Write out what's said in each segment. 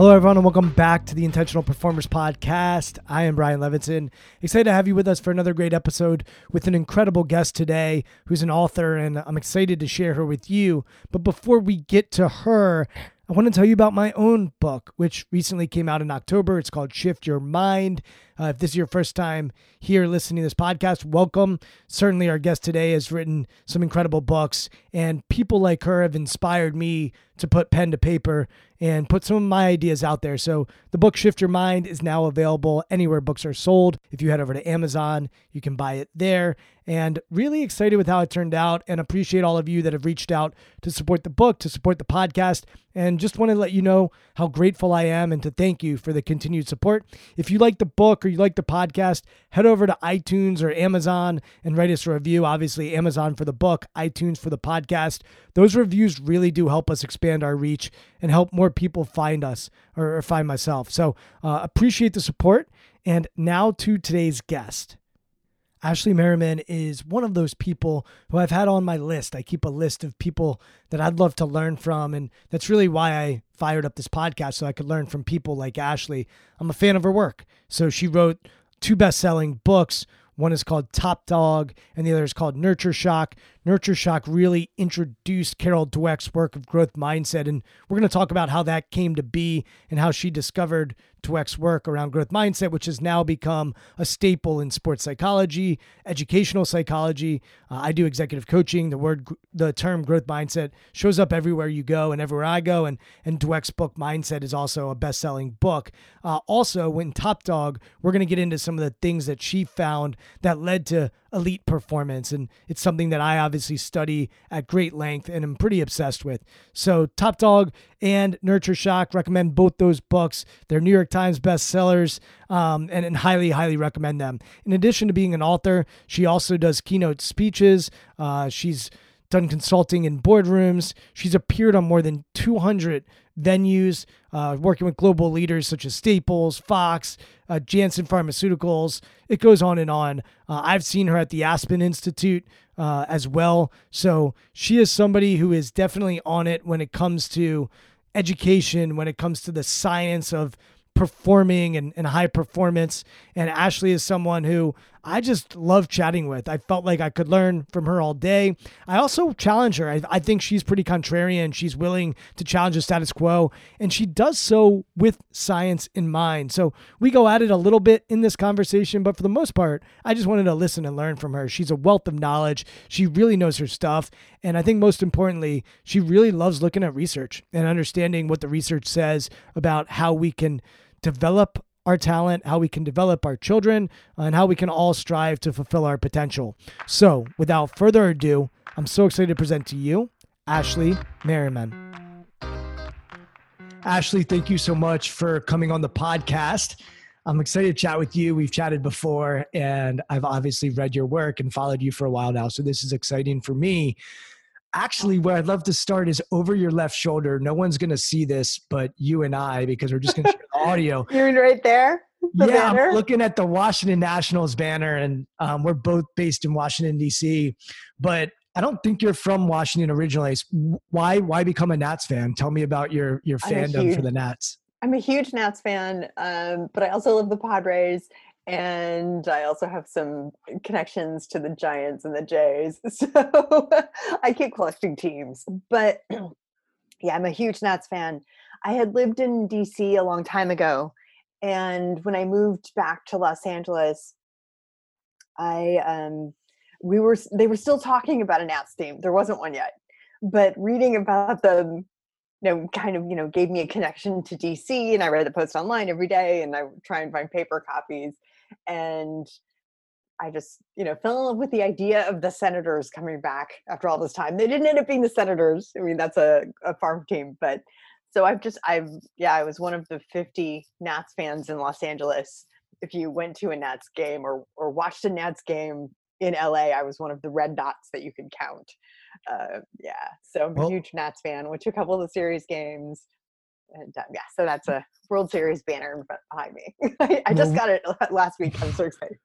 Hello, everyone, and welcome back to the Intentional Performers Podcast. I am Brian Levinson. Excited to have you with us for another great episode with an incredible guest today who's an author, and I'm excited to share her with you. But before we get to her, I want to tell you about my own book, which recently came out in October. It's called Shift Your Mind. Uh, if this is your first time here listening to this podcast, welcome. Certainly, our guest today has written some incredible books, and people like her have inspired me to put pen to paper and put some of my ideas out there. So, the book Shift Your Mind is now available anywhere books are sold. If you head over to Amazon, you can buy it there. And really excited with how it turned out, and appreciate all of you that have reached out to support the book, to support the podcast, and just want to let you know how grateful I am and to thank you for the continued support. If you like the book or you like the podcast, head over to iTunes or Amazon and write us a review. Obviously, Amazon for the book, iTunes for the podcast. Those reviews really do help us expand our reach and help more people find us or, find myself. So uh, appreciate the support. And now to today's guest. Ashley Merriman is one of those people who I've had on my list. I keep a list of people that I'd love to learn from. And that's really why I fired up this podcast so I could learn from people like Ashley. I'm a fan of her work. So she wrote two best selling books. One is called Top Dog, and the other is called Nurture Shock. Nurture Shock really introduced Carol Dweck's work of growth mindset, and we're going to talk about how that came to be and how she discovered Dweck's work around growth mindset, which has now become a staple in sports psychology, educational psychology. Uh, I do executive coaching. The word, the term growth mindset shows up everywhere you go and everywhere I go. And and Dweck's book Mindset is also a best-selling book. Uh, also, when Top Dog, we're going to get into some of the things that she found that led to elite performance. And it's something that I obviously study at great length and am pretty obsessed with. So, Top Dog and Nurture Shock recommend both those books. They're New York Times bestsellers um, and, and highly, highly recommend them. In addition to being an author, she also does keynote speeches. Uh, she's done consulting in boardrooms. She's appeared on more than 200 venues, uh, working with global leaders such as Staples, Fox, uh, Janssen Pharmaceuticals. It goes on and on. Uh, I've seen her at the Aspen Institute uh, as well. So she is somebody who is definitely on it when it comes to education, when it comes to the science of performing and, and high performance. And Ashley is someone who I just love chatting with. I felt like I could learn from her all day. I also challenge her. I, I think she's pretty contrarian. She's willing to challenge the status quo, and she does so with science in mind. So we go at it a little bit in this conversation, but for the most part, I just wanted to listen and learn from her. She's a wealth of knowledge. She really knows her stuff. And I think most importantly, she really loves looking at research and understanding what the research says about how we can develop our talent, how we can develop our children, and how we can all strive to fulfill our potential. So, without further ado, I'm so excited to present to you Ashley Merriman. Ashley, thank you so much for coming on the podcast. I'm excited to chat with you. We've chatted before, and I've obviously read your work and followed you for a while now. So, this is exciting for me. Actually, where I'd love to start is over your left shoulder. No one's going to see this but you and I because we're just going to share the audio. You're right there. The yeah, banner? I'm looking at the Washington Nationals banner, and um, we're both based in Washington D.C. But I don't think you're from Washington originally. Why why become a Nats fan? Tell me about your your fandom huge, for the Nats. I'm a huge Nats fan, um, but I also love the Padres, and I also have some connections to the Giants and the Jays. So I keep collecting teams. But yeah, I'm a huge Nats fan. I had lived in DC a long time ago, and when I moved back to Los Angeles, I um, we were they were still talking about a Nats team. There wasn't one yet, but reading about them you know, kind of, you know, gave me a connection to DC and I read the post online every day and I try and find paper copies and I just, you know, fell in love with the idea of the Senators coming back after all this time. They didn't end up being the Senators. I mean, that's a, a farm team, but so I've just, I've, yeah, I was one of the 50 Nats fans in Los Angeles. If you went to a Nats game or or watched a Nats game in LA, I was one of the red dots that you could count. Uh, yeah, so I'm a well, huge Nats fan. Went to a couple of the series games and uh, yeah, so that's a World Series banner behind me. I, I just got it last week. I'm so excited.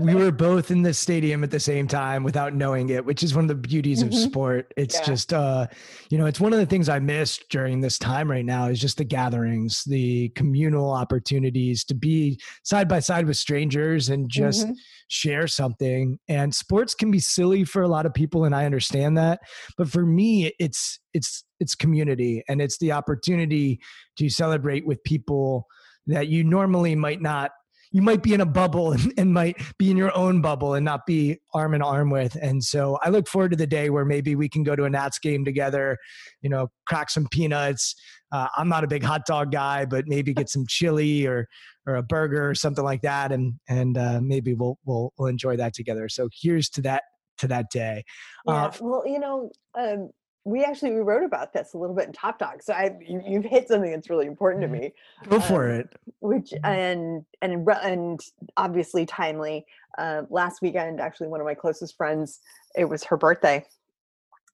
we were both in the stadium at the same time without knowing it, which is one of the beauties of mm-hmm. sport. It's yeah. just, uh, you know, it's one of the things I missed during this time right now is just the gatherings, the communal opportunities to be side by side with strangers and just mm-hmm. share something. And sports can be silly for a lot of people, and I understand that. But for me, it's it's it's community and it's the opportunity to celebrate with people that you normally might not you might be in a bubble and, and, might be in your own bubble and not be arm in arm with. And so I look forward to the day where maybe we can go to a Nats game together, you know, crack some peanuts. Uh, I'm not a big hot dog guy, but maybe get some chili or or a burger or something like that, and and uh, maybe we'll we'll we'll enjoy that together. So here's to that to that day. Yeah, uh, well, you know, um, we actually we wrote about this a little bit in Top Dog. So I you, have hit something that's really important to mm-hmm. me. Go for um, it. Which and and and obviously timely. Uh, last weekend, actually, one of my closest friends, it was her birthday,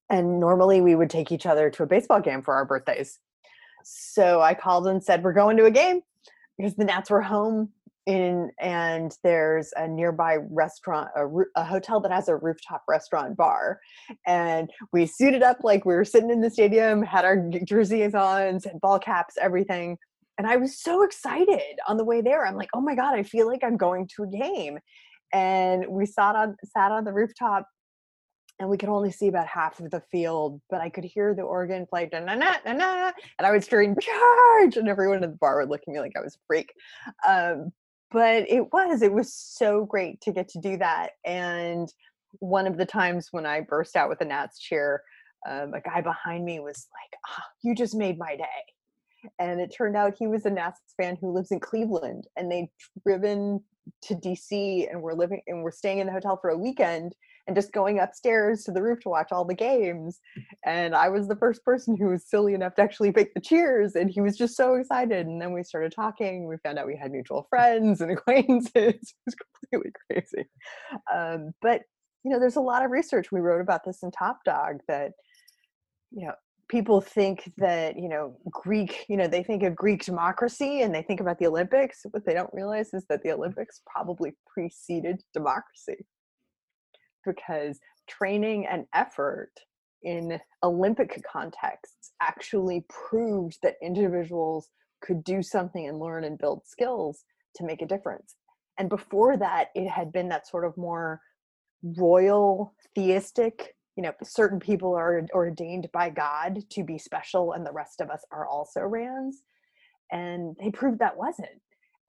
and normally we would take each other to a baseball game for our birthdays. So I called and said we're going to a game because the Nats were home in and there's a nearby restaurant a, a, hotel that has a rooftop restaurant bar and we suited up like we were sitting in the stadium had our jerseys on and ball caps everything and i was so excited on the way there. I'm like oh my god i feel like i'm going to a game. And we sat on sat on the rooftop and we could only see about half of the field, but I could hear the organ play, and I would scream charge, and everyone in the bar would look at me like I was a freak. Um, but it was it was so great to get to do that and one of the times when i burst out with a nats cheer um, a guy behind me was like oh, you just made my day. And it turned out he was a nats fan who lives in cleveland and they'd driven to dc and we're living and we're staying in the hotel for a weekend and just going upstairs to the roof to watch all the games. And I was the first person who was silly enough to actually make the cheers. And he was just so excited. And then we started talking. We found out we had mutual friends and acquaintances. it was completely crazy. Um, but, you know, there's a lot of research. We wrote about this in Top Dog that, you know, people think that you know greek you know they think of greek democracy and they think about the olympics what they don't realize is that the olympics probably preceded democracy because training and effort in Olympic contexts actually proved that individuals could do something and learn and build skills to make a difference. And before that, it had been that sort of more royal, theistic, you know, certain people are ordained by God to be special and the rest of us are also Rands. And they proved that wasn't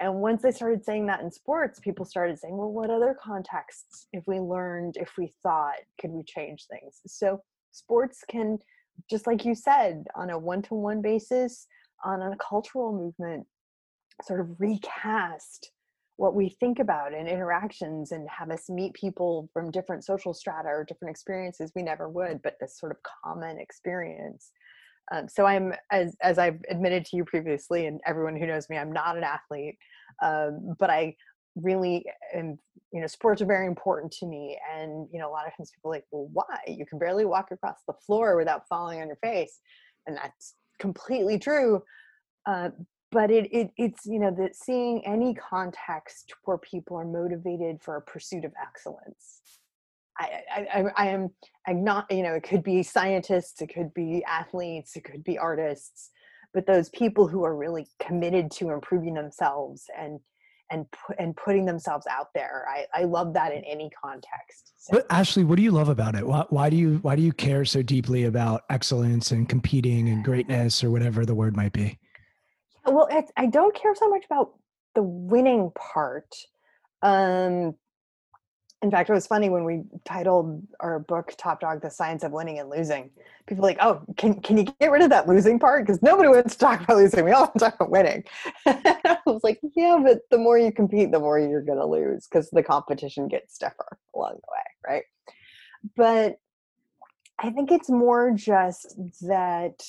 and once they started saying that in sports people started saying well what other contexts if we learned if we thought could we change things? So sports can just like you said on a one-to-one basis on a cultural movement sort of recast what we think about in interactions and have us meet people from different social strata or different experiences we never would but this sort of common experience. Um, so I'm, as as I've admitted to you previously, and everyone who knows me, I'm not an athlete, um, but I really am you know sports are very important to me and you know a lot of times people like well why? You can barely walk across the floor without falling on your face. And that's completely true uh, but it, it it's you know that seeing any context where people are motivated for a pursuit of excellence. I, I, I am I'm not you know it could be scientists it could be athletes it could be artists but those people who are really committed to improving themselves and and and putting themselves out there. I, I love that in any context. So. But Ashley, what do you love about it? Why, why do you why do you care so deeply about excellence and competing and greatness or whatever the word might be? Well, I don't care so much about the winning part. Um, in fact, it was funny when we titled our book "Top Dog: The Science of Winning and Losing." People like, "Oh, can can you get rid of that losing part?" Because nobody wants to talk about losing. We all talk about winning. I was like, "Yeah, but the more you compete, the more you're going to lose because the competition gets stiffer along the way, right?" But I think it's more just that,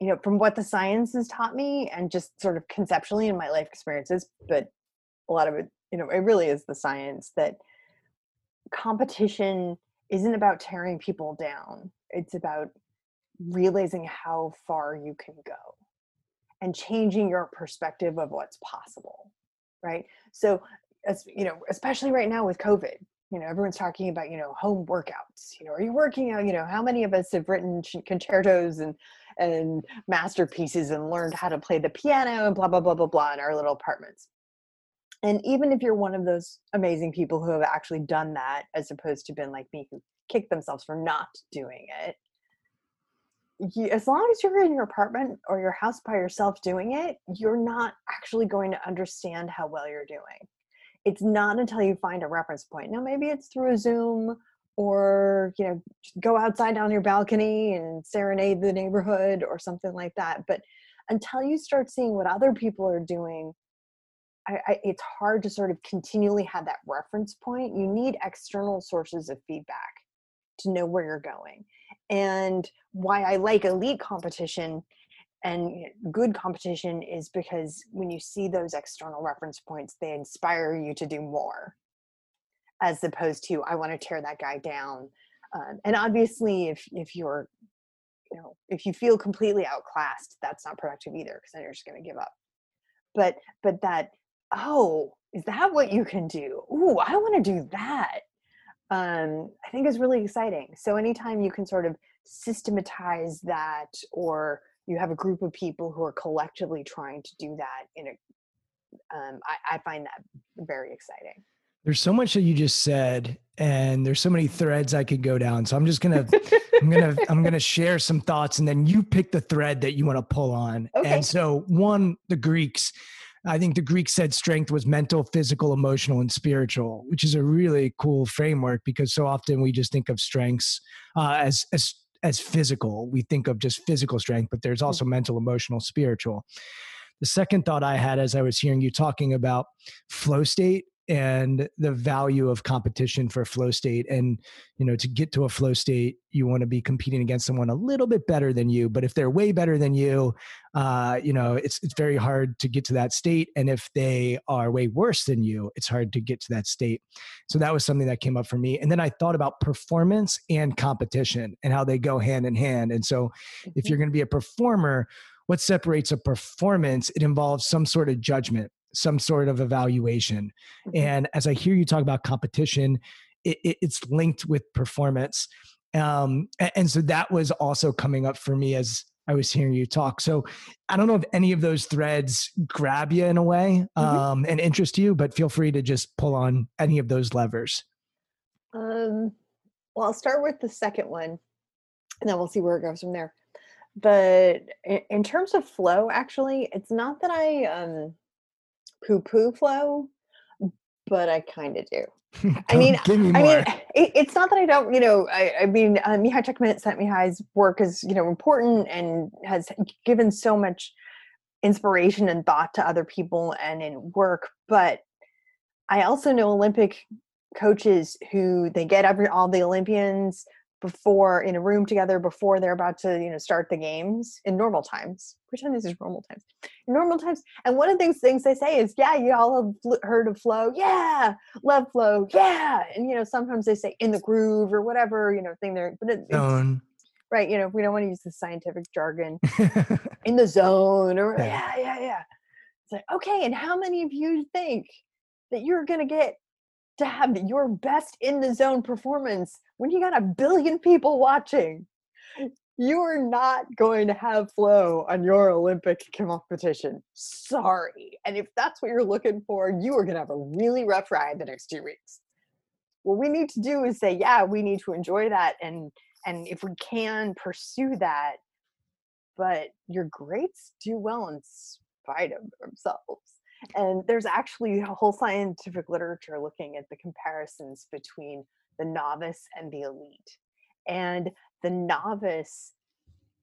you know, from what the science has taught me, and just sort of conceptually in my life experiences, but a lot of it you know it really is the science that competition isn't about tearing people down it's about realizing how far you can go and changing your perspective of what's possible right? So as you know especially right now with covid you know everyone's talking about you know home workouts you know are you working out you know how many of us have written concertos and and masterpieces and learned how to play the piano and blah blah blah blah blah in our little apartments and even if you're one of those amazing people who have actually done that as opposed to been like me who kick themselves for not doing it you, as long as you're in your apartment or your house by yourself doing it you're not actually going to understand how well you're doing. It's not until you find a reference point now maybe it's through a zoom or you know go outside on your balcony and serenade the neighborhood or something like that but until you start seeing what other people are doing I, I, it's hard to sort of continually have that reference point. You need external sources of feedback to know where you're going. And why I like elite competition and good competition is because when you see those external reference points, they inspire you to do more as opposed to, I want to tear that guy down. Um, and obviously, if, if you're, you know, if you feel completely outclassed, that's not productive either because then you're just going to give up. But, but that oh, is that what you can do? Ooh, I want to do that. Um, I think is really exciting. So anytime you can sort of systematize that or you have a group of people who are collectively trying to do that in a um, I, I find that very exciting. There's so much that you just said, and there's so many threads I could go down. So I'm just gonna, I'm gonna, I'm gonna share some thoughts, and then you pick the thread that you want to pull on. Okay. And so, one, the Greeks, I think the Greek said strength was mental, physical, emotional, and spiritual, which is a really cool framework because so often we just think of strengths uh, as as as physical. We think of just physical strength, but there's also mental, emotional, spiritual. The second thought I had as I was hearing you talking about flow state and the value of competition for flow state. And you know to get to a flow state you want to be competing against someone a little bit better than you. But if they're way better than you uh, you know it's it's very hard to get to that state. And if they are way worse than you it's hard to get to that state. So that was something that came up for me. And then i thought about performance and competition and how they go hand in hand. And so if mm-hmm. you're going to be a performer what separates a performance? It involves some sort of judgment some sort of evaluation. Mm-hmm. And as I hear you talk about competition, it, it, it's linked with performance. Um, and, and so that was also coming up for me as I was hearing you talk. So I don't know if any of those threads grab you in a way mm-hmm. um, and interest you, but feel free to just pull on any of those levers. Um, well, I'll start with the second one and then we'll see where it goes from there. But in terms of flow, actually, it's not that I um, poo poo flow, but I kind of do. I mean, me I mean, it, it's not that I don't, you know, I, I mean, uh, Mihaly Csikszentmihalyi's work is, you know, important and has given so much inspiration and thought to other people and in work. But I also know Olympic coaches who they get every all the Olympians before in a room together before they're about to you know start the games in normal times. Pretend this is normal times. In normal times and one of the things, things they say is yeah you all have fl- heard of flow yeah love flow yeah! And you know sometimes they say in the groove or whatever you know thing they're but it, it's, Zone. right you know we don't want to use the scientific jargon. In the zone or Yeah. yeah yeah yeah. It's like okay and how many of you think that you're going to get to have your best in the zone performance when you got a billion people watching. You are not going to have flow on your olympic competition. Sorry. And if that's what you're looking for you are going to have a really rough ride the next two weeks. What we need to do is say yeah we need to enjoy that and and if we can pursue that but your grades do well in spite of themselves. And there's actually a whole scientific literature looking at the comparisons between the novice and the elite. And the novice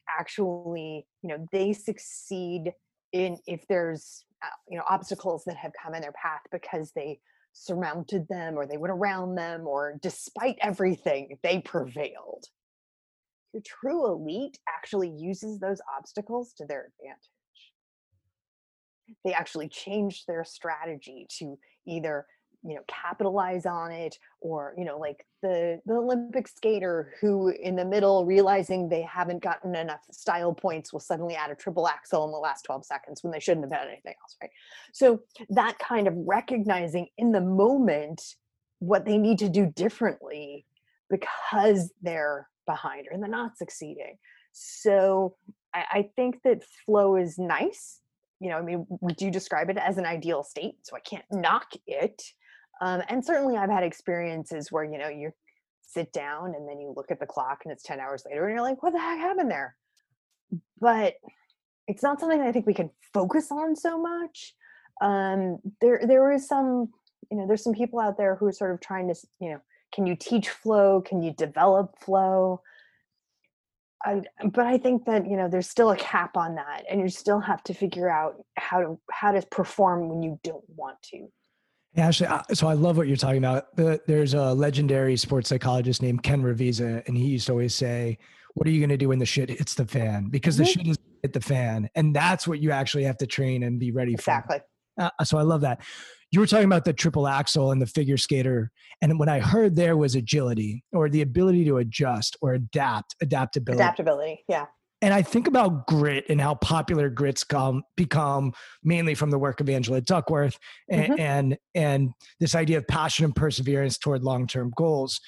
actually, you know, they succeed in if there's, uh, you know, obstacles that have come in their path because they surmounted them or they went around them or despite everything, they prevailed your true elite actually uses those obstacles to their advantage. They actually change their strategy to either you know capitalize on it or you know like the the olympic skater who in the middle realizing they haven't gotten enough style points will suddenly add a triple axel in the last 12 seconds when they shouldn't have had anything else right so that kind of recognizing in the moment what they need to do differently because they're behind or they're not succeeding. So I, I think that flow is nice. You know, I mean, would you describe it as an ideal state? So I can't knock it. Um, and certainly I've had experiences where, you know, you sit down and then you look at the clock and it's 10 hours later and you're like, what the heck happened there? But it's not something I think we can focus on so much. Um, there, there is some, you know, there's some people out there who are sort of trying to, you know, can you teach flow? Can you develop flow? I, but I think that you know there's still a cap on that, and you still have to figure out how to how to perform when you don't want to. Yeah, Actually, so I love what you're talking about. The, there's a legendary sports psychologist named Ken Ravizza, and he used to always say, "What are you going to do when the shit hits the fan?" Because the Mhm. shit is hit the fan, and that's what you actually have to train and be ready Exactly. for. Uh, so I love that. You were talking about the triple axel and the figure skater, and what I heard there was agility or the ability to adjust or adapt, adaptability. Adaptability. Yeah. And I think about grit and how popular grits come become mainly from the work of Angela Duckworth and Mhm. and, and this idea of passion and perseverance toward long-term goals.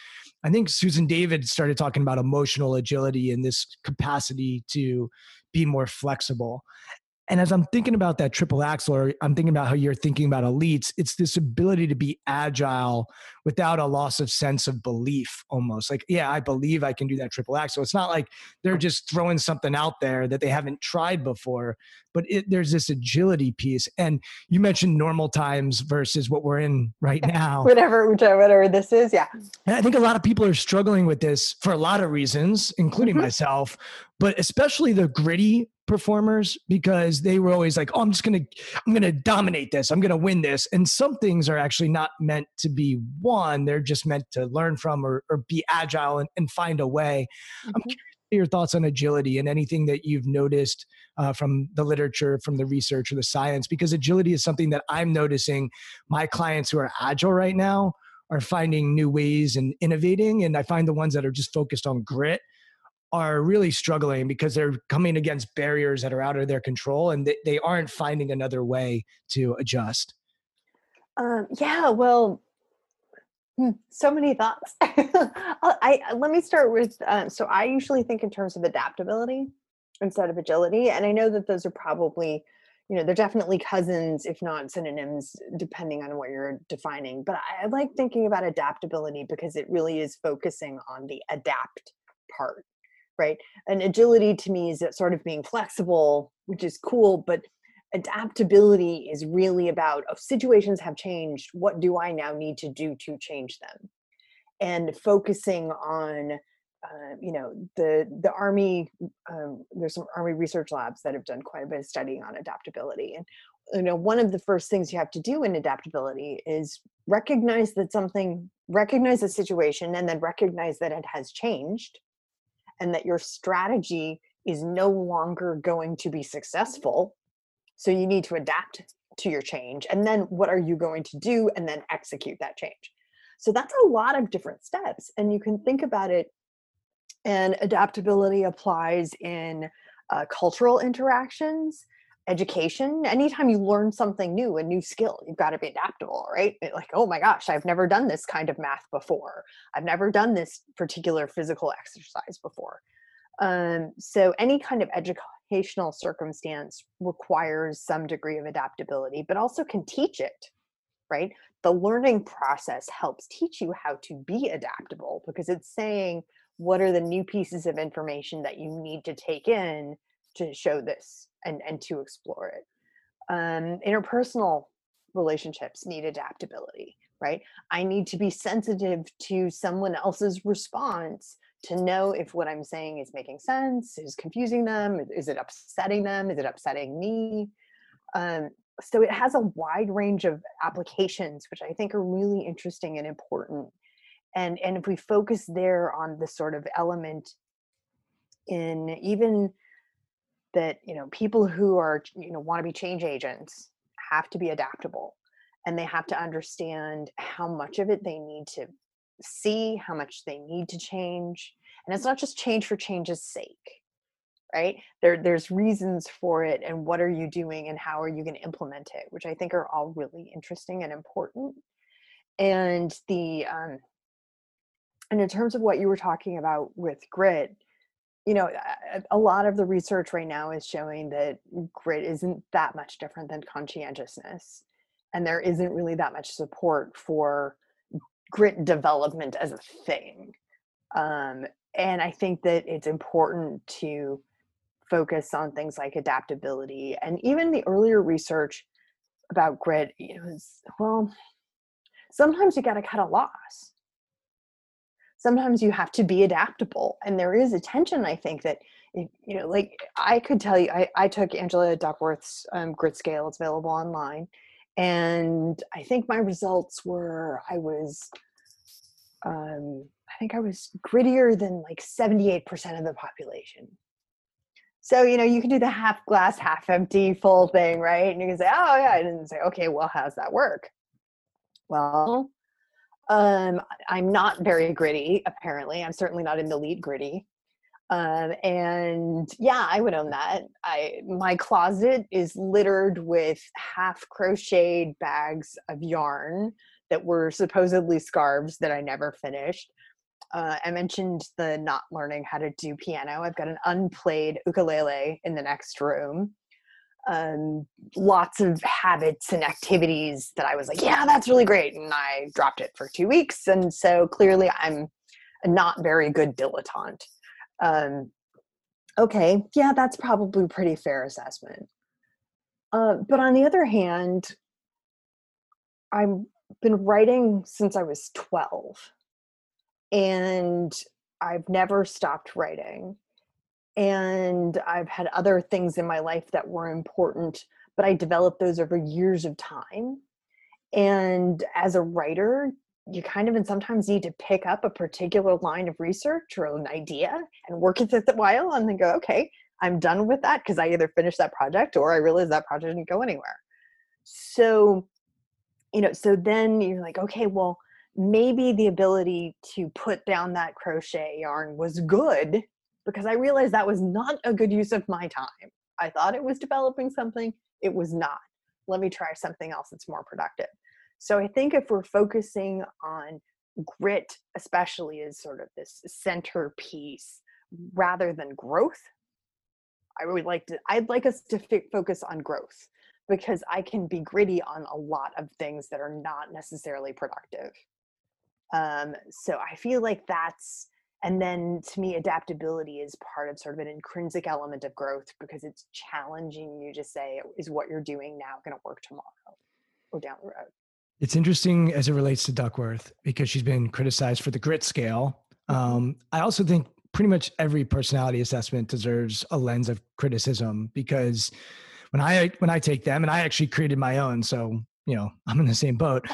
I think Susan David started talking about emotional agility and this capacity to be more flexible. And as I'm thinking about that triple axel, or I'm thinking about how you're thinking about elites, it's this ability to be agile without a loss of sense of belief almost. Like, yeah, I believe I can do that triple axel. It's not like they're just throwing something out there that they haven't tried before, but it, there's this agility piece. And you mentioned normal times versus what we're in right now. Whatever, whatever this is. Yeah. And I think a lot of people are struggling with this for a lot of reasons, including Mhm. myself, but especially the gritty performers because they were always like, "Oh, I'm just to I'm going to dominate this. I'm going to win this." And some things are actually not meant to be won. They're just meant to learn from or, or be agile and, and find a way. I'm Mhm. curious your thoughts on agility and anything that you've noticed uh, from the literature, from the research, or the science, because agility is something that I'm noticing my clients who are agile right now are finding new ways and innovating. And I find the ones that are just focused on grit are really struggling because they're coming against barriers that are out of their control and they, they aren't finding another way to adjust. Um, yeah, well, so many thoughts. I, let me start with. Um, so I usually think in terms of adaptability instead of agility, and I know that those are probably, you know, they're definitely cousins, if not synonyms, depending on what you're defining. But I, I like thinking about adaptability because it really is focusing on the adapt part, right? And agility to me is sort of being flexible, which is cool, but adaptability is really about oh, situations have changed. What do i now need to do to change them? And focusing on uh, you know the the army um, there's some army research labs that have done quite a bit of studying on adaptability. And you know one of the first things you have to do in adaptability is recognize that something recognize a situation and then recognize that it has changed and that your strategy is no longer going to be successful so you need to adapt to your change and then what are you going to do and then execute that change. So that's a lot of different steps and you can think about it and adaptability applies in uh, cultural interactions education anytime you learn something new a new skill you've got to be adaptable right? Like oh my gosh i've never done this kind of math before. I've never done this particular physical exercise before. Um, so any kind of circumstance requires some degree of adaptability but also can teach it right? The learning process helps teach you how to be adaptable because it's saying what are the new pieces of information that you need to take in to show this and and to explore it? Um, interpersonal relationships need adaptability right? I need to be sensitive to someone else's response to know if what i'm saying is making sense is confusing them is it upsetting them is it upsetting me? Um, so it has a wide range of applications which i think are really interesting and important. And and if we focus there on the sort of element in even that you know people who are you know want to be change agents have to be adaptable and they have to understand how much of it they need to see how much they need to change and it's not just change for change's sake right? There there's reasons for it and what are you doing and how are you going to implement it which i think are all really interesting and important and the um and in terms of what you were talking about with grit you know a lot of the research right now is showing that grit isn't that much different than conscientiousness and there isn't really that much support for grit development as a thing um, and i think that it's important to focus on things like adaptability and even the earlier research about grit you know is, well sometimes you got to cut a loss. Sometimes you have to be adaptable and there is a tension i think that you know like i could tell you i, I took angela duckworth's um, grit scale it's available online and i think my results were i was um, i think i was grittier than like 78% of the population so you know you can do the half glass half empty full thing right and you can say oh yeah and say okay well how's that work well um, I'm not very gritty, apparently. I'm certainly not in the lead gritty. Um, and yeah, I would own that. I my closet is littered with half crocheted bags of yarn that were supposedly scarves that I never finished. Uh, I mentioned the not learning how to do piano. I've got an unplayed ukulele in the next room um, lots of habits and activities that I was like, yeah, that's really great. And I dropped it for two weeks. And so clearly I'm not very good dilettante. Um, okay, yeah, that's probably pretty fair assessment. Uh, but on the other hand, I've been writing since I was 12 and I've never stopped writing and I've had other things in my life that were important, but I developed those over years of time. And as a writer, you kind of and sometimes need to pick up a particular line of research or an idea and work with it a while and then go, okay, I'm done with that because I either finished that project or I realized that project didn't go anywhere. So, you know, so then you're like, okay, well, maybe the ability to put down that crochet yarn was good because I realized that was not a good use of my time. I thought it was developing something, it was not. Let me try something else that's more productive. So I think if we're focusing on grit, especially as sort of this centerpiece rather than growth, I would like to, I'd like us to f- focus on growth because I can be gritty on a lot of things that are not necessarily productive. Um, so I feel like that's and then to me adaptability is part of sort of an intrinsic element of growth because it's challenging you to say is what you're doing now going to work tomorrow or down the road it's interesting as it relates to duckworth because she's been criticized for the grit scale mm-hmm. um, i also think pretty much every personality assessment deserves a lens of criticism because when I when I take them, and I actually created my own, so you know i'm in the same boat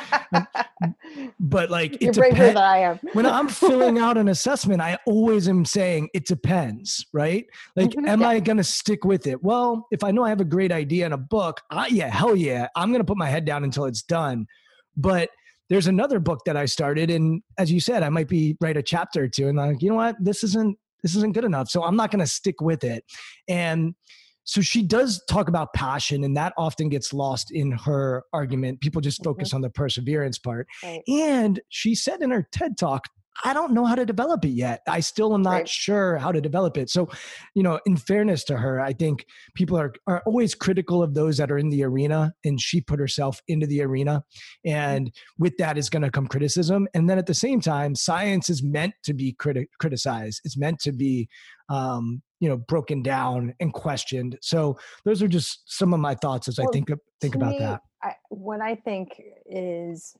but like You're it depends I am. when i'm filling out an assessment i always am saying it depends right like Mhm. am i going to stick with it well if i know i have a great idea in a book I, yeah hell yeah i'm going to put my head down until it's done but there's another book that i started and as you said i might be write a chapter or two and like you know what? This isn't this isn't good enough. So i'm not going to stick with it. And so she does talk about passion and that often gets lost in her argument. People just mm-hmm. focus on the perseverance part. Right. and she said in her ted talk i don't know how to develop it yet. I still am not Right. sure how to develop it. So you know in fairness to her i think people are, are always critical of those that are in the arena and she put herself into the arena and with that is going to come criticism. And then at the same time science is meant to be criti- criticized. It's meant to be um, you know broken down and questioned. So those are just some of my thoughts as i think think about me, that. I, what I think is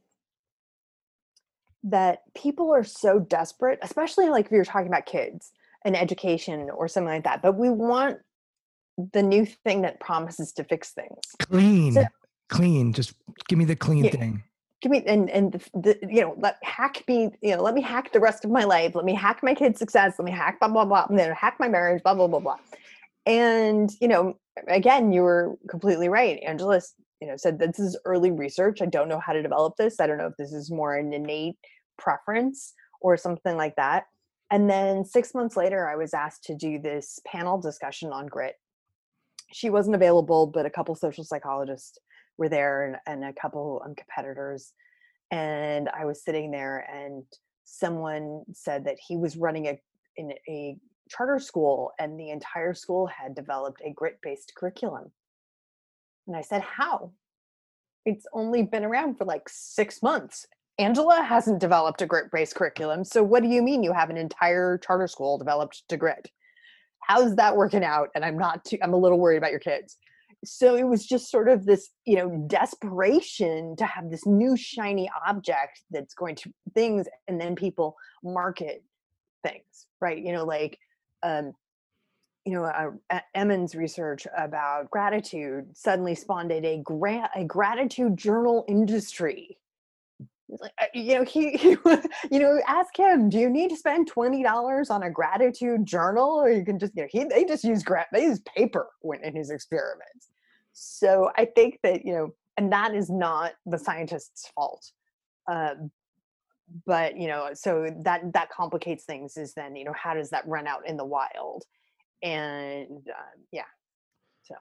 that people are so desperate, especially like if you're talking about kids and education or something like that. But we want the new thing that promises to fix things. clean So- clean just give me the clean Yeah. thing Give me and and the, the you know let hack me you know let me hack the rest of my life. Let me hack my kids' success. Let me hack blah blah blah. And then hack my marriage. Blah blah blah blah. And you know again you were completely right. Angela s- you know said this is early research. I don't know how to develop this. I don't know if this is more an innate preference or something like that. And then six months later, I was asked to do this panel discussion on grit. She wasn't available, but a couple social psychologists were there and, and a couple um, competitors. And I was sitting there, and someone said that he was running a in a charter school, and the entire school had developed a grit-based curriculum. And I said, "How? It's only been around for like six months. Angela hasn't developed a grit-based curriculum. So what do you mean you have an entire charter school developed to grit? How's that working out? And I'm not too. I'm a little worried about your kids." so it was just sort of this you know desperation to have this new shiny object that's going to things and then people market things right you know like um you know uh, emmons research about gratitude suddenly spawned a a gratitude journal industry. Like, uh, you know he, he you know ask him do you need to spend $20 on a gratitude journal? Or you can just you know he they just use they use paper when in his experiments. So i think that you know and that is not the scientist's fault um, but you know so that that complicates things is then you know how does that run out in the wild and um, yeah so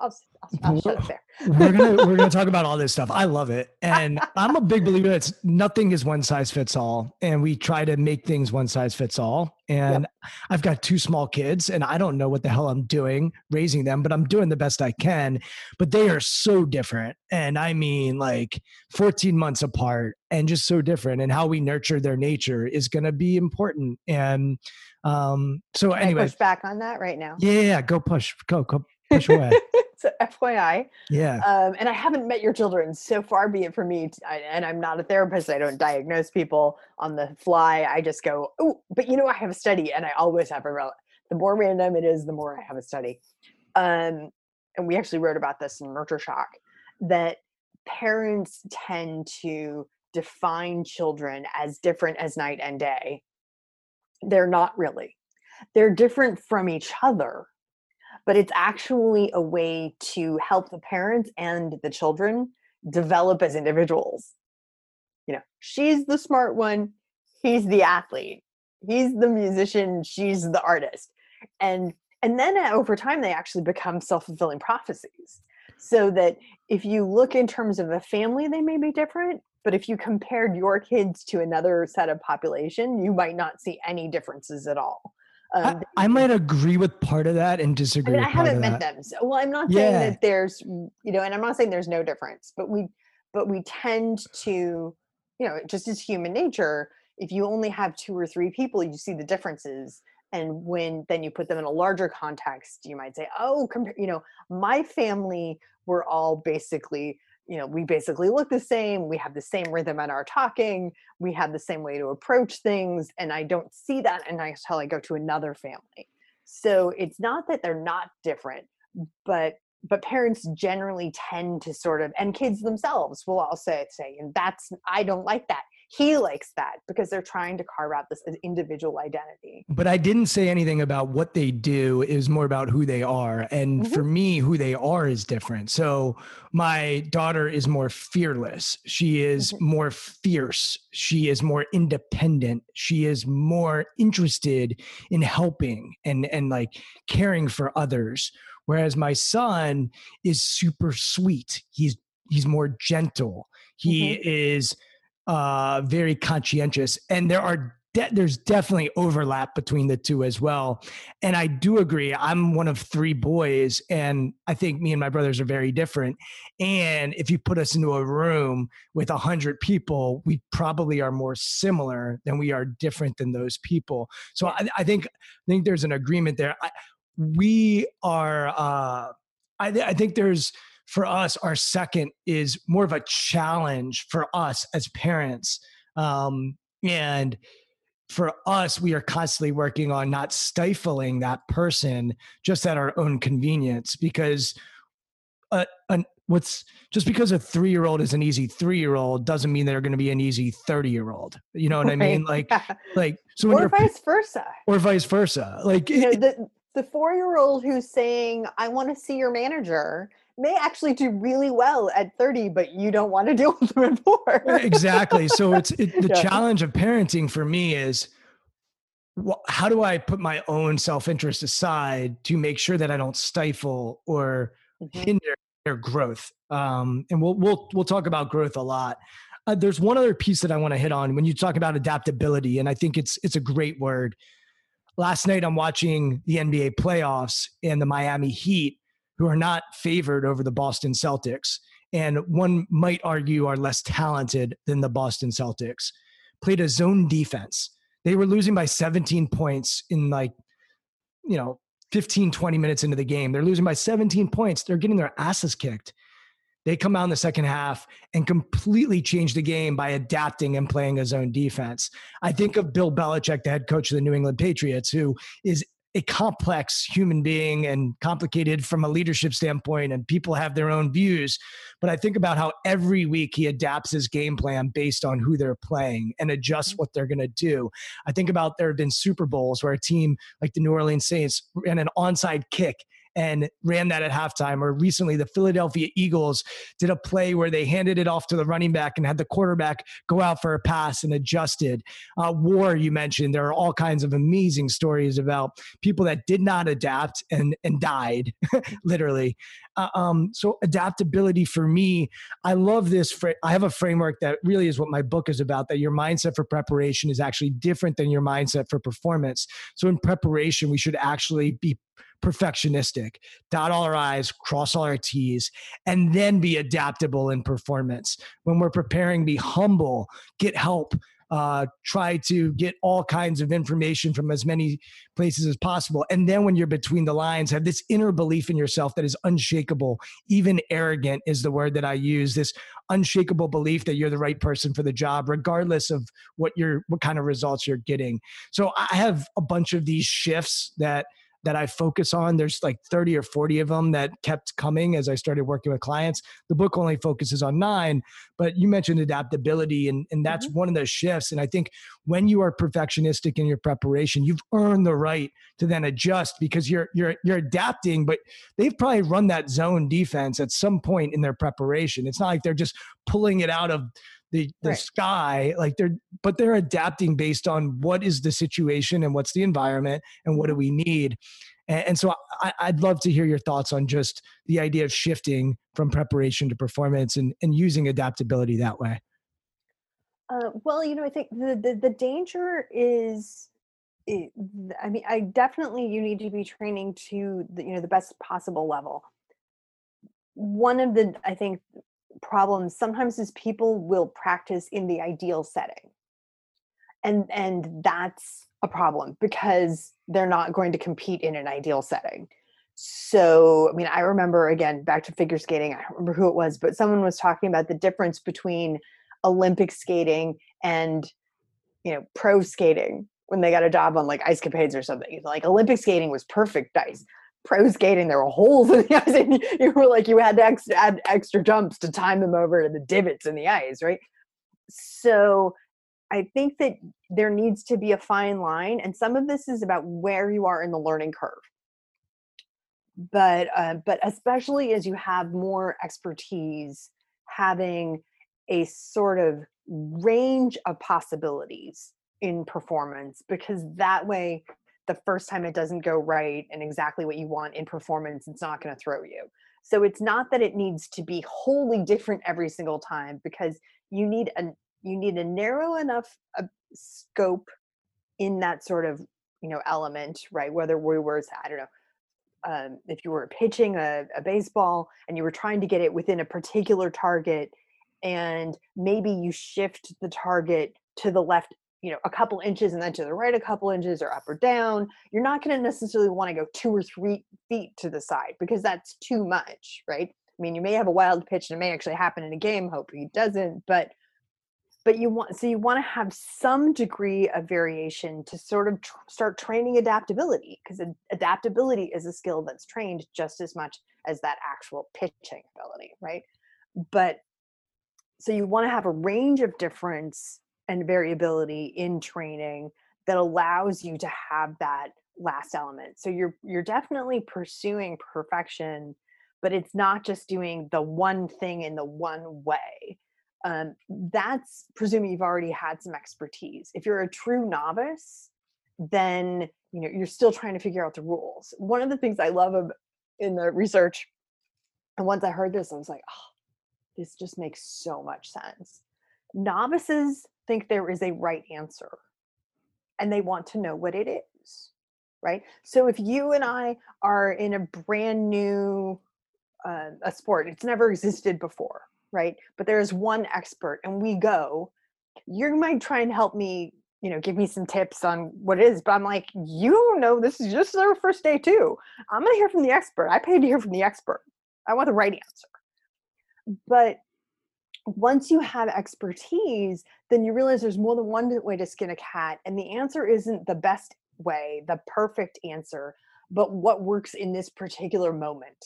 i'll, I'll, I'll shut up there we're gonna we're gonna talk about all this stuff. I love it, and I'm a big believer that nothing is one size fits all, and we try to make things one size fits all. And I've got two small kids, and I don't know what the hell I'm doing raising them, but I'm doing the best I can. But they are so different, and I mean like 14 months apart, and just so different. And how we nurture their nature is gonna be important. And um, so, Can I anyway, push back on that right now yeah, yeah, go push, go, go push away. so fyi Yeah. um, and I haven't met your children. So far be it for me, t- I, and I'm not a therapist. I don't diagnose people on the fly. I just go, oh, but you know, I have a study, and I always have a rel- The more random it is, the more I have a study. Um, and we actually wrote about this in Nurture Shock that parents tend to define children as different as night and day. They're not really. They're different from each other but it's actually a way to help the parents and the children develop as individuals. You know, she's the smart one, he's the athlete, he's the musician, she's the artist. And and then uh, over time they actually become self-fulfilling prophecies. So that if you look in terms of a family they may be different, but if you compared your kids to another set of population, you might not see any differences at all. I, Um, I might agree with part of that and disagree. I mean, I haven't met that. them. So, well, I'm not saying Yeah. that there's, you know, and I'm not saying there's no difference, but we, but we tend to, you know, just as human nature, if you only have two or three people, you see the differences. And when then you put them in a larger context, you might say, oh, compare, you know, my family, we're all basically, you know, we basically look the same. We have the same rhythm in our talking. We have the same way to approach things. And I don't see that until I go to another family. So it's not that they're not different, but but parents generally tend to sort of and kids themselves will all say say and that's i don't like that he likes that because they're trying to carve out this individual identity. But I didn't say anything about what they do. It was more about who they are. And mm-hmm. for me, who they are is different. So my daughter is more fearless. She is mm-hmm. more fierce. She is more independent. She is more interested in helping and, and like caring for others. Whereas my son is super sweet. He's he's more gentle. He mm-hmm. is uh, very conscientious, and there are de- there's definitely overlap between the two as well. And I do agree. I'm one of three boys, and I think me and my brothers are very different. And if you put us into a room with a hundred people, we probably are more similar than we are different than those people. So I, I think I think there's an agreement there. I, we are. Uh, I, I think there's for us, our second is more of a challenge for us as parents. Um, and for us, we are constantly working on not stifling that person just at our own convenience because uh, an, what's just because a three year old is an easy three year old doesn't mean they're going to be an easy 30 year old. You know what right. I mean? Like, like, so or vice versa, or vice versa. Like, you know, the, the four year old who's saying, I want to see your manager may actually do really well at 30 but you don't want to deal with them at four exactly. So it's it, the yeah. challenge of parenting for me is well, how do i put my own self-interest aside to make sure that i don't stifle or mm-hmm. hinder their growth? Um, and we'll we'll we'll talk about growth a lot. Uh, there's one other piece that i want to hit on when you talk about adaptability and i think it's it's a great word. Last night i'm watching the nba playoffs and the miami heat who are not favored over the Boston Celtics, and one might argue are less talented than the Boston Celtics, played a zone defense. They were losing by 17 points in like, you know, 15, 20 minutes into the game. They're losing by 17 points. They're getting their asses kicked. They come out in the second half and completely change the game by adapting and playing a zone defense. I think of Bill Belichick, the head coach of the New England Patriots, who is a complex human being and complicated from a leadership standpoint, and people have their own views. But I think about how every week he adapts his game plan based on who they're playing and adjusts mm-hmm. what they're going to do. I think about there have been Super Bowls where a team like the New Orleans Saints ran an onside kick and ran that at halftime. Or recently, the Philadelphia Eagles did a play where they handed it off to the running back and had the quarterback go out for a pass and adjusted. Uh, war, you mentioned, there are all kinds of amazing stories about people that did not adapt and, and died, literally. Uh, um, so adaptability for me, I love this. I have a framework that really is what my book is about. That your mindset for preparation is actually different than your mindset for performance. So in preparation, we should actually be perfectionistic, dot all our I's, cross all our T's, and then be adaptable in performance. When we're preparing, be humble, get help, uh, try to get all kinds of information from as many places as possible. And then when you're between the lines, have this inner belief in yourself that is unshakable, even arrogant is the word that I use, this unshakable belief that you're the right person for the job, regardless of what you're, what kind of results you're getting. So I have a bunch of these shifts that that I focus on. There's like 30 or 40 of them that kept coming as I started working with clients. The book only focuses on nine, but you mentioned adaptability, and, and that's mm-hmm. one of the shifts. And I think when you are perfectionistic in your preparation, you've earned the right to then adjust because you're you're you're adapting, but they've probably run that zone defense at some point in their preparation. It's not like they're just pulling it out of the, the right. sky like they're but they're adapting based on what is the situation and what's the environment and what do we need. And, and so I, i'd love to hear your thoughts on just the idea of shifting from preparation to performance and, and using adaptability that way. Uh, well you know i think the, the, the danger is it, i mean i definitely you need to be training to the, you know the best possible level. One of the i think problems sometimes is people will practice in the ideal setting. And and that's a problem because they're not going to compete in an ideal setting. So i mean i remember again back to figure skating i don't remember who it was but someone was talking about the difference between olympic skating and you know pro skating when they got a job on like ice capades or something. Like olympic skating was perfect ice pro skating, there were holes in the ice, and you were like you had to ex- add extra jumps to time them over to the divots in the ice, right? So I think that there needs to be a fine line, and some of this is about where you are in the learning curve. But uh, but especially as you have more expertise, having a sort of range of possibilities in performance, because that way the first time it doesn't go right and exactly what you want in performance, it's not going to throw you. So it's not that it needs to be wholly different every single time because you need a you need a narrow enough uh, scope in that sort of you know element, right? Whether we were I don't know um, if you were pitching a, a baseball and you were trying to get it within a particular target and maybe you shift the target to the left you know a couple inches and then to the right a couple inches or up or down you're not going to necessarily want to go two or three feet to the side because that's too much right? I mean you may have a wild pitch and it may actually happen in a game hope it doesn't but but you want so you want to have some degree of variation to sort of tr- start training adaptability because adaptability is a skill that's trained just as much as that actual pitching ability right? But so you want to have a range of difference and variability in training that allows you to have that last element. So you're you're definitely pursuing perfection but it's not just doing the one thing in the one way. Um, that's presuming you've already had some expertise. If you're a true novice then you know you're still trying to figure out the rules. One of the things i love in the research and once i heard this i was like oh this just makes so much sense. Novices think there is a right answer and they want to know what it is right? So if you and i are in a brand new uh, a sport it's never existed before right? But there's one expert and we go you might try and help me you know give me some tips on what it is but i'm like you know this is just our first day too. I'm to hear from the expert. I paid to hear from the expert. I want the right answer. But once you have expertise, then you realize there's more than one way to skin a cat. And the answer isn't the best way, the perfect answer, but what works in this particular moment.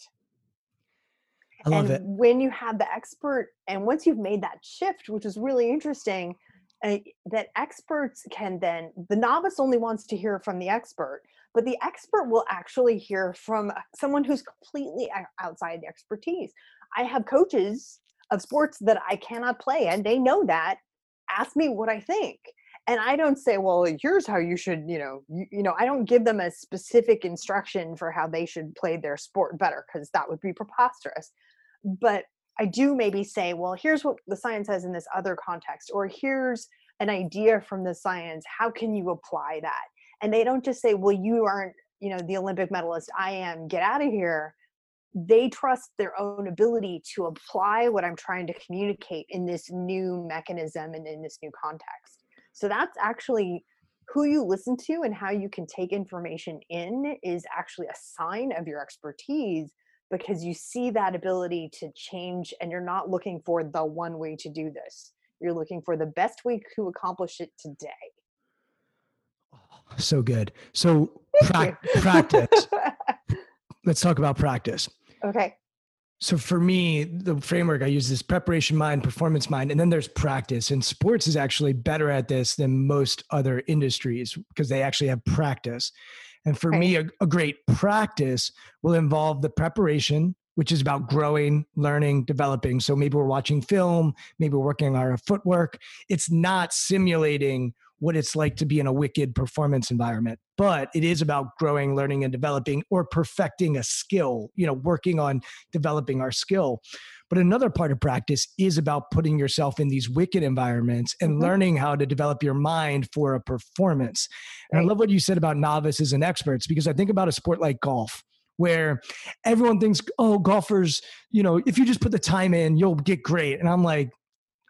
I love and it. when you have the expert, and once you've made that shift, which is really interesting, uh, that experts can then, the novice only wants to hear from the expert, but the expert will actually hear from someone who's completely outside the expertise. I have coaches of sports that I cannot play, and they know that. Ask me what I think. And I don't say, well, here's how you should, you know, you, you know, I don't give them a specific instruction for how they should play their sport better because that would be preposterous. But I do maybe say, well, here's what the science says in this other context, or here's an idea from the science. How can you apply that? And they don't just say, well, you aren't, you know, the Olympic medalist. I am. Get out of here they trust their own ability to apply what I'm trying to communicate in this new mechanism and in this new context. So that's actually who you listen to and how you can take information in is actually a sign of your expertise because you see that ability to change and you're not looking for the one way to do this. You're looking for the best way to accomplish it today. Oh, so good. So pra- practice. Let's talk about practice. Okay. So for me, the framework I use is preparation mind, performance mind, and then there's practice. And sports is actually better at this than most other industries because they actually have practice. And for right. me, a, a great practice will involve the preparation, which is about growing, learning, developing. So maybe we're watching film, maybe we're working on our footwork. It's not simulating what it's like to be in a wicked performance environment but it is about growing learning and developing or perfecting a skill you know working on developing our skill but another part of practice is about putting yourself in these wicked environments and mm-hmm. learning how to develop your mind for a performance and i love what you said about novices and experts because i think about a sport like golf where everyone thinks, oh, golfers, you know, if you just put the time in, you'll get great. And I'm like,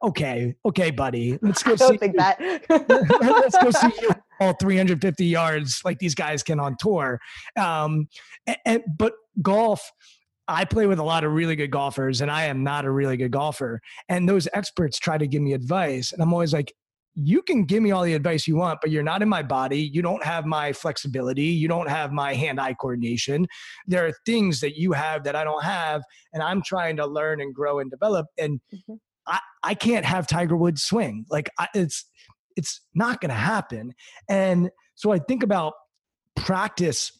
okay, okay, buddy, let's go. I don't see think you. that. let's go see you all 350 yards like these guys can on tour. Um, and, and, but golf. I play with a lot of really good golfers, and I am not a really good golfer. And those experts try to give me advice, and I'm always like, you can give me all the advice you want, but you're not in my body. You don't have my flexibility. You don't have my hand eye coordination. There are things that you have that I don't have, and I'm trying to learn and grow and develop. And Mhm. I, I can't have Tiger Woods swing. Like I, it's it's not going to happen. And so I think about practice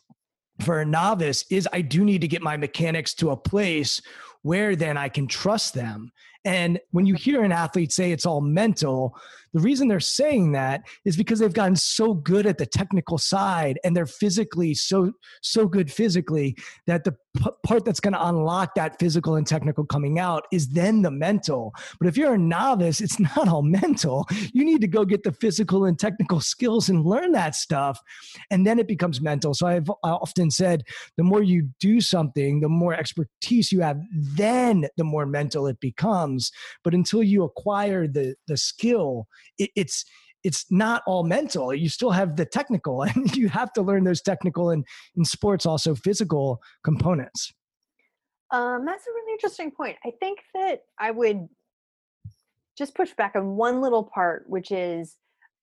for a novice is I do need to get my mechanics to a place where then I can trust them. And when you hear an athlete say it's all mental, the reason they're saying that is because they've gotten so good at the technical side and they're physically so so good physically that the p- part that's going to unlock that physical and technical coming out is then the mental. But if you're a novice, it's not all mental. You need to go get the physical and technical skills and learn that stuff and then it becomes mental. So I've often said the more you do something, the more expertise you have, then the more mental it becomes. But until you acquire the the skill, it, it's it's not all mental. You still have the technical, and you have to learn those technical and in sports also physical components. Um, that's a really interesting point. I think that I would just push back on one little part, which is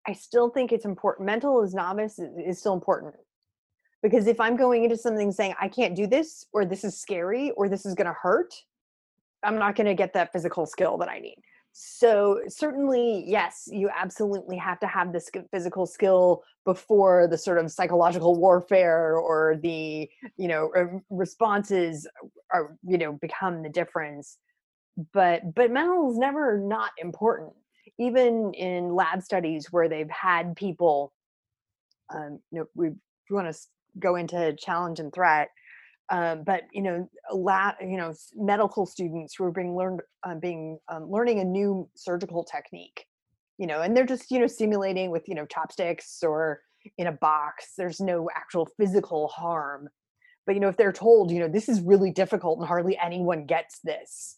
I still think it's important. Mental as novice is, is still important because if I'm going into something saying I can't do this, or this is scary, or this is going to hurt, I'm not going to get that physical skill that I need. So certainly, yes, you absolutely have to have this physical skill before the sort of psychological warfare or the you know responses are you know become the difference. But but mental is never not important. Even in lab studies where they've had people, um, you know, we want to go into challenge and threat um, but you know a lot you know medical students who are being learned uh, being um, learning a new surgical technique you know and they're just you know simulating with you know chopsticks or in a box there's no actual physical harm. But you know if they're told you know this is really difficult and hardly anyone gets this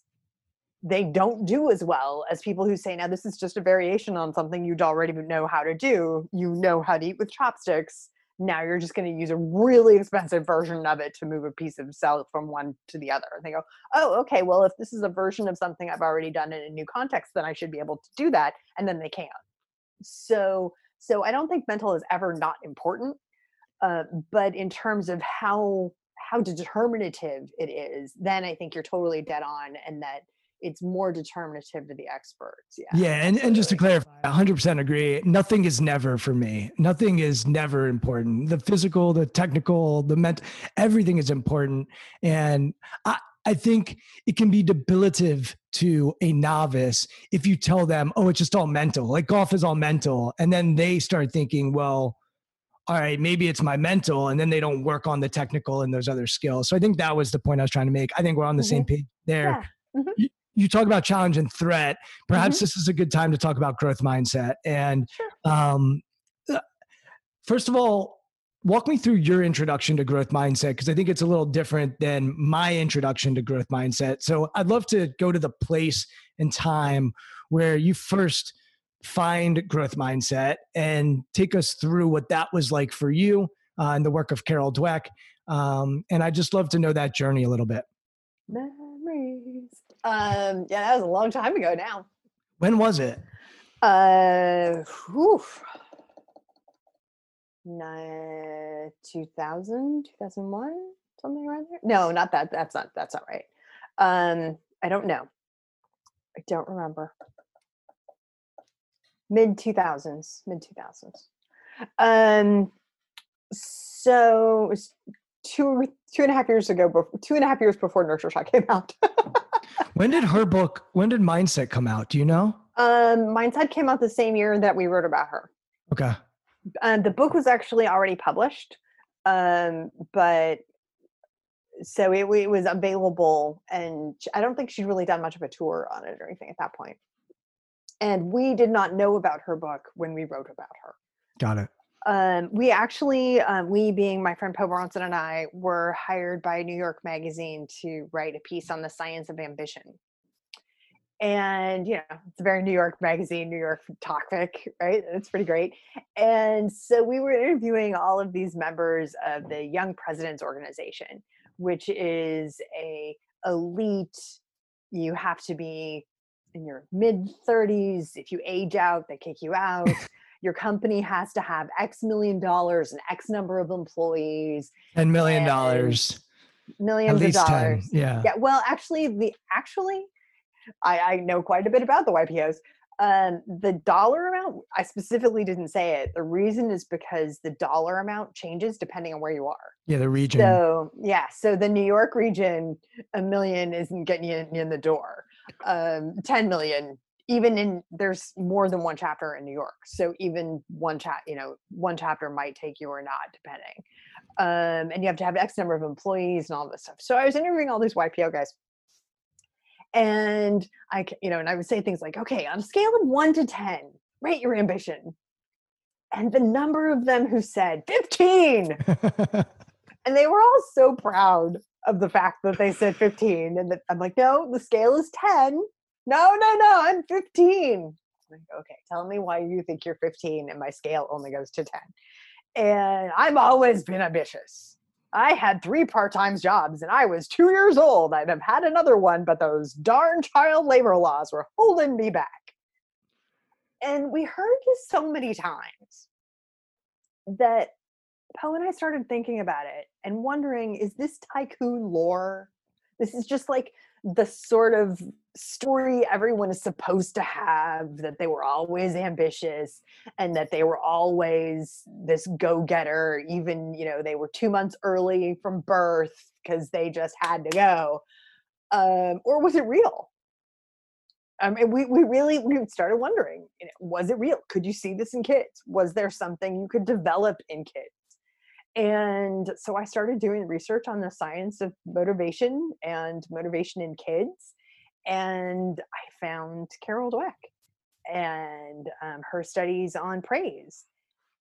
they don't do as well as people who say now this is just a variation on something you'd already know how to do. You know how to eat with chopsticks now you're just going to use a really expensive version of it to move a piece of cell from one to the other. And they go, oh, okay, well, if this is a version of something I've already done in a new context, then I should be able to do that. And then they can't. So, so I don't think mental is ever not important. Uh, but in terms of how how determinative it is, then I think you're totally dead on, and that it's more determinative to the experts. Yeah. Yeah, and, and just to clarify, 100% agree. Nothing is never for me. Nothing is never important. The physical, the technical, the mental, everything is important. And I, I think it can be debilitative to a novice if you tell them, oh, it's just all mental. Like golf is all mental. And then they start thinking, well, all right, maybe it's my mental. And then they don't work on the technical and those other skills. So I think that was the point I was trying to make. I think we're on the same page there. Yeah. Mhm. You, talk about challenge and threat. Perhaps this is a good time to talk about growth mindset. And um, uh, first of all, walk me through your introduction to growth mindset because I think it's a little different than my introduction to growth mindset. So I'd love to go to the place and time where you first find growth mindset and take us through what that was like for you uh, and the work of Carol Dweck. Um, and I'd just love to know that journey a little bit. Memories. Um, yeah, that was a long time ago now. When was it? Uh, whew. Nah, 2000, 2001, something around there. No, not that. That's not. That's not right. Um, I don't know. I don't remember. Mid 2000s. Mid 2000s. Um, so it was two two and a half years ago. Two and a half years before Nurture Shock came out. When did her book, when did Mindset come out? Do you know? um, Mindset came out the same year that we wrote about her. Okay. um, the book was actually already published um, but so it, it was available and i don't think she'd really done much of a tour on it or anything at that point and we did not know about her book when we wrote about her Got it. Um, we actually um, we being my friend Po Bronson and i were hired by new york magazine to write a piece on the science of ambition and you know it's a very new york magazine new york topic right it's pretty great and so we were interviewing all of these members of the young presidents organization which is a elite you have to be in your mid 30s. If you age out, they kick you out. Your company has to have X million dollars and X number of employees. And million dollars. Millions of least 10. dollars. Yeah. Yeah, well, actually, the actually, I, I know quite a bit about the YPOs. Um, the dollar amount, I specifically didn't say it. The reason is because the dollar amount changes depending on where you are. Yeah. The region. So yeah, so the New York region, a million isn't getting you in, in the door. Um, Ten million, even in there's more than one chapter in New York, so even one chat, you know, one chapter might take you or not, depending. Um, and you have to have X number of employees and all this stuff. So I was interviewing all these YPO guys, and I, you know, and I would say things like, okay, on a scale of one to ten, rate your ambition. And the number of them who said 15 and they were all so proud of the fact that they said 15 and that i'm like no the scale is 10 no no no i'm 15 like, okay tell me why you think you're 15 and my scale only goes to 10 and i've always been ambitious. I had three part-time jobs and i was two years old. I'd have had another one but those darn child labor laws were holding me back. And we heard this so many times that Po and I started thinking about it and wondering is this tycoon lore? This is just like the sort of story everyone is supposed to have that they were always ambitious and that they were always this go-getter even you know they were 2 months early from birth cuz they just had to go um or was it real I mean, we, we really we started wondering, you know, was it real? Could you see this in kids? Was there something you could develop in kids? And so I started doing research on the science of motivation and motivation in kids. And I found Carol Dweck and um, her studies on praise.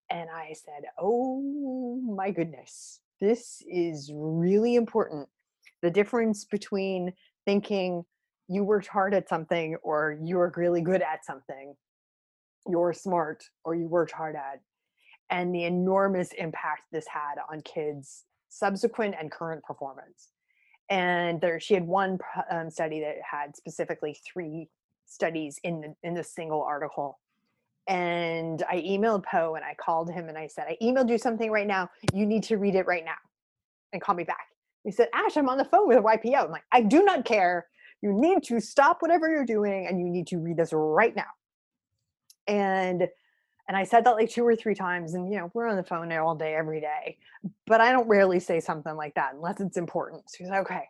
And I said, oh my goodness, this is really important. The difference between thinking you worked hard at something or you were really good at something, you're smart or you worked hard at and the enormous impact this had on kids' subsequent and current performance. And there, she had one um, study that had specifically three studies in the, in this single article. And I emailed Po and I called him and I said, I emailed you something right now. You need to read it right now and call me back. He said, Ash, I'm on the phone with a YPO. I'm like, I do not care. You need to stop whatever you're doing and you need to read this right now. And and I said that like two or three times, and you know, we're on the phone all day, every day. But I don't rarely say something like that unless it's important. So he's like, okay.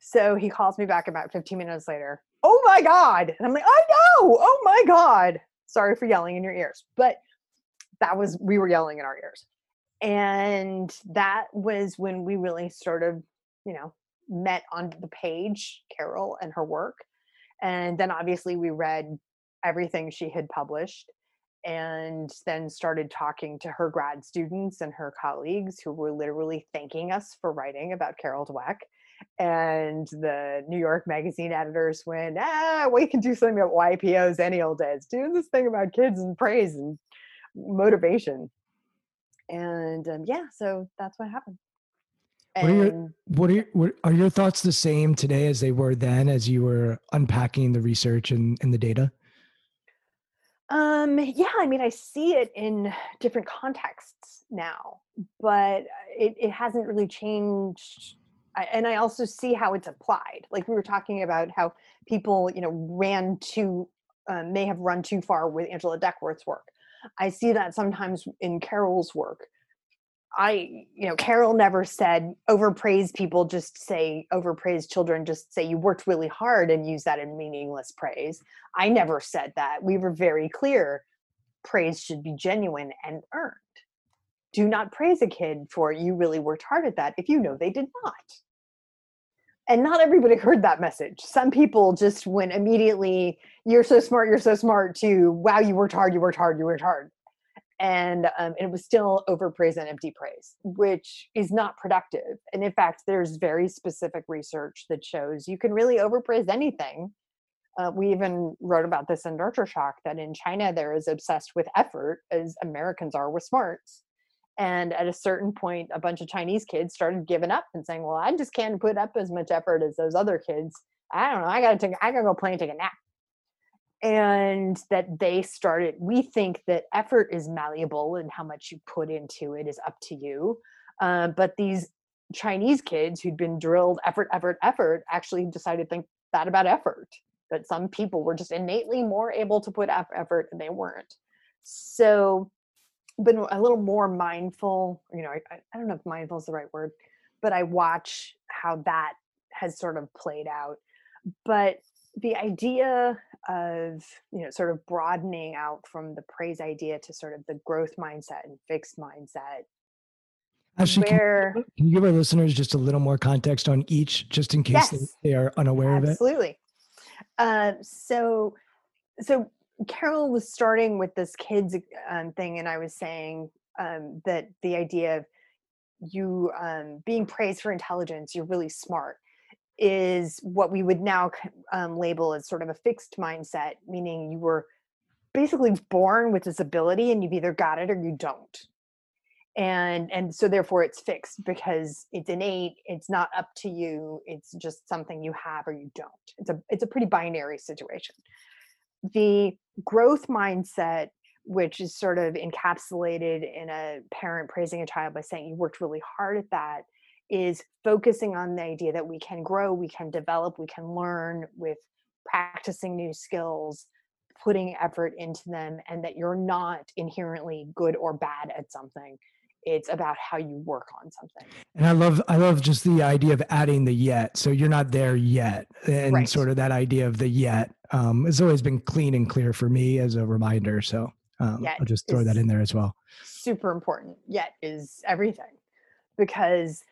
So he calls me back about 15 minutes later. Oh my God. And I'm like, I know. Oh my God. Sorry for yelling in your ears. But that was, we were yelling in our ears. And that was when we really sort of, you know, met on the page, Carol and her work. And then obviously we read everything she had published and then started talking to her grad students and her colleagues who were literally thanking us for writing about Carol Dweck. And the New York Magazine editors went, ah, we can do something about YPOs any old day. It's doing this thing about kids and praise and motivation. And um, yeah, so that's what happened. What are, your, what, are your, what are your thoughts the same today as they were then as you were unpacking the research and, and the data? Um, yeah, I mean, I see it in different contexts now, but it, it hasn't really changed. I, and I also see how it's applied. Like we were talking about how people, you know, ran too, uh, may have run too far with Angela Duckworth's work. I see that sometimes in Carol's work. I, you know, Carol never said overpraise people, just say overpraise children, just say you worked really hard and use that in meaningless praise. I never said that. We were very clear praise should be genuine and earned. Do not praise a kid for you really worked hard at that if you know they did not. And not everybody heard that message. Some people just went immediately, you're so smart, you're so smart, to wow, you worked hard, you worked hard, you worked hard and um, it was still overpraise and empty praise, which is not productive. And in fact, there's very specific research that shows you can really overpraise anything. Uh, we even wrote about this in Nurture Shock that in China they're as obsessed with effort as Americans are with smarts. And at a certain point, a bunch of Chinese kids started giving up and saying, "Well, I just can't put up as much effort as those other kids. I don't know. I gotta take. I gotta go play and take a nap." And that they started we think that effort is malleable and how much you put into it is up to you. Uh, but these chinese kids who'd been drilled effort effort effort actually decided to think that about effort that some people were just innately more able to put effort and they weren't. So been a little more mindful you know I, I don't know if mindful is the right word but i watch how that has sort of played out. But the idea of you know sort of broadening out from the praise idea to sort of the growth mindset and fixed mindset Actually, where, can, can, you give our listeners just a little more context on each, just in case yes, they, they, are unaware absolutely. of it? Absolutely. Uh, so, so Carol was starting with this kids um, thing, and I was saying um, that the idea of you um, being praised for intelligence, you're really smart, is what we would now um, label as sort of a fixed mindset, meaning you were basically born with this ability and you've either got it or you don't. And and so therefore it's fixed because it's innate it's not up to you it's just something you have or you don't. It's a it's a pretty binary situation. The growth mindset which is sort of encapsulated in a parent praising a child by saying you worked really hard at that is focusing on the idea that we can grow, we can develop, we can learn with practicing new skills, putting effort into them, and that you're not inherently good or bad at something. It's about how you work on something. And I love I love just the idea of adding the yet. So you're not there yet. And right. sort of that idea of the yet um, has always been clean and clear for me as a reminder. So um, I'll just throw that in there as well. Super important. Yet is everything because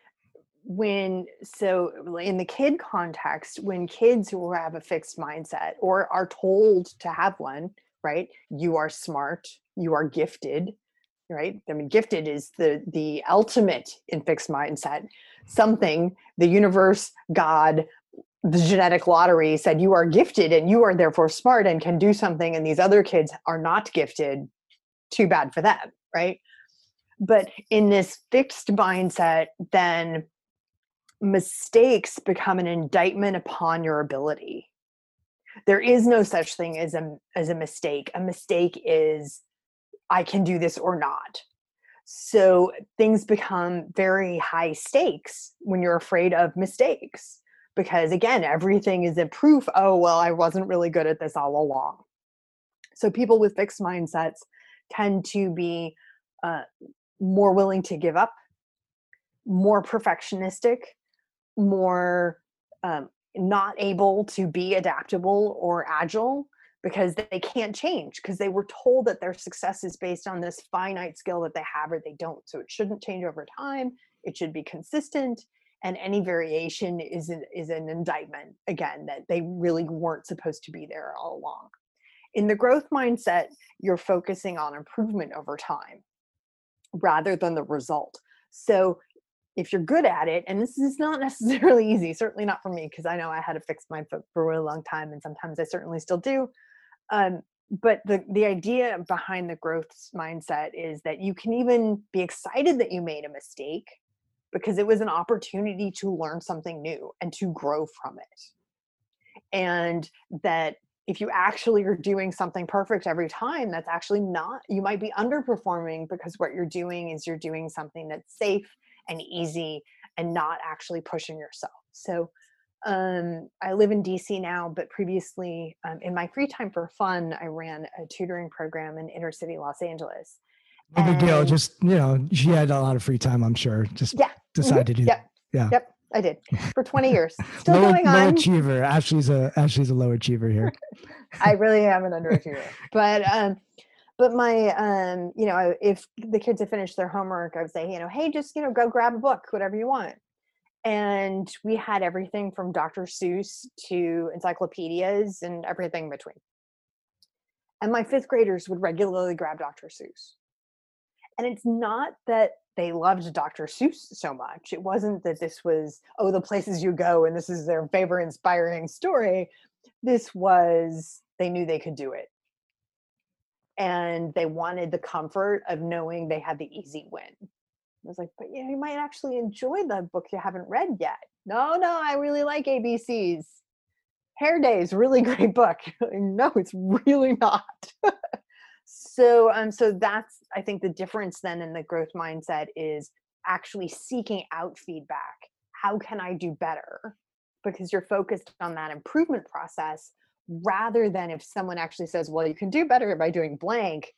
when so in the kid context when kids who have a fixed mindset or are told to have one right you are smart you are gifted right? I mean gifted is the the ultimate in fixed mindset. Something the universe god the genetic lottery said you are gifted and you are therefore smart and can do something and these other kids are not gifted too bad for them right? But in this fixed mindset then mistakes become an indictment upon your ability. There is no such thing as a as a mistake. A mistake is I can do this or not. So things become very high stakes when you're afraid of mistakes because again everything is a proof oh well I wasn't really good at this all along. So people with fixed mindsets tend to be uh, more willing to give up, more perfectionistic, more um, not able to be adaptable or agile because they can't change because they were told that their success is based on this finite skill that they have or they don't so it shouldn't change over time it should be consistent and any variation is an, is an indictment again that they really weren't supposed to be there all along. In the growth mindset you're focusing on improvement over time rather than the result. So if you're good at it, and this is not necessarily easy, certainly not for me, because I know I had to fix my foot for a really long time, and sometimes I certainly still do. Um, but the the idea behind the growth mindset is that you can even be excited that you made a mistake because it was an opportunity to learn something new and to grow from it. And that if you actually are doing something perfect every time, that's actually not, you might be underperforming because what you're doing is you're doing something that's safe and easy and not actually pushing yourself. So um, I live in DC now, but previously, um, in my free time for fun, I ran a tutoring program in inner city Los Angeles. No big deal. Just you know, she had a lot of free time. I'm sure. Just yeah, decided mm-hmm. to do. Yep. Yeah. Yep. I did for 20 years. Still low, going on. Low achiever. Ashley's a Ashley's a low achiever here. I really am an underachiever, but um, but my um you know if the kids have finished their homework i would say you know hey just you know go grab a book whatever you want. And we had everything from dr seuss to encyclopedias and everything in between. And my fifth graders would regularly grab dr seuss. And it's not that they loved dr seuss so much. It wasn't that this was oh the places you go and this is their favorite inspiring story. This was they knew they could do it and they wanted the comfort of knowing they had the easy win. I was like, but yeah, you might actually enjoy the book you haven't read yet. No, no, I really like ABCs. Hair Day is a really great book. no, it's really not. so um so that's I think the difference then in the growth mindset is actually seeking out feedback. How can I do better? Because you're focused on that improvement process rather than if someone actually says, well, you can do better by doing blank,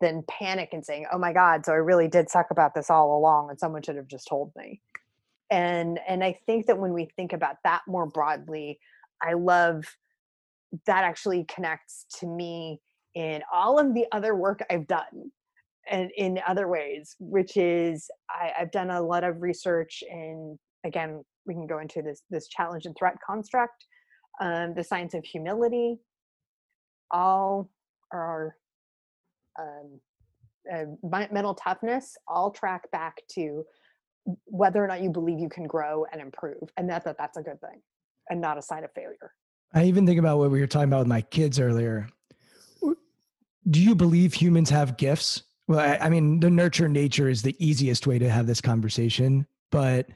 then panic and saying, oh my God, so I really did suck about this all along and someone should have just told me. And and I think that when we think about that more broadly, I love that actually connects to me in all of the other work I've done and in other ways, which is I, I've done a lot of research and again, we can go into this this challenge and threat construct, um, the science of humility, all are um, uh, mental toughness, all track back to whether or not you believe you can grow and improve, and that, that that's a good thing, and not a sign of failure. I even think about what we were talking about with my kids earlier. Do you believe humans have gifts? Well, I, I mean, the nurture nature is the easiest way to have this conversation, but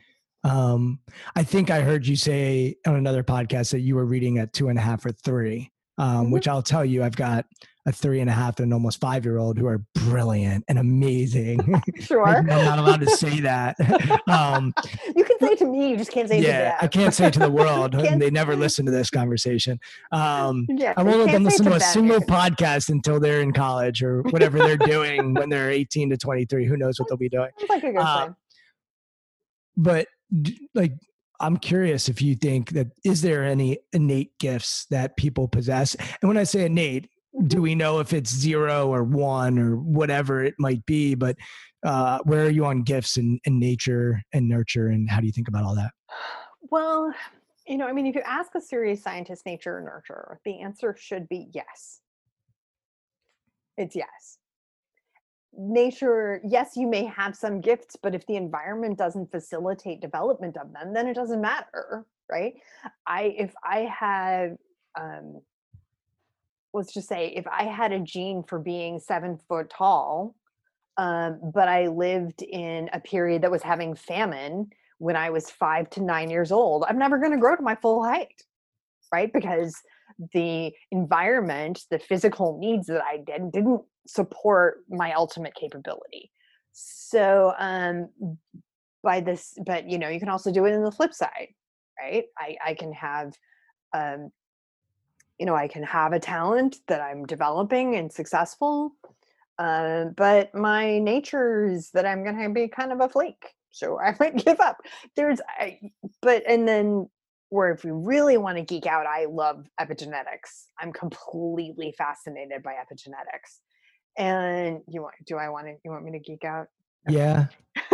um, I think I heard you say on another podcast that you were reading at two and a half or three, um, mm-hmm. which I'll tell you, I've got a three and a half and almost five year old who are brilliant and amazing. Sure. I'm not allowed to say that. um, you can say to me, you just can't say yeah, I can't say to the world. they never listen to this conversation. Um, yeah, I won't let them listen to, to a single podcast until they're in college or whatever they're doing when they're 18 to 23. Who knows what they'll be doing. like a good uh, But like, I'm curious if you think that is there any innate gifts that people possess? And when I say innate, do we know if it's zero or one or whatever it might be? But uh, where are you on gifts and, and nature and nurture and how do you think about all that? Well you know i mean if you ask a serious scientist nature or nurture the answer should be yes. It's yes nature yes you may have some gifts but if the environment doesn't facilitate development of them then it doesn't matter right i if i had um let's just say if I had a gene for being seven foot tall, um, but I lived in a period that was having famine when I was five to nine years old, I'm never going to grow to my full height, right? Because the environment, the physical needs that I did didn't support my ultimate capability. So, um, by this, but you know, you can also do it in the flip side, right? I, I can have um, you know i can have a talent that i'm developing and successful uh, but my nature is that i'm going to be kind of a flake so i might give up there's I, but and then where if we really want to geek out i love epigenetics i'm completely fascinated by epigenetics and you want do i want to you want me to geek out yeah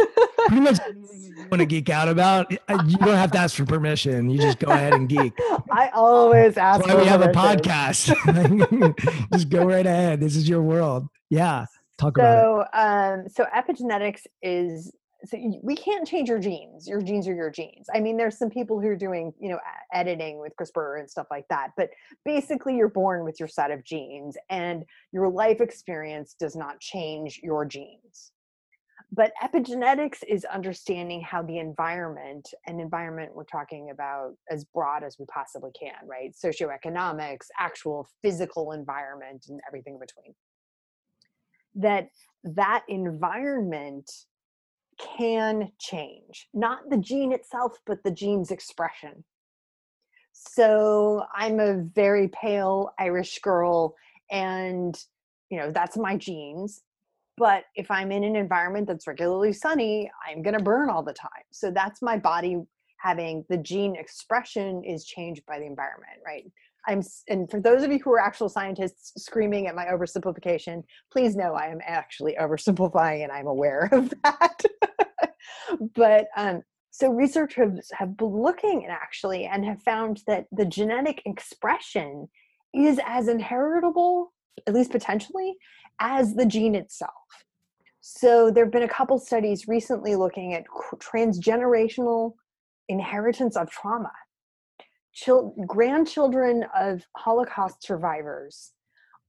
pretty much you want to geek out about, uh, you don't have to ask for permission. You just go ahead and geek. I always ask. That's why we have a podcast. just go right ahead. This is your world. Yeah, talk so, about it. So, um, so epigenetics is so we can't change your genes. Your genes are your genes. I mean, there's some people who are doing, you know, editing with CRISPR and stuff like that. But basically, you're born with your set of genes, and your life experience does not change your genes but epigenetics is understanding how the environment and environment we're talking about as broad as we possibly can right socioeconomics actual physical environment and everything in between that that environment can change not the gene itself but the gene's expression so i'm a very pale irish girl and you know that's my genes but if I'm in an environment that's regularly sunny, I'm going to burn all the time. So that's my body having the gene expression is changed by the environment, right? I'm, and for those of you who are actual scientists screaming at my oversimplification, please know I am actually oversimplifying and I'm aware of that. But um, so researchers have been looking at actually and have found that the genetic expression is as inheritable, at least potentially, as the gene itself. So there have been a couple studies recently looking at transgenerational inheritance of trauma. Chil- grandchildren of Holocaust survivors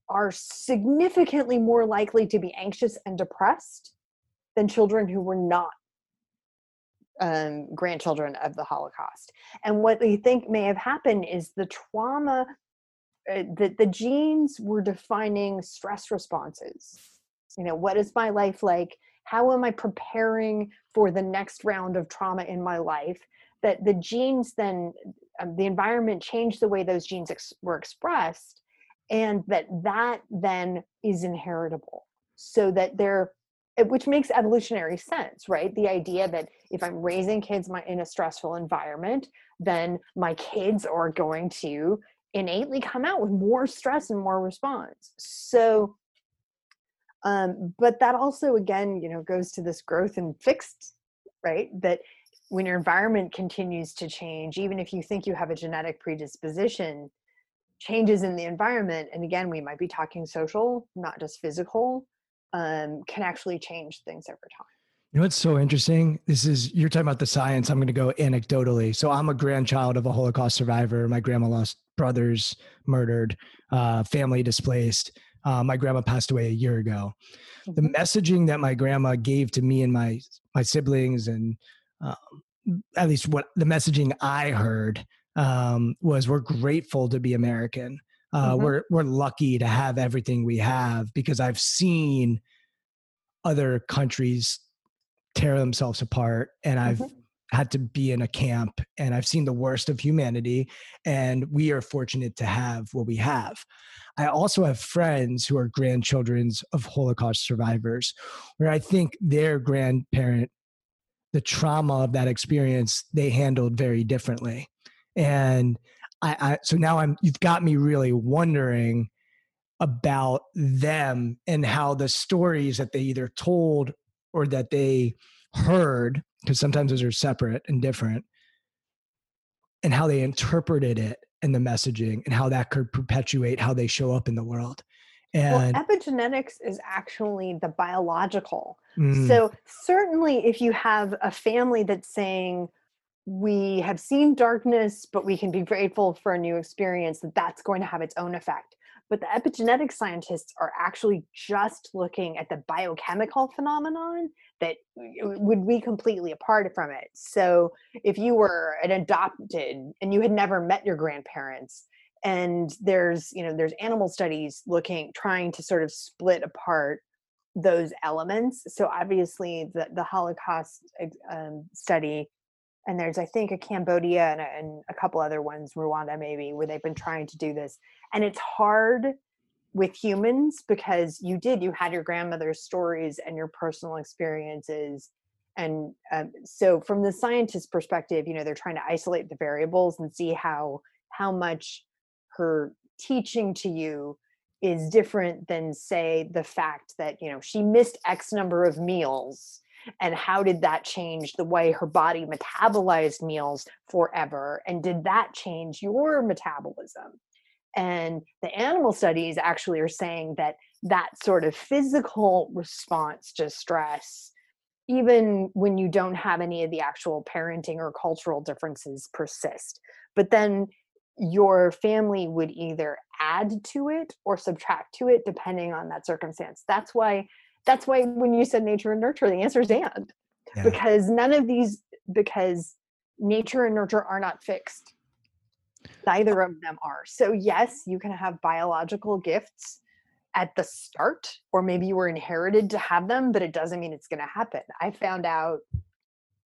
are significantly more likely to be anxious and depressed than children who were not um, grandchildren of the Holocaust. And what they think may have happened is the trauma, uh, that the genes were defining stress responses. You know, what is my life like? How am I preparing for the next round of trauma in my life? That the genes then, um, the environment changed the way those genes ex- were expressed, and that that then is inheritable. So that they're which makes evolutionary sense right? The idea that if i'm raising kids my, in a stressful environment then my kids are going to innately come out with more stress and more response. So um, but that also again you know goes to this growth and fixed right? That when your environment continues to change even if you think you have a genetic predisposition changes in the environment and again we might be talking social not just physical um, can actually change things over time. You know what's so interesting? This is you're talking about the science. I'm going to go anecdotally. So I'm a grandchild of a Holocaust survivor. My grandma lost brothers, murdered, uh, family displaced. Uh, my grandma passed away a year ago. The mm-hmm. messaging that my grandma gave to me and my my siblings, and um, at least what the messaging I heard um, was, "We're grateful to be American. Uh, mm-hmm. We're we're lucky to have everything we have because I've seen other countries tear themselves apart, and I've mm-hmm. had to be in a camp, and I've seen the worst of humanity, and we are fortunate to have what we have. I also have friends who are grandchildren of Holocaust survivors, where I think their grandparent, the trauma of that experience, they handled very differently, and I, I so now I'm you've got me really wondering about them and how the stories that they either told or that they heard because sometimes those are separate and different and how they interpreted it and the messaging and how that could perpetuate how they show up in the world and well, epigenetics is actually the biological mm. so certainly if you have a family that's saying we have seen darkness, but we can be grateful for a new experience, that that's going to have its own effect. But the epigenetic scientists are actually just looking at the biochemical phenomenon that would be completely apart from it. So if you were an adopted and you had never met your grandparents, and there's you know there's animal studies looking trying to sort of split apart those elements so obviously the, the holocaust um, study and there's i think a cambodia and a, and a, couple other ones rwanda maybe where they've been trying to do this and it's hard with humans because you did you had your grandmother's stories and your personal experiences and um, so from the scientist perspective you know they're trying to isolate the variables and see how how much her teaching to you is different than say the fact that you know she missed x number of meals and how did that change the way her body metabolized meals forever and did that change your metabolism? And the animal studies actually are saying that that sort of physical response to stress even when you don't have any of the actual parenting or cultural differences persist but then your family would either add to it or subtract to it depending on that circumstance. That's why that's why when you said nature and nurture, the answer is and. Yeah. Because none of these, because nature and nurture are not fixed. Neither of them are. So, yes, you can have biological gifts at the start, or maybe you were inherited to have them, but it doesn't mean it's going to happen. I found out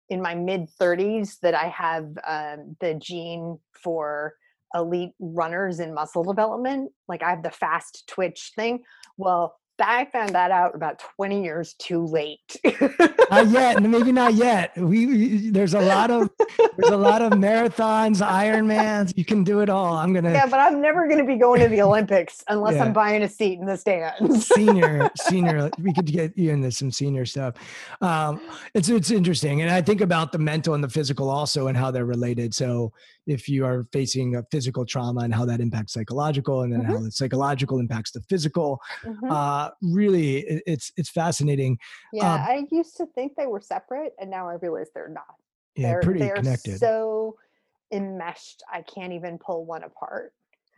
in my mid 30s that I have um, the gene for elite runners in muscle development. Like I have the fast twitch thing. Well, I found that out about 20 years too late. not yet, maybe not yet. We, we, there's a lot of there's a lot of marathons, Ironmans. You can do it all. I'm gonna. Yeah, but I'm never gonna be going to the Olympics unless yeah. I'm buying a seat in the stands. senior, senior. We could get you into some senior stuff. Um, it's it's interesting, and I think about the mental and the physical also, and how they're related. So if you are facing a physical trauma and how that impacts psychological and then mm-hmm. how the psychological impacts the physical mm-hmm. uh, really it's it's fascinating yeah um, i used to think they were separate and now i realize they're not yeah they're, pretty they're connected so enmeshed i can't even pull one apart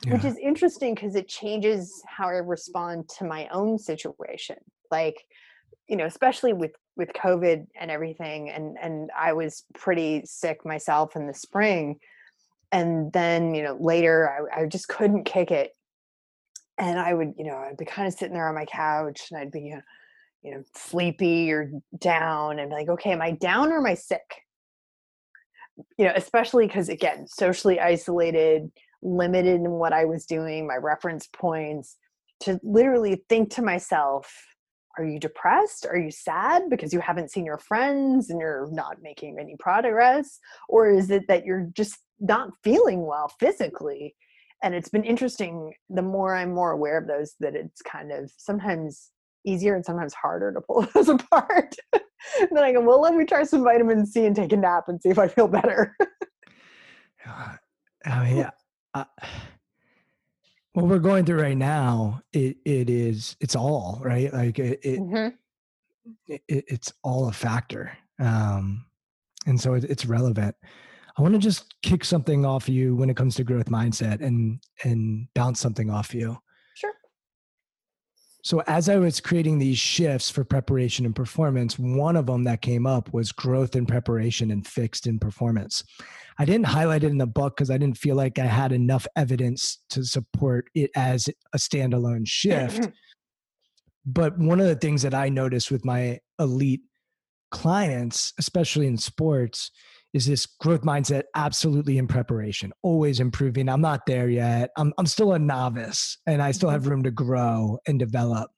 yeah. which is interesting because it changes how i respond to my own situation like you know, especially with with COVID and everything, and and I was pretty sick myself in the spring, and then you know later I, I just couldn't kick it, and I would you know I'd be kind of sitting there on my couch, and I'd be you know, you know sleepy or down, and like, okay, am I down or am I sick? You know, especially because again, socially isolated, limited in what I was doing, my reference points, to literally think to myself are you depressed? Are you sad because you haven't seen your friends and you're not making any progress? Or is it that you're just not feeling well physically? And it's been interesting the more I'm more aware of those that it's kind of sometimes easier and sometimes harder to pull those apart. then I go, well, let me try some vitamin C and take a nap and see if I feel better. I mean, yeah. What we're going through right now it, it is it's all right? Like it, it, mm-hmm. it it's all a factor um and so it, it's relevant. I want to just kick something off you when it comes to growth mindset and and bounce something off you so as i was creating these shifts for preparation and performance one of them that came up was growth in preparation and fixed in performance I didn't highlight it in the book because I didn't feel like I had enough evidence to support it as a standalone shift. Mm-hmm. but one of the things that I noticed with my elite clients, especially in sports, is this growth mindset absolutely in preparation, always improving. I'm not there yet. I'm, I'm still a novice and I still have room to grow and develop.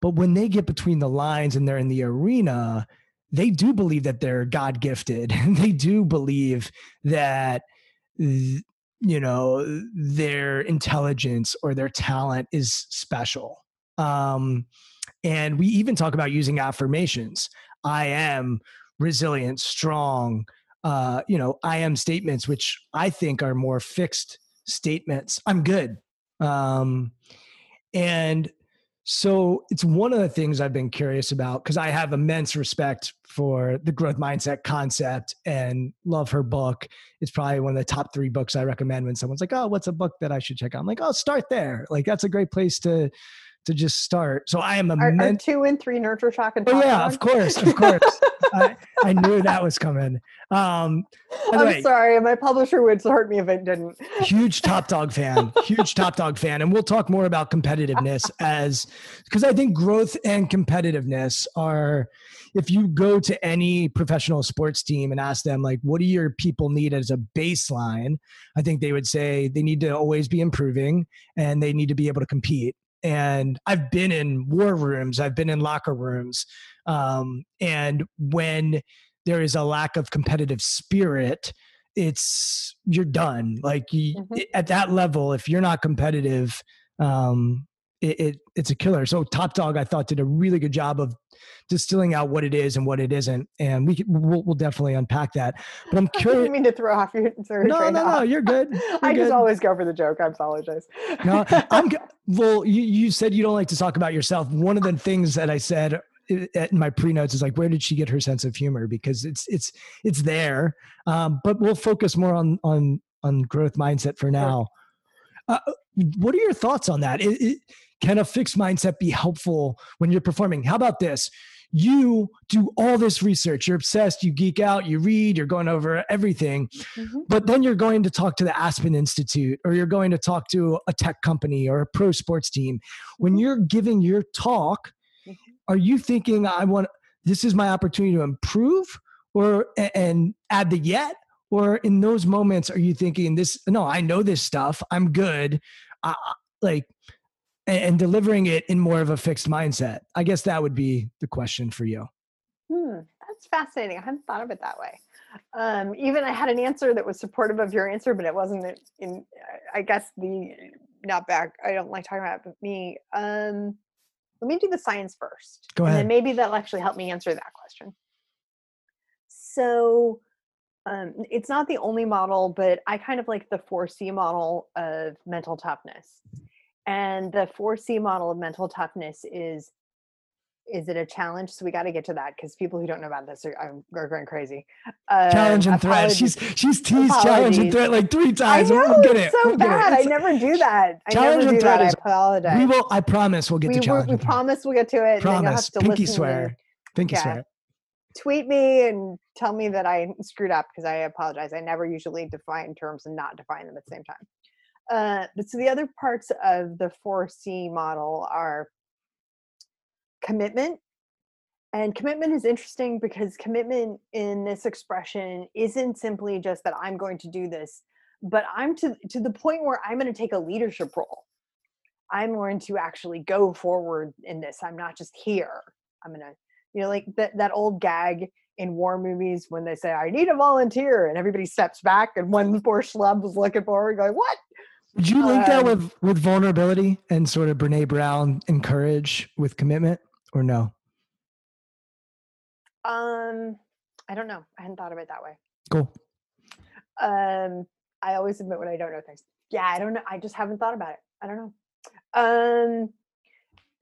But when they get between the lines and they're in the arena, they do believe that they're God gifted. they do believe that, you know, their intelligence or their talent is special. Um, and we even talk about using affirmations. I am resilient, strong. Uh, you know, I am statements, which I think are more fixed statements. I'm good. Um, and so it's one of the things I've been curious about because I have immense respect for the growth mindset concept and love her book. It's probably one of the top three books I recommend when someone's like, "Oh, what's a book that I should check out?" I'm like, "Oh, start there." Like that's a great place to to just start. So I am a are, are two and three nurture shock and oh yeah, of course, of course. I, I, knew that was coming. Um, I'm way, sorry, my publisher would hurt me if it didn't. huge top dog fan, huge top dog fan, and we'll talk more about competitiveness as because I think growth and competitiveness are. If you go to any professional sports team and ask them like, what do your people need as a baseline? I think they would say they need to always be improving and they need to be able to compete and I've been in war rooms, I've been in locker rooms, um, and when there is a lack of competitive spirit, it's you're done. Like you, mm-hmm. at that level, if you're not competitive, um, it, it, it's a killer. So Top Dog, I thought, did a really good job of distilling out what it is and what it isn't, and we we'll, we'll definitely unpack that. But I'm curious. I didn't mean to throw off your. No, no, no. You're good. You're I good. just always go for the joke. I apologize. no, I'm. Well, you you said you don't like to talk about yourself. One of the things that I said in my pre notes is like where did she get her sense of humor because it's it's it's there um, but we'll focus more on on on growth mindset for now uh, what are your thoughts on that it, it, can a fixed mindset be helpful when you're performing? How about this? You do all this research, you're obsessed, you geek out, you read, you're going over everything, mm-hmm. but then you're going to talk to the Aspen Institute or you're going to talk to a tech company or a pro sports team. When mm-hmm. you're giving your talk, mm-hmm. are you thinking, I want this is my opportunity to improve or and add the yet? Or in those moments, are you thinking this? No, I know this stuff. I'm good. I, like and, delivering it in more of a fixed mindset? I guess that would be the question for you. Hmm, that's fascinating. I hadn't thought of it that way. Um, even I had an answer that was supportive of your answer, but it wasn't in. I guess the not back. I don't like talking about it, but me. Um, let me do the science first. Go ahead. And maybe that'll actually help me answer that question. So, um, it's not the only model, but I kind of like the 4C model of mental toughness. And the 4C model of mental toughness is is it a challenge? So we got to get to that because people who don't know about this are, are, going crazy. Uh, challenge and threat. She's she's teased challenge and threat like three times. I know, we'll get it. so we'll bad. I never do that. I challenge never and do that. threat I apologize. We will. I promise we'll get we, to challenge. we threat. promise we'll get to it. and then you'll have Promise. to Pinky swear. Pinky Yeah. swear. tweet me and tell me that I screwed up because I apologize. I never usually define terms and not define them at the same time. Uh, but so the other parts of the 4C model are commitment. And commitment is interesting because commitment in this expression isn't simply just that I'm going to do this, but I'm to, to the point where I'm going to take a leadership role. I'm going to actually go forward in this. I'm not just here. I'm going to you know, like that that old gag in war movies when they say, "I need a volunteer," and everybody steps back, and one poor schlub was looking forward, going, "What?" Would you link that Um, with with vulnerability and sort of Brene Brown encourage with commitment or no? Um, I don't know. I hadn't thought of it that way. Cool. Um, I always admit when I don't know things. Yeah, I don't know. I just haven't thought about it. I don't know. Um,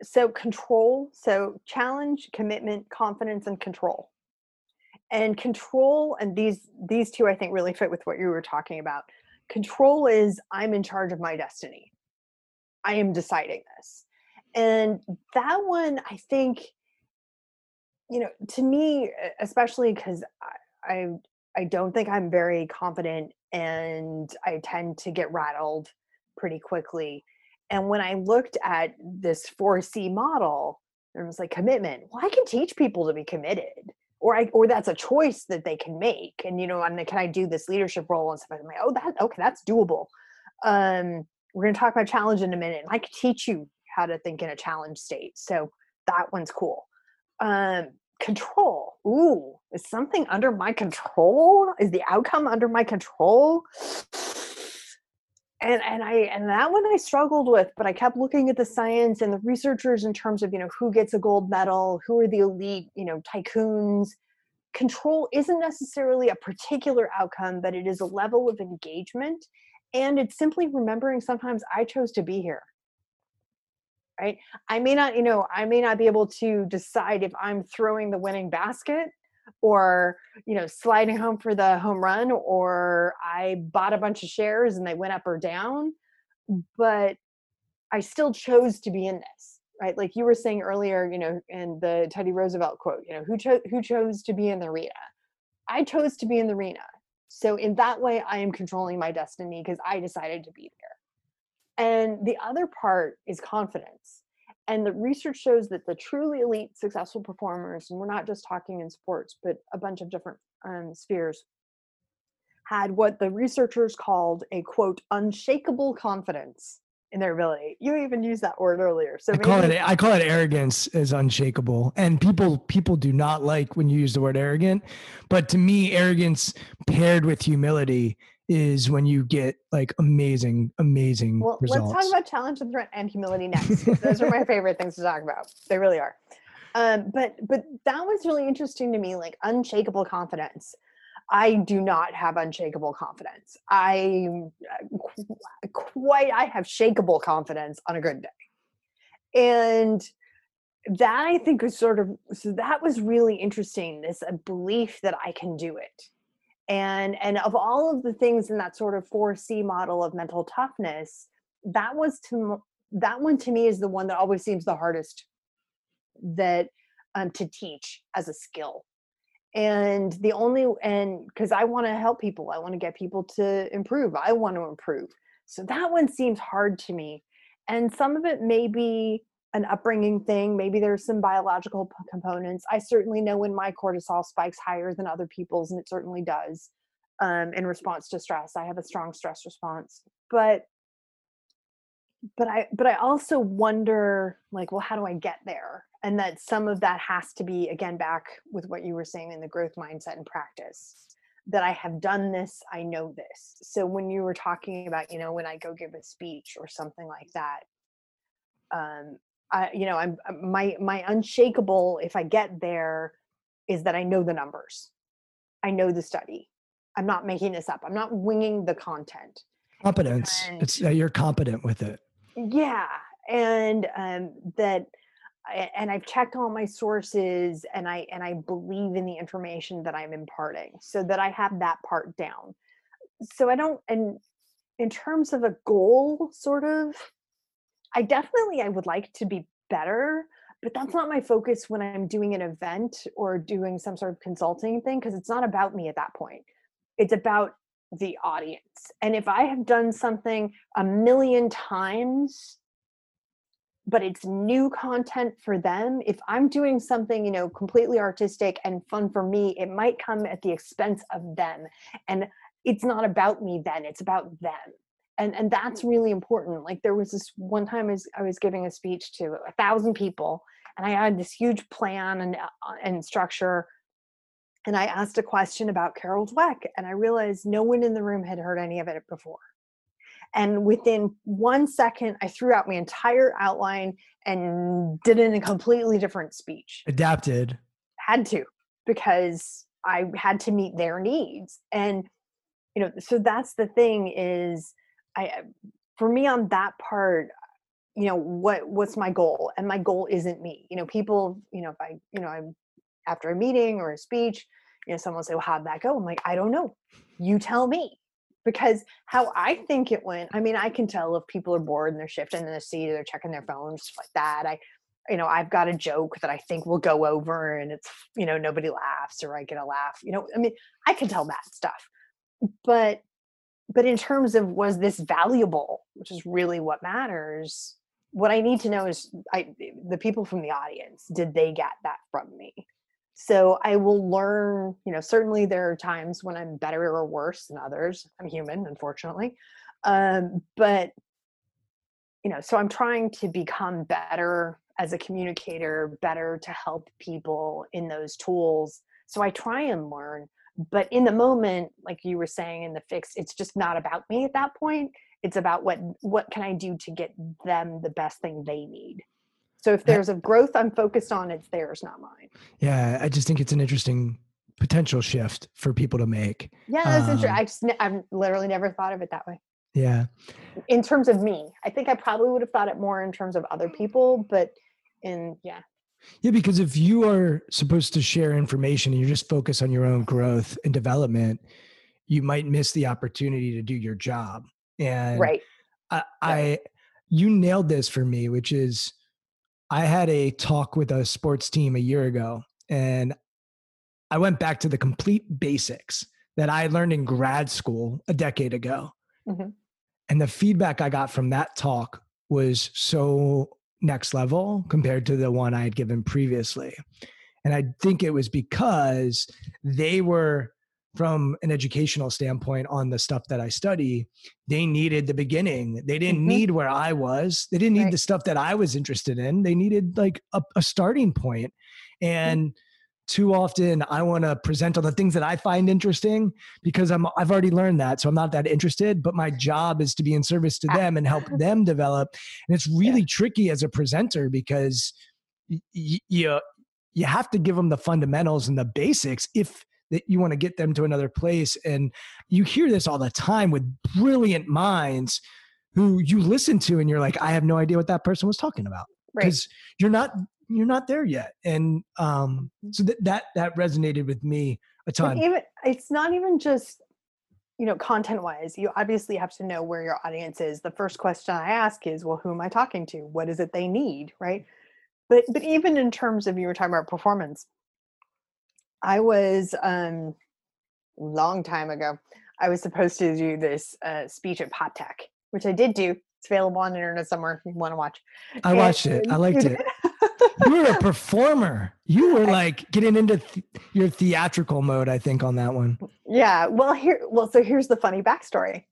so control. So challenge, commitment, confidence, and control. And control, and these these two I think really fit with what you were talking about. Control is I'm in charge of my destiny. I am deciding this. And that one, I think, you know, to me, especially because I, I I don't think I'm very confident and I tend to get rattled pretty quickly. And when I looked at this 4C model, it was like commitment. Well, I can teach people to be committed. Or I or that's a choice that they can make. And you know, and then can I do this leadership role and stuff? I'm like, oh, that okay, that's doable. Um, we're gonna talk about challenge in a minute. And I could teach you how to think in a challenge state. So that one's cool. Um, control. Ooh, is something under my control? Is the outcome under my control? And and I and that one I struggled with, but I kept looking at the science and the researchers in terms of you know who gets a gold medal, who are the elite, you know, tycoons. Control isn't necessarily a particular outcome, but it is a level of engagement, and it's simply remembering sometimes I chose to be here right i may not you know i may not be able to decide if i'm throwing the winning basket or you know sliding home for the home run or i bought a bunch of shares and they went up or down but i still chose to be in this right? Like you were saying earlier you know in the teddy roosevelt quote you know who chose who chose to be in the arena? I chose to be in the arena. So in that way i am controlling my destiny because i decided to be there. And the other part is confidence. And the research shows that the truly elite, successful performers, and we're not just talking in sports, but a bunch of different um, spheres, had what the researchers called a quote, unshakable confidence in their ability. You even used that word earlier. So I call it I call it arrogance is unshakable. And people people do not like when you use the word arrogant. But to me, arrogance paired with humility is when you get like amazing, amazing Well, results. let's talk about challenge and threat and humility next. Those are my favorite things to talk about. They really are. Um, but but that was really interesting to me, like unshakable confidence. I do not have unshakable confidence. I uh, qu- quite I have shakable confidence on a good day, and that I think was sort of so that was really interesting. This uh, belief that I can do it, and and of all of the things in that sort of 4c model of mental toughness that was to that one to me is the one that always seems the hardest that um, to teach as a skill. And the only and because i want to help people i want to get people to improve i want to improve. So that one seems hard to me. And some of it may be an upbringing thing maybe there's some biological p- components. I certainly know when my cortisol spikes higher than other people's and it certainly does um, in response to stress. I have a strong stress response. But but i but i also wonder like well how do i get there? And that some of that has to be again back with what you were saying in the growth mindset and practice that i have done this i know this. So when you were talking about you know when i go give a speech or something like that um i you know i'm my my unshakable if i get there is that i know the numbers i know the study i'm not making this up i'm not winging the content competence. and- It's that you're competent with it. yeah and um that and I've checked all my sources and I and I believe in the information that I'm imparting so that I have that part down. So I don't and in terms of a goal sort of I definitely I would like to be better, but that's not my focus when I'm doing an event or doing some sort of consulting thing because it's not about me at that point. It's about the audience. And if I have done something a million times but it's new content for them if i'm doing something you know completely artistic and fun for me it might come at the expense of them and it's not about me then it's about them and and that's really important like there was this one time I was, I was giving a speech to a thousand people and i had this huge plan and uh, and structure and i asked a question about carol dweck and i realized no one in the room had heard any of it before and within one second, I threw out my entire outline and did it in a completely different speech. Adapted. Had to, because I had to meet their needs. And, you know, so that's the thing is I for me on that part, you know, what what's my goal? And my goal isn't me. You know, people, you know, if I, you know, I'm after a meeting or a speech, you know, someone will say, Well, how'd that go? I'm like, I don't know. You tell me because how I think it went, I mean, I can tell if people are bored and they're shifting in the seat or they're checking their phones, stuff like that. I, you know, I've got a joke that I think will go over and it's, you know, nobody laughs or I get a laugh. You know, I mean, I can tell that stuff. But but in terms of was this valuable, which is really what matters, what I need to know is I the people from the audience, did they get that from me? so i will learn you know certainly there are times when i'm better or worse than others. I'm human unfortunately um, but you know so i'm trying to become better as a communicator better to help people in those tools. So i try and learn but in the moment like you were saying in the fix it's just not about me at that point it's about what what can i do to get them the best thing they need so if there's a growth I'm focused on, it's theirs, not mine. Yeah, I just think it's an interesting potential shift for people to make. Yeah, that's um, interesting. I just I've literally never thought of it that way. Yeah. In terms of me, I think I probably would have thought it more in terms of other people, but in yeah. Yeah, because if you are supposed to share information and you're just focused on your own growth and development, you might miss the opportunity to do your job. And right. I, I you nailed this for me, which is I had a talk with a sports team a year ago, and I went back to the complete basics that I learned in grad school a decade ago. Mm-hmm. And the feedback I got from that talk was so next level compared to the one I had given previously. And I think it was because they were from an educational standpoint on the stuff that I study, they needed the beginning. They didn't mm-hmm. need where I was. They didn't need right. the stuff that I was interested in. They needed like a, a starting point. Mm-hmm. And mm-hmm. Too often I want to present on the things that I find interesting because I'm I've already learned that. So I'm not that interested, but my job is to be in service to uh, them and help them develop. And it's really yeah. tricky as a presenter because y- y- you you have to give them the fundamentals and the basics if that you want to get them to another place. And you hear this all the time with brilliant minds who you listen to and you're like, I have no idea what that person was talking about. Because right. you're not you're not there yet. And um so that that that resonated with me a ton. Even it's not even just you know content wise you obviously have to know where your audience is the first question i ask is well who am i talking to what is it they need right but but even in terms of you were talking about performance I was um long time ago. I was supposed to do this uh, speech at Pop Tech, which I did do. It's available on the internet somewhere if you want to watch. I and, watched it. I liked it. You were a performer. You were like getting into th- your theatrical mode, I think, on that one. Yeah. Well, here. Well, so here's the funny backstory.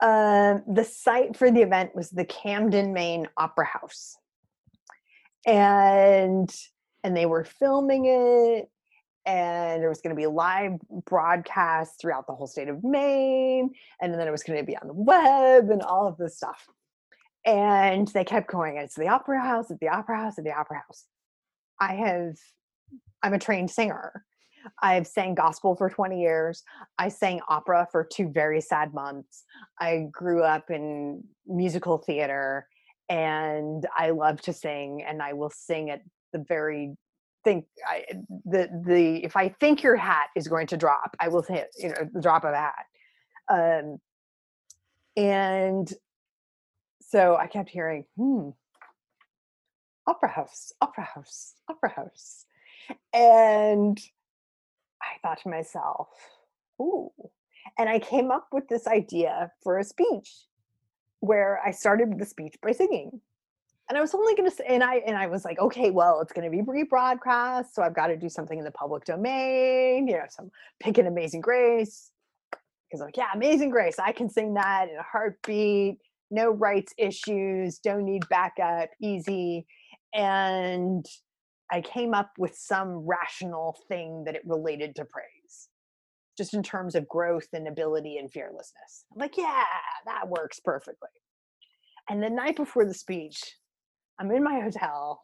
Uh, the site for the event was the Camden, Maine Opera House, and and they were filming it and there was going to be live broadcasts throughout the whole state of Maine, and then it was going to be on the web and all of this stuff. And they kept going, it's the opera house, at the opera house, at the opera house. I have, I'm a trained singer. I've sang gospel for 20 years. I sang opera for two very sad months. I grew up in musical theater and I love to sing, and I will sing at the very think I, the the if I think your hat is going to drop, I will hit you know the drop of a hat. Um, and so I kept hearing, hmm, opera house, opera house, opera house, and I thought to myself, ooh, and I came up with this idea for a speech where I started the speech by singing. And I was only to say, and I and I was like, okay, well, it's going to be rebroadcast, so I've got to do something in the public domain, you know, some pick an Amazing Grace, because like, yeah, Amazing Grace, I can sing that in a heartbeat, no rights issues, don't need backup, easy, and I came up with some rational thing that it related to praise, just in terms of growth and ability and fearlessness. I'm like, yeah, that works perfectly. And the night before the speech, I'm in my hotel.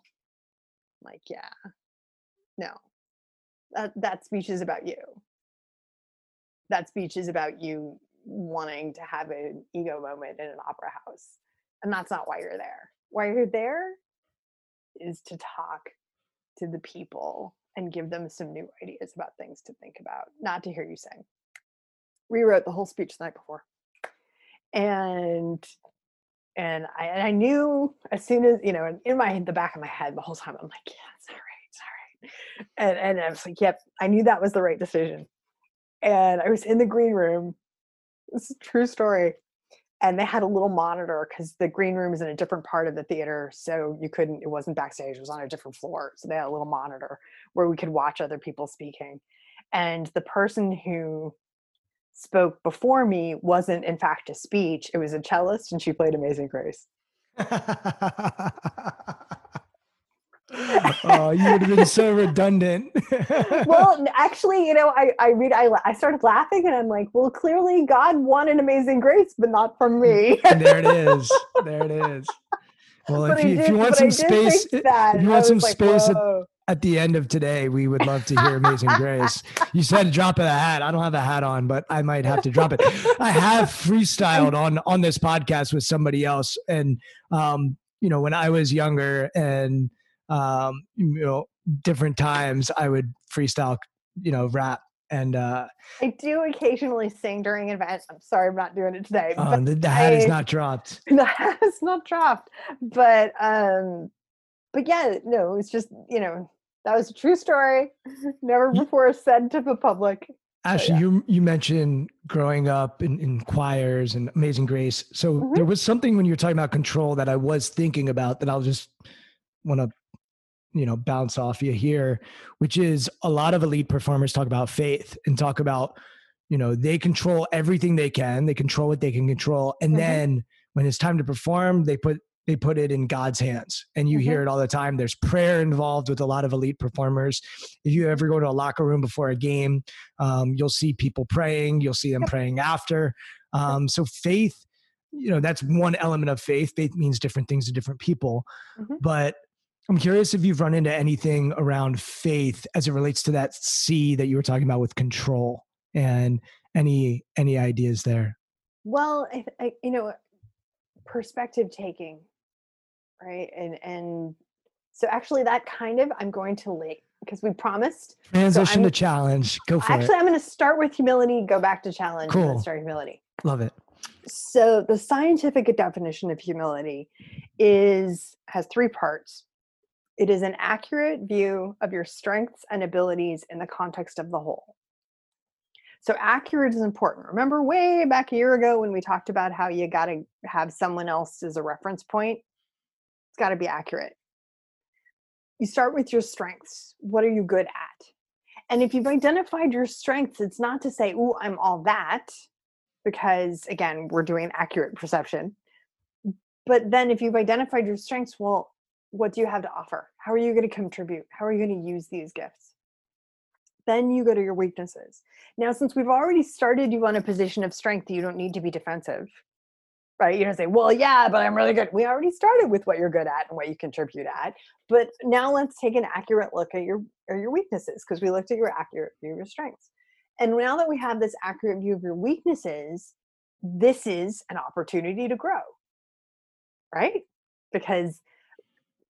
I'm like, yeah, no, that, that speech is about you. That speech is about you wanting to have an ego moment in an opera house. And that's not why you're there. Why you're there is to talk to the people and give them some new ideas about things to think about, not to hear you sing. Rewrote the whole speech the night before. And and I, and I knew as soon as you know in my the back of my head the whole time I'm like yeah it's all right it's all right and and I was like yep I knew that was the right decision and I was in the green room is a true story and they had a little monitor because the green room is in a different part of the theater so you couldn't it wasn't backstage it was on a different floor so they had a little monitor where we could watch other people speaking and the person who spoke before me wasn't in fact a speech it was a cellist and she played amazing grace oh you would have been so redundant well actually you know i i read I, I started laughing and i'm like well clearly god wanted amazing grace but not from me and there it is there it is well if you, did, if you, want some space if you want some like, space at at, the end of today, we would love to hear Amazing Grace. You said drop of a hat. I don't have a hat on, but I might have to drop it. I have freestyled on on this podcast with somebody else, and um, you know, when I was younger and um, you know, different times, I would freestyle, you know, rap. And uh, I do occasionally sing during events. I'm sorry, I'm not doing it today. Oh, the, the hat I, is not dropped. The hat is not dropped. But um, but yeah, no, it's just you know that was a true story. Never before said to the public. Ashley, yeah. you you mentioned growing up in, in choirs and Amazing Grace. So mm-hmm. there was something when you were talking about control that I was thinking about that I'll just want to you know bounce off you here, which is a lot of elite performers talk about faith and talk about you know they control everything they can, they control what they can control, and mm-hmm. then when it's time to perform, they put they put it in God's hands. And you mm-hmm. hear it all the time. There's prayer involved with a lot of elite performers. If you ever go to a locker room before a game, um, you'll see people praying, you'll see them praying after. Um, so faith, you know, that's one element of faith. Faith means different things to different people. Mm-hmm. But I'm curious if you've run into anything around faith as it relates to that C that you were talking about with control and any any ideas there. Well, I, I, you know, perspective taking right? And and so actually that kind of i'm going to late because we promised. Transition so to challenge. Go for actually, it. Actually i'm going to start with humility go back to challenge cool. and start humility. Love it. So the scientific definition of humility is has three parts it is an accurate view of your strengths and abilities in the context of the whole so accurate is important. Remember way back a year ago when we talked about how you got to have someone else as a reference point? It's got to be accurate. You start with your strengths. What are you good at? And if you've identified your strengths, it's not to say, "Oh, I'm all that," because again, we're doing accurate perception. But then if you've identified your strengths, well, what do you have to offer? How are you going to contribute? How are you going to use these gifts? Then you go to your weaknesses. Now, since we've already started you on a position of strength, you don't need to be defensive right? You don't say, well, yeah, but I'm really good. We already started with what you're good at and what you contribute at. But now let's take an accurate look at your or your weaknesses because we looked at your accurate view of your strengths. And now that we have this accurate view of your weaknesses, this is an opportunity to grow. Right? because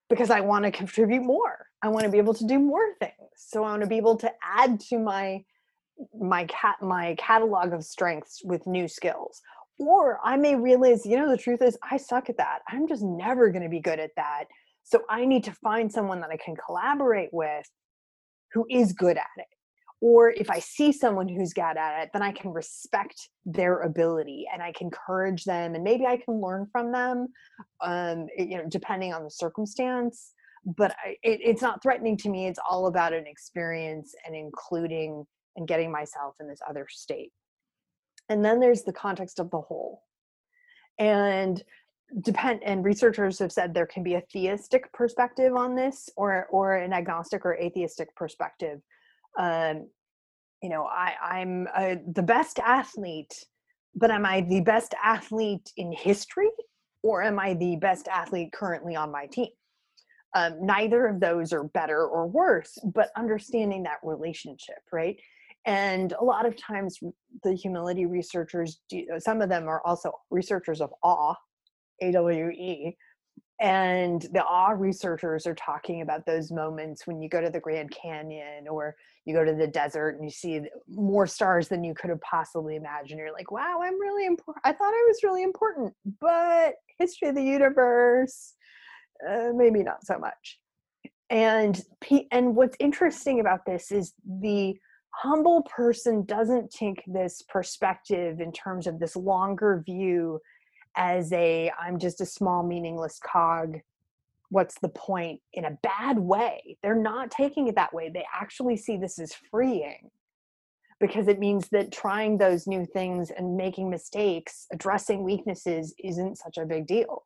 because I want to contribute more. I want to be able to do more things. So I want to be able to add to my my cat my catalog of strengths with new skills. Or I may realize, you know, the truth is I suck at that. I'm just never going to be good at that. So I need to find someone that I can collaborate with who is good at it or if i see someone who's good at it then i can respect their ability and i can encourage them and maybe i can learn from them um, you know depending on the circumstance. But I, it, it's not threatening to me it's all about an experience and including and getting myself in this other state. And then there's the context of the whole. And depend and researchers have said there can be a theistic perspective on this or or an agnostic or atheistic perspective um, you know, I, I'm uh, the best athlete, but am I the best athlete in history or am I the best athlete currently on my team? Um, neither of those are better or worse, but understanding that relationship, right? And a lot of times, the humility researchers, do, some of them are also researchers of awe, AWE, and the awe researchers are talking about those moments when you go to the grand canyon or you go to the desert and you see more stars than you could have possibly imagined. You're like wow i'm really important i thought i was really important but history of the universe uh, maybe not so much. And and what's interesting about this is the humble person doesn't take this perspective in terms of this longer view as a i'm just a small meaningless cog. What's the point? in a bad way. They're not taking it that way. They actually see this as freeing because it means that trying those new things and making mistakes addressing weaknesses isn't such a big deal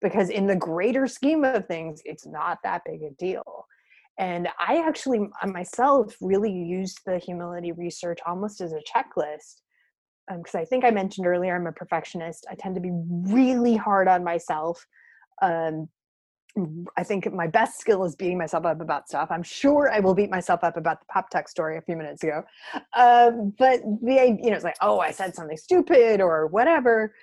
because in the greater scheme of things it's not that big a deal. And i actually myself really used the humility research almost as a checklist because um, I think I mentioned earlier, I'm a perfectionist. I tend to be really hard on myself. Um, I think my best skill is beating myself up about stuff. I'm sure I will beat myself up about the pop tech story a few minutes ago. Um, but the you know, it's like, oh, I said something stupid or whatever.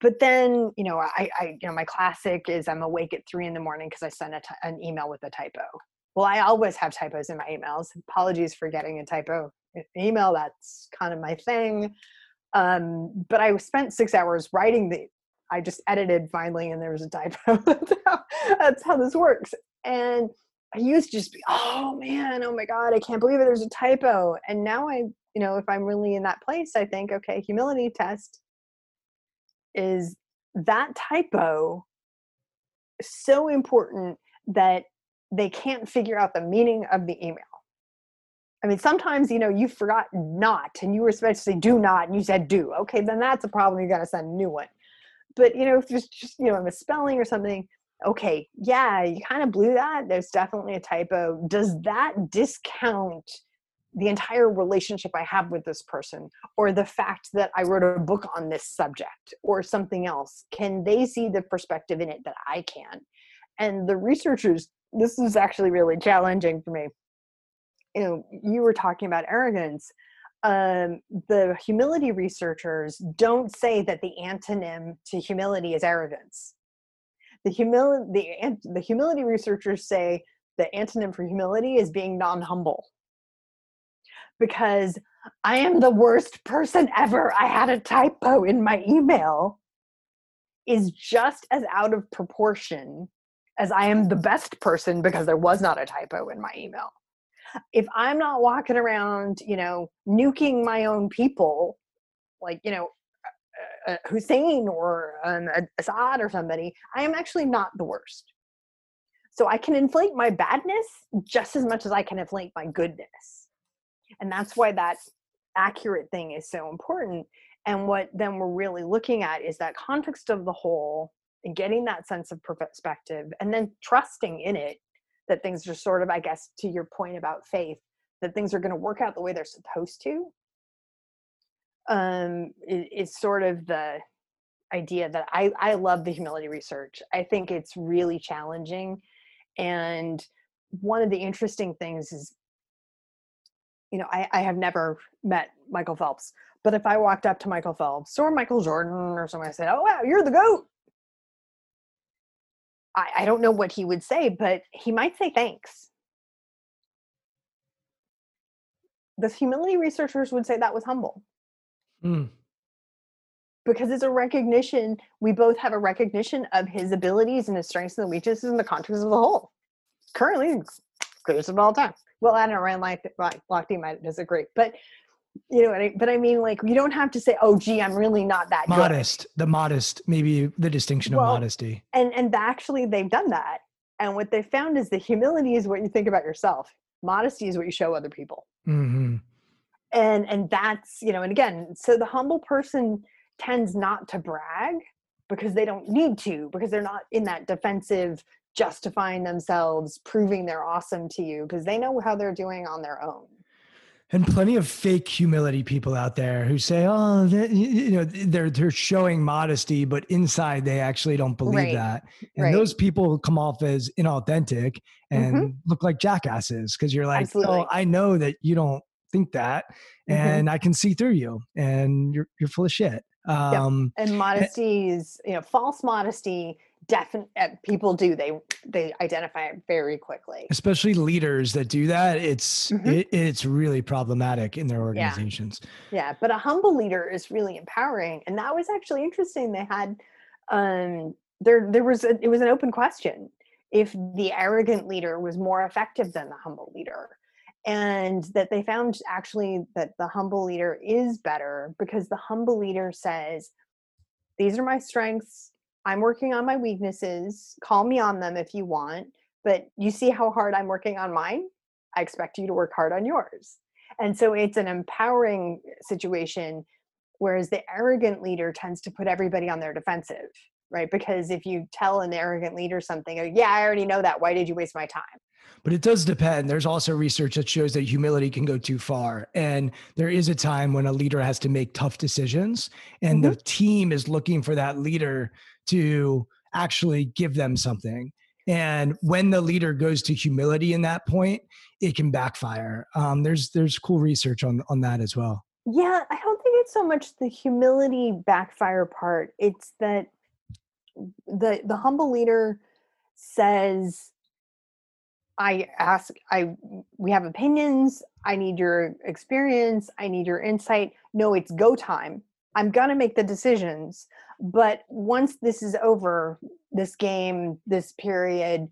But then, you know, I, I you know, my classic is I'm awake at three in the morning because I sent an email with a typo. Well, I always have typos in my emails. Apologies for getting a typo email. That's kind of my thing. Um, but I spent six hours writing the. I just edited finally, and there was a typo. that's, how, this works. And I used to just be, oh man, oh my god, I can't believe it. There's a typo. And now I, you know, if I'm really in that place, I think, okay, humility test is that typo so important that they can't figure out the meaning of the email. I mean, sometimes, you know, you forgot not and you were supposed to say do not and you said do. Okay, then that's a problem. You got to send a new one. But, you know, if there's just, you know, a misspelling or something, okay, yeah, you kind of blew that. There's definitely a typo. Does that discount the entire relationship I have with this person or the fact that I wrote a book on this subject or something else? Can they see the perspective in it that I can? And the researchers, this is actually really challenging for me you know you were talking about arrogance um, the humility researchers don't say that the antonym to humility is arrogance. The humility the, the humility researchers say the antonym for humility is being non-humble. Because i am the worst person ever i had a typo in my email is just as out of proportion as i am the best person because there was not a typo in my email if I'm not walking around, you know, nuking my own people, like, you know, uh, uh Hussein or um, Assad or somebody, I am actually not the worst. So I can inflate my badness just as much as I can inflate my goodness. And that's why that accurate thing is so important. And what then we're really looking at is that context of the whole and getting that sense of perspective and then trusting in it that things are sort of, I guess, to your point about faith, that things are going to work out the way they're supposed to. Um, is sort of the idea that I, I love the humility research. I think it's really challenging. And one of the interesting things is, you know, I, I have never met Michael Phelps, but if I walked up to Michael Phelps or Michael Jordan or someone, I said, Oh, wow, you're the GOAT. I, I don't know what he would say, but he might say thanks. The humility researchers would say that was humble Hmm. because it's a recognition. We both have a recognition of his abilities and his strengths and weaknesses in the context of the whole. Currently, of all time. Well, I don't know, Ryan Lochte, Lochte might disagree, but you know what I, but I mean, like, you don't have to say, oh, gee, I'm really not that good. Modest, the modest, maybe the distinction Well, of modesty. and and actually they've done that and what they found is the humility is what you think about yourself modesty is what you show other people hmm and and that's you know and again so the humble person tends not to brag because they don't need to because they're not in that defensive justifying themselves proving they're awesome to you because they know how they're doing on their own And plenty of fake humility people out there who say, "Oh, you know, they're they're showing modesty, but inside they actually don't believe Right, that." And right. those people come off as inauthentic and look like jackasses because you're like, Absolutely. "Oh, I know that you don't think that, Mhm. and I can see through you, and you're you're full of shit." Um, and modesty is you know false modesty definitely people do they they identify it very quickly especially leaders that do that, it's Mhm. it, it's really problematic in their organizations. Yeah, but a humble leader is really empowering, and that was actually interesting. They had um, there there was a, it was an open question if the arrogant leader was more effective than the humble leader, and that they found actually that the humble leader is better because the humble leader says, "These are my strengths. I'm working on my weaknesses. Call me on them if you want, but you see how hard I'm working on mine. I expect you to work hard on yours." And so it's an empowering eh, situation, whereas the arrogant leader tends to put everybody on their defensive, right? Because if you tell an arrogant leader something, yeah, I already know that. Why did you waste my time? But it does depend. There's also research that shows that humility can go too far. And there is a time when a leader has to make tough decisions, and the mm-hmm. team is looking for that leader to actually give them something. And when the leader goes to humility in that point, it can backfire. Um, there's there's cool research on on that as well. Yeah, I don't think it's so much the humility backfire part. It's that the the humble leader says I ask I we have opinions, I need your experience, I need your insight. No, it's go time. I'm to make the decisions, but once this is over, this game, this period,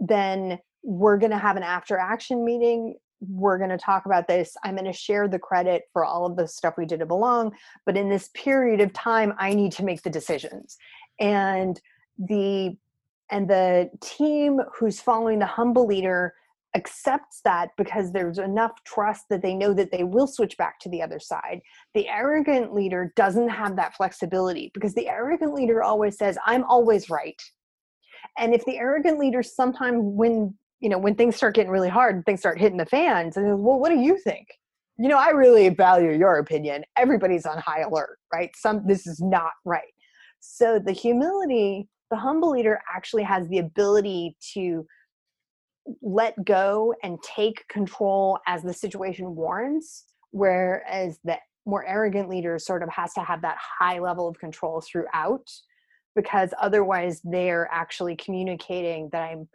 then we're going to have an after action meeting we're going to talk about this. I'm going to share the credit for all of the stuff we did belong. But in this period of time, I need to make the decisions. And the and the team who's following the humble leader accepts that because there's enough trust that they know that they will switch back to the other side. The arrogant leader doesn't have that flexibility because the arrogant leader always says, I'm always right. And if the arrogant leader sometime when you know when things start getting really hard and things start hitting the fans and well what do you think you know i really value your opinion everybody's on high alert right some this is not right so the humility the humble leader actually has the ability to let go and take control as the situation warrants whereas the more arrogant leader sort of has to have that high level of control throughout because otherwise they're actually communicating that i'm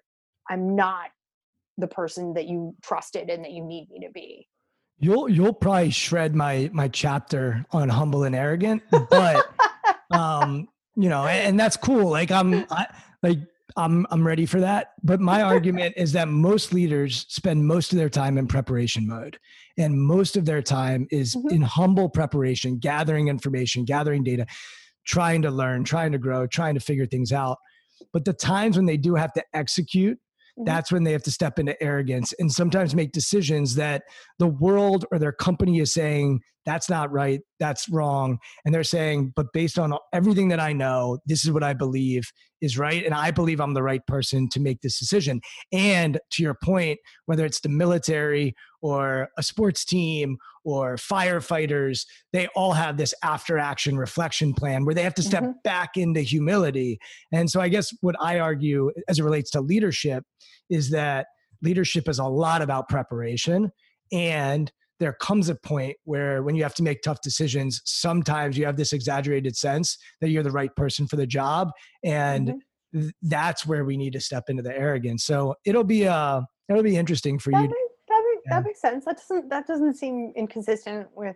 i'm not the person that you trusted and that you need me to be You'll you'll probably shred my my chapter on humble and arrogant, but um, you know, and, and that's cool. Like I'm I, like I'm I'm ready for that. But my argument is that most leaders spend most of their time in preparation mode, and most of their time is Mhm. in humble preparation, gathering information, gathering data, trying to learn, trying to grow, trying to figure things out. But the times when they do have to execute, Mhm. that's when they have to step into arrogance and sometimes make decisions that the world or their company is saying that's not right that's wrong and they're saying but based on everything that i know this is what i believe is right and i believe i'm the right person to make this decision and to your point whether it's the military or a sports team or firefighters they all have this after action reflection plan where they have to step Mhm. back into humility and so i guess what i argue as it relates to leadership is that leadership is a lot about preparation and there comes a point where when you have to make tough decisions sometimes you have this exaggerated sense that you're the right person for the job and Mhm. th- that's where we need to step into the arrogance. So it'll be uh it'll be interesting for That, you. make, that, make, Yeah. that makes sense. That doesn't that doesn't seem inconsistent with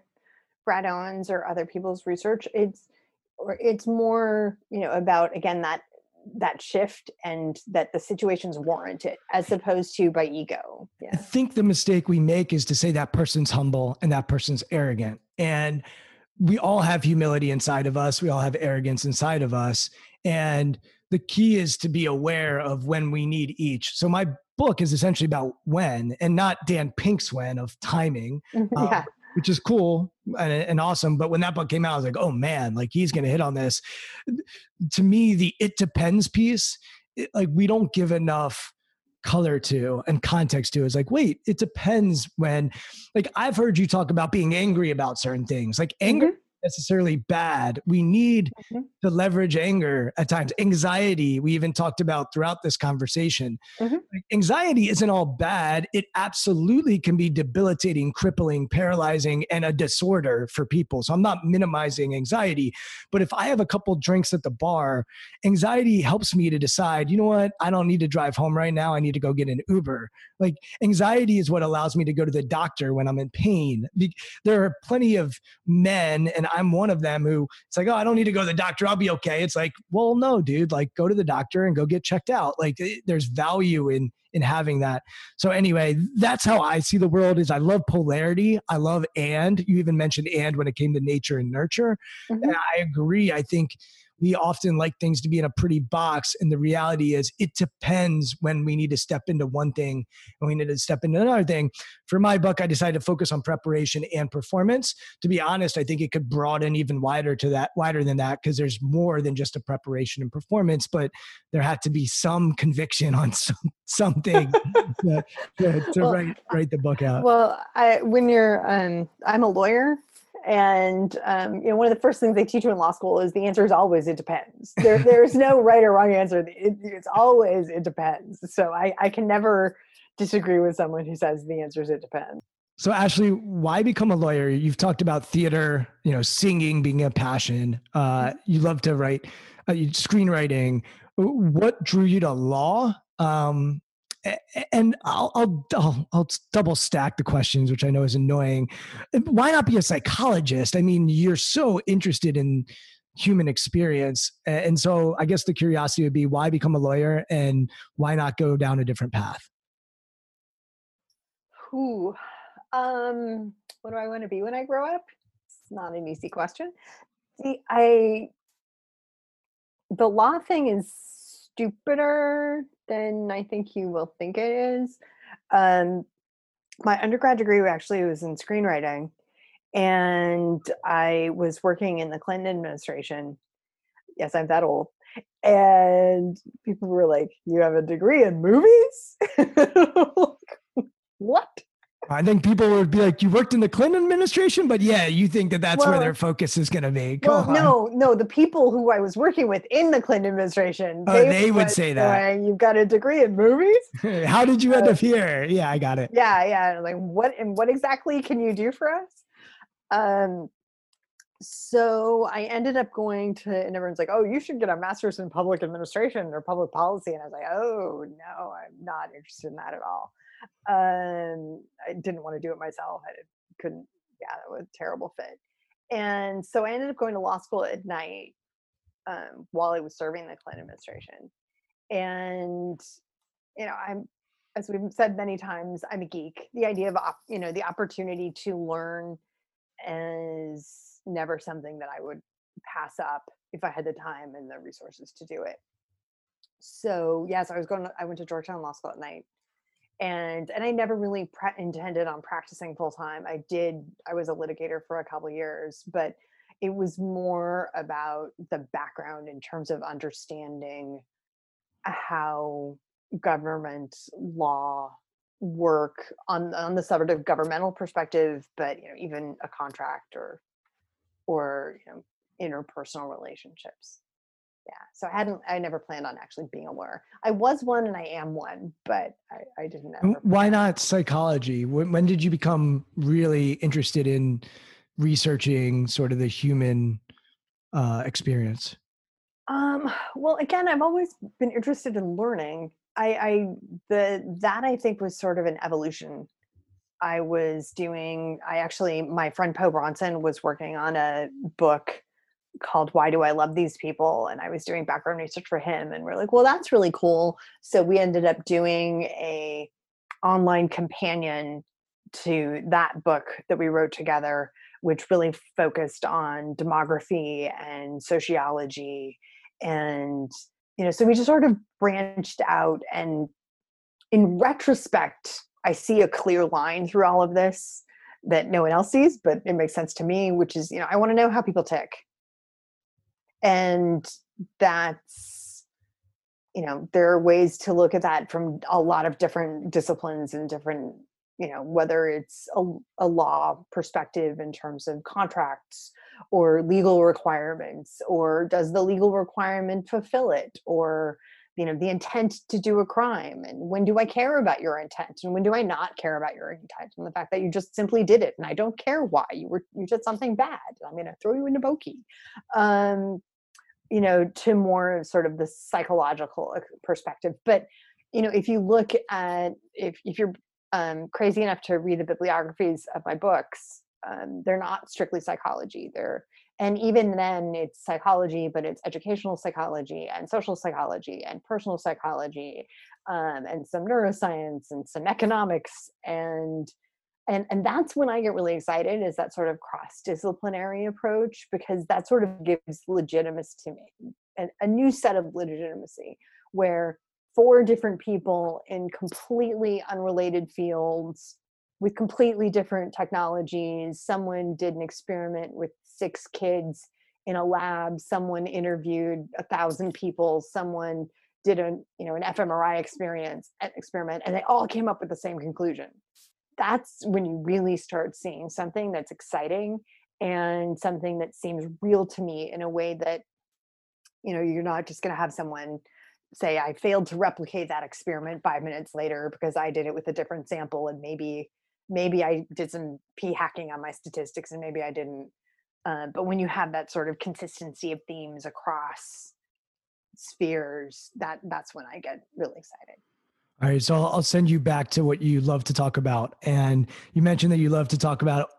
Brad Owens or other people's research. It's or it's more you know about again that that shift and that the situation's warranted as opposed to by ego. I think the mistake we make is to say that person's humble and that person's arrogant. And we all have humility inside of us. We all have arrogance inside of us. And the key is to be aware of when we need each. So my book is essentially about when and not Dan Pink's when of timing, um, yeah. Which is cool and, and awesome. But when that book came out, I was like, oh man, like he's going to hit on this. To me, the it depends piece, it, like we don't give enough color to and context to is like wait it depends when like i've heard you talk about being angry about certain things like anger Mhm. Necessarily bad. We need Mhm. to leverage anger at times. Anxiety we even talked about throughout this conversation. Mhm. like, anxiety isn't all bad. It absolutely can be debilitating crippling paralyzing and a disorder for people. So i'm not minimizing anxiety but if i have a couple drinks at the bar anxiety helps me to decide you know what? I don't need to drive home right now. I need to go get an uber like anxiety is what allows me to go to the doctor when i'm in pain. There are plenty of men and i'm one of them who it's like oh i don't need to go to the doctor. I'll be okay. It's like well no dude. Like go to the doctor and go get checked out. Like there's value in in having that. So anyway that's how i see the world is i love polarity. I love and. You even mentioned and when it came to nature and nurture. Mhm. and i agree. I think we often like things to be in a pretty box and the reality is it depends when we need to step into one thing and we need to step into another thing. For my book i decided to focus on preparation and performance. To be honest i think it could broaden even wider to that wider than that because there's more than just a preparation and performance but there had to be some conviction on some something to, to, to Well, write write the book out. Well, I when you're um I'm a lawyer and um you know one of the first things they teach you in law school is the answer is always it depends. There there's no right or wrong answer. It, it's always it depends. So I I can never disagree with someone who says the answer is it depends. So Ashley, why become a lawyer? You've talked about theater, you know, singing being a passion. Uh, you love to write, uh, screenwriting. What drew you to law? Um, and I'll, I'll I'll I'll double stack the questions, which I know is annoying. Why not be a psychologist? I mean, you're so interested in human experience, and so I guess the curiosity would be why become a lawyer and why not go down a different path? Who, Um, what do I want to be when I grow up? It's not an easy question. See, I the law thing is stupider than I think you will think it is. Um, my undergrad degree actually was in screenwriting, and I was working in the Clinton administration. Yes, I'm that old. And people were like, "You have a degree in movies?" what? I think people would be like, "You worked in the Clinton administration," but yeah, you think that that's where their focus is going to be. Go Well, on. no, no. The people who I was working with in the Clinton administration, Oh, they would say that. You've got a degree in movies? How did you end Uh, up here? Yeah, I got it. Yeah, yeah. Like, what and what exactly can you do for us? Um, so I ended up going to, and everyone's like, "Oh, you should get a master's in public administration or public policy," and I was like, "Oh no, I'm not interested in that at all." Um, I didn't want to do it myself. I couldn't. Yeah, that was a terrible fit. And so I ended up going to law school at night um, while I was serving the Clinton administration. And you know, I'm as we've said many times, I'm a geek. The idea of op- you know the opportunity to learn is never something that I would pass up if I had the time and the resources to do it. So yes, I was going. To, I went to Georgetown Law School at night, and and I never really pra- intended on practicing full time. I did. I was a litigator for a couple years, but it was more about the background in terms of understanding how government law work on on the sort of governmental perspective, but you know even a contract or or you know interpersonal relationships. Yeah, so I hadn't I never planned on actually being a lawyer. I was one and I am one, but I, I didn't. Why not psychology? When, when did you become really interested in researching sort of the human uh, experience? Um, well, again, I've always been interested in learning. I, I the that I think was sort of an evolution. I was doing. I actually, my friend Po Bronson was working on a book called "Why Do I Love These People," and I was doing background research for him. And we're like, well, that's really cool. So we ended up doing a online companion to that book that we wrote together, which really focused on demography and sociology and you know so we just sort of branched out and in retrospect i see a clear line through all of this that no one else sees but it makes sense to me which is you know i want to know how people tick and that's you know there are ways to look at that from a lot of different disciplines and different you know whether it's a, a law perspective in terms of contracts or legal requirements or does the legal requirement fulfill it? Or you know the intent to do a crime and when do i care about your intent? And when do i not care about your intent? And the fact that you just simply did it and i don't care why you were you did something bad i'm going to throw you into Boki um you know to more sort of the psychological perspective but you know if you look at if if you're um, crazy enough to read the bibliographies of my books um, they're not strictly psychology they're and even then it's psychology but it's educational psychology and social psychology and personal psychology um, and some neuroscience and some economics and and and that's when i get really excited is that sort of cross-disciplinary approach because that sort of gives legitimacy to me a, a new set of legitimacy where four different people in completely unrelated fields with completely different technologies. Someone did an experiment with six kids in a lab. Someone interviewed a thousand people. Someone did a you know an fMRI experience experiment, and they all came up with the same conclusion. That's when you really start seeing something that's exciting and something that seems real to me in a way that you know you're not just going to have someone say i failed to replicate that experiment five minutes later because i did it with a different sample and maybe maybe I did some p hacking on my statistics and maybe I didn't. Uh, but when you have that sort of consistency of themes across spheres, that that's when I get really excited. All right, so I'll send you back to what you love to talk about, and you mentioned that you love to talk about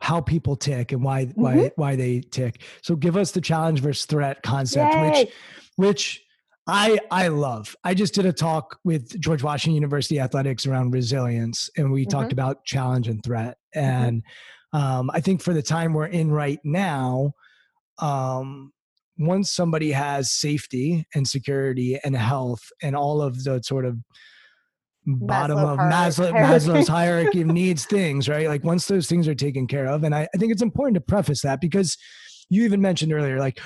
how people tick and why mm-hmm. why why they tick. So give us the challenge versus threat concept, Yay. which which I I love. I just did a talk with George Washington University Athletics around resilience, and we mm-hmm. talked about challenge and threat. Mm-hmm. And mm-hmm. um, I think for the time we're in right now, um, once somebody has safety and security and health and all of the sort of bottom Maslow of Maslow, Maslow's hierarchy of needs things, right? Like once those things are taken care of, and I, I think it's important to preface that because you even mentioned earlier, like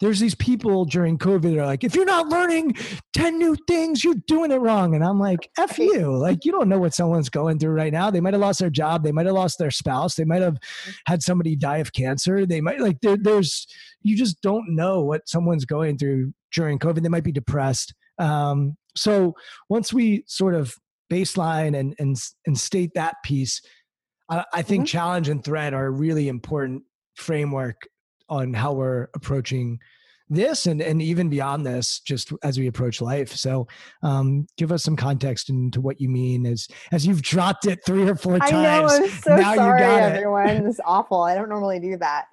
there's these people during COVID that are like, if you're not learning 10 new things, you're doing it wrong. And I'm like, F you. Like, you don't know what someone's going through right now. They might have lost their job. They might have lost their spouse. They might have had somebody die of cancer. They might, like, there, there's, you just don't know what someone's going through during COVID. They might be depressed. Um, so once we sort of baseline and, and, and state that piece, I, I think mm-hmm. challenge and threat are a really important framework on how we're approaching this and and even beyond this just as we approach life. So um give us some context into what you mean as as you've dropped it three or four times i know i'm so now sorry you got everyone. It. this is awful. I don't normally do that.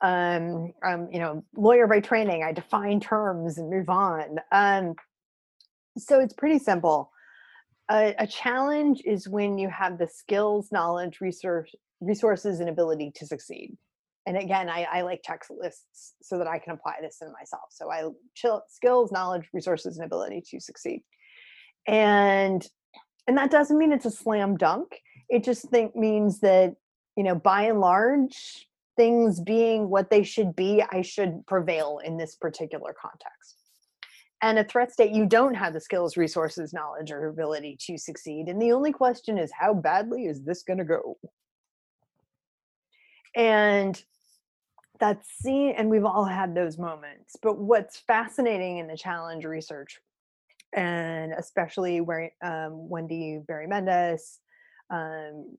Um um you know lawyer by training i define terms and move on. Um so it's pretty simple. A, a challenge is when you have the skills knowledge resource resources and ability to succeed. And again I, I, like checklists so that i can apply this in myself. So i chill skills knowledge resources and ability to succeed. And and that doesn't mean it's a slam dunk. It just think means that you know by and large things being what they should be i should prevail in this particular context and a threat state you don't have the skills resources knowledge or ability to succeed and the only question is how badly is this going to go? And that's seen and we've all had those moments but what's fascinating in the challenge research and especially where um, wendy berry mendes um,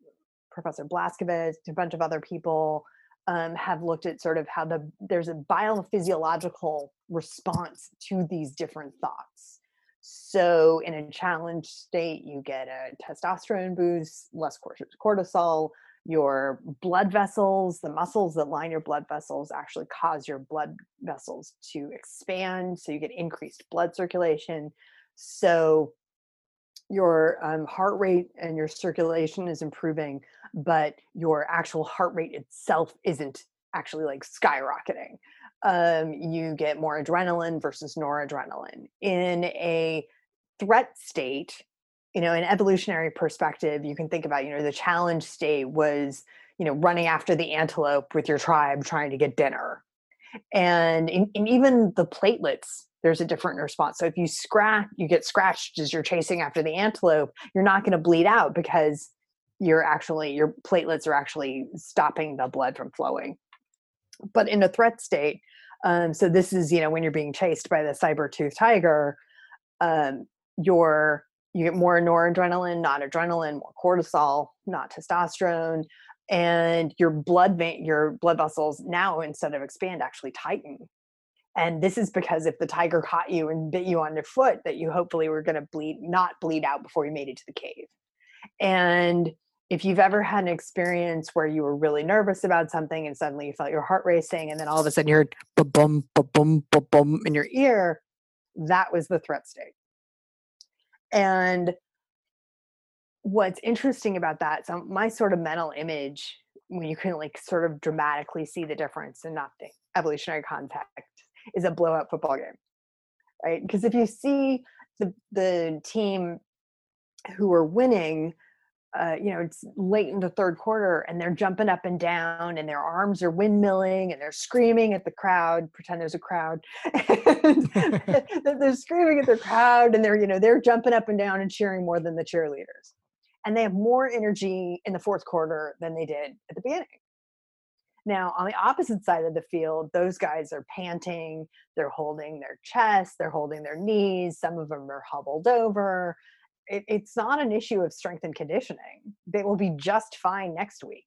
professor Blascovich, a bunch of other people um, have looked at sort of how the there's a biophysiological response to these different thoughts. So in a challenge state, you get a testosterone boost, less cortisol. Your blood vessels, the muscles that line your blood vessels, actually cause your blood vessels to expand. So you get increased blood circulation. So your um, heart rate and your circulation is improving, but your actual heart rate itself isn't actually like skyrocketing. Um, you get more adrenaline versus noradrenaline. In a threat state, you know, an evolutionary perspective, you can think about, you know, the challenge state was, you know, running after the antelope with your tribe trying to get dinner. And, and even the platelets there's a different response. So if you scratch, you get scratched as you're chasing after the antelope, you're not going to bleed out because you're actually your platelets are actually stopping the blood from flowing. But in a threat state, um, so this is you know when you're being chased by the saber tooth tiger, um, you're you get more noradrenaline, not adrenaline, more cortisol, not testosterone, and your blood vein, your blood vessels now instead of expand actually tighten and this is because if the tiger caught you and bit you on the foot that you hopefully were going to bleed not bleed out before you made it to the cave. And if you've ever had an experience where you were really nervous about something and suddenly you felt your heart racing and then all of a sudden you heard ba bum ba bum ba bum in your ear that was the threat state. And what's interesting about that so my sort of mental image when you can like sort of dramatically see the difference in not the evolutionary context is a blowout football game, right? Because if you see the the team who are winning, uh, you know, it's late in the third quarter and they're jumping up and down and their arms are windmilling and they're screaming at the crowd, pretend there's a crowd. they're screaming at the crowd and they're, you know, they're jumping up and down and cheering more than the cheerleaders. And they have more energy in the fourth quarter than they did at the beginning. Now, on the opposite side of the field, those guys are panting, they're holding their chest, they're holding their knees, some of them are hobbled over. It, it's not an issue of strength and conditioning. They will be just fine next week.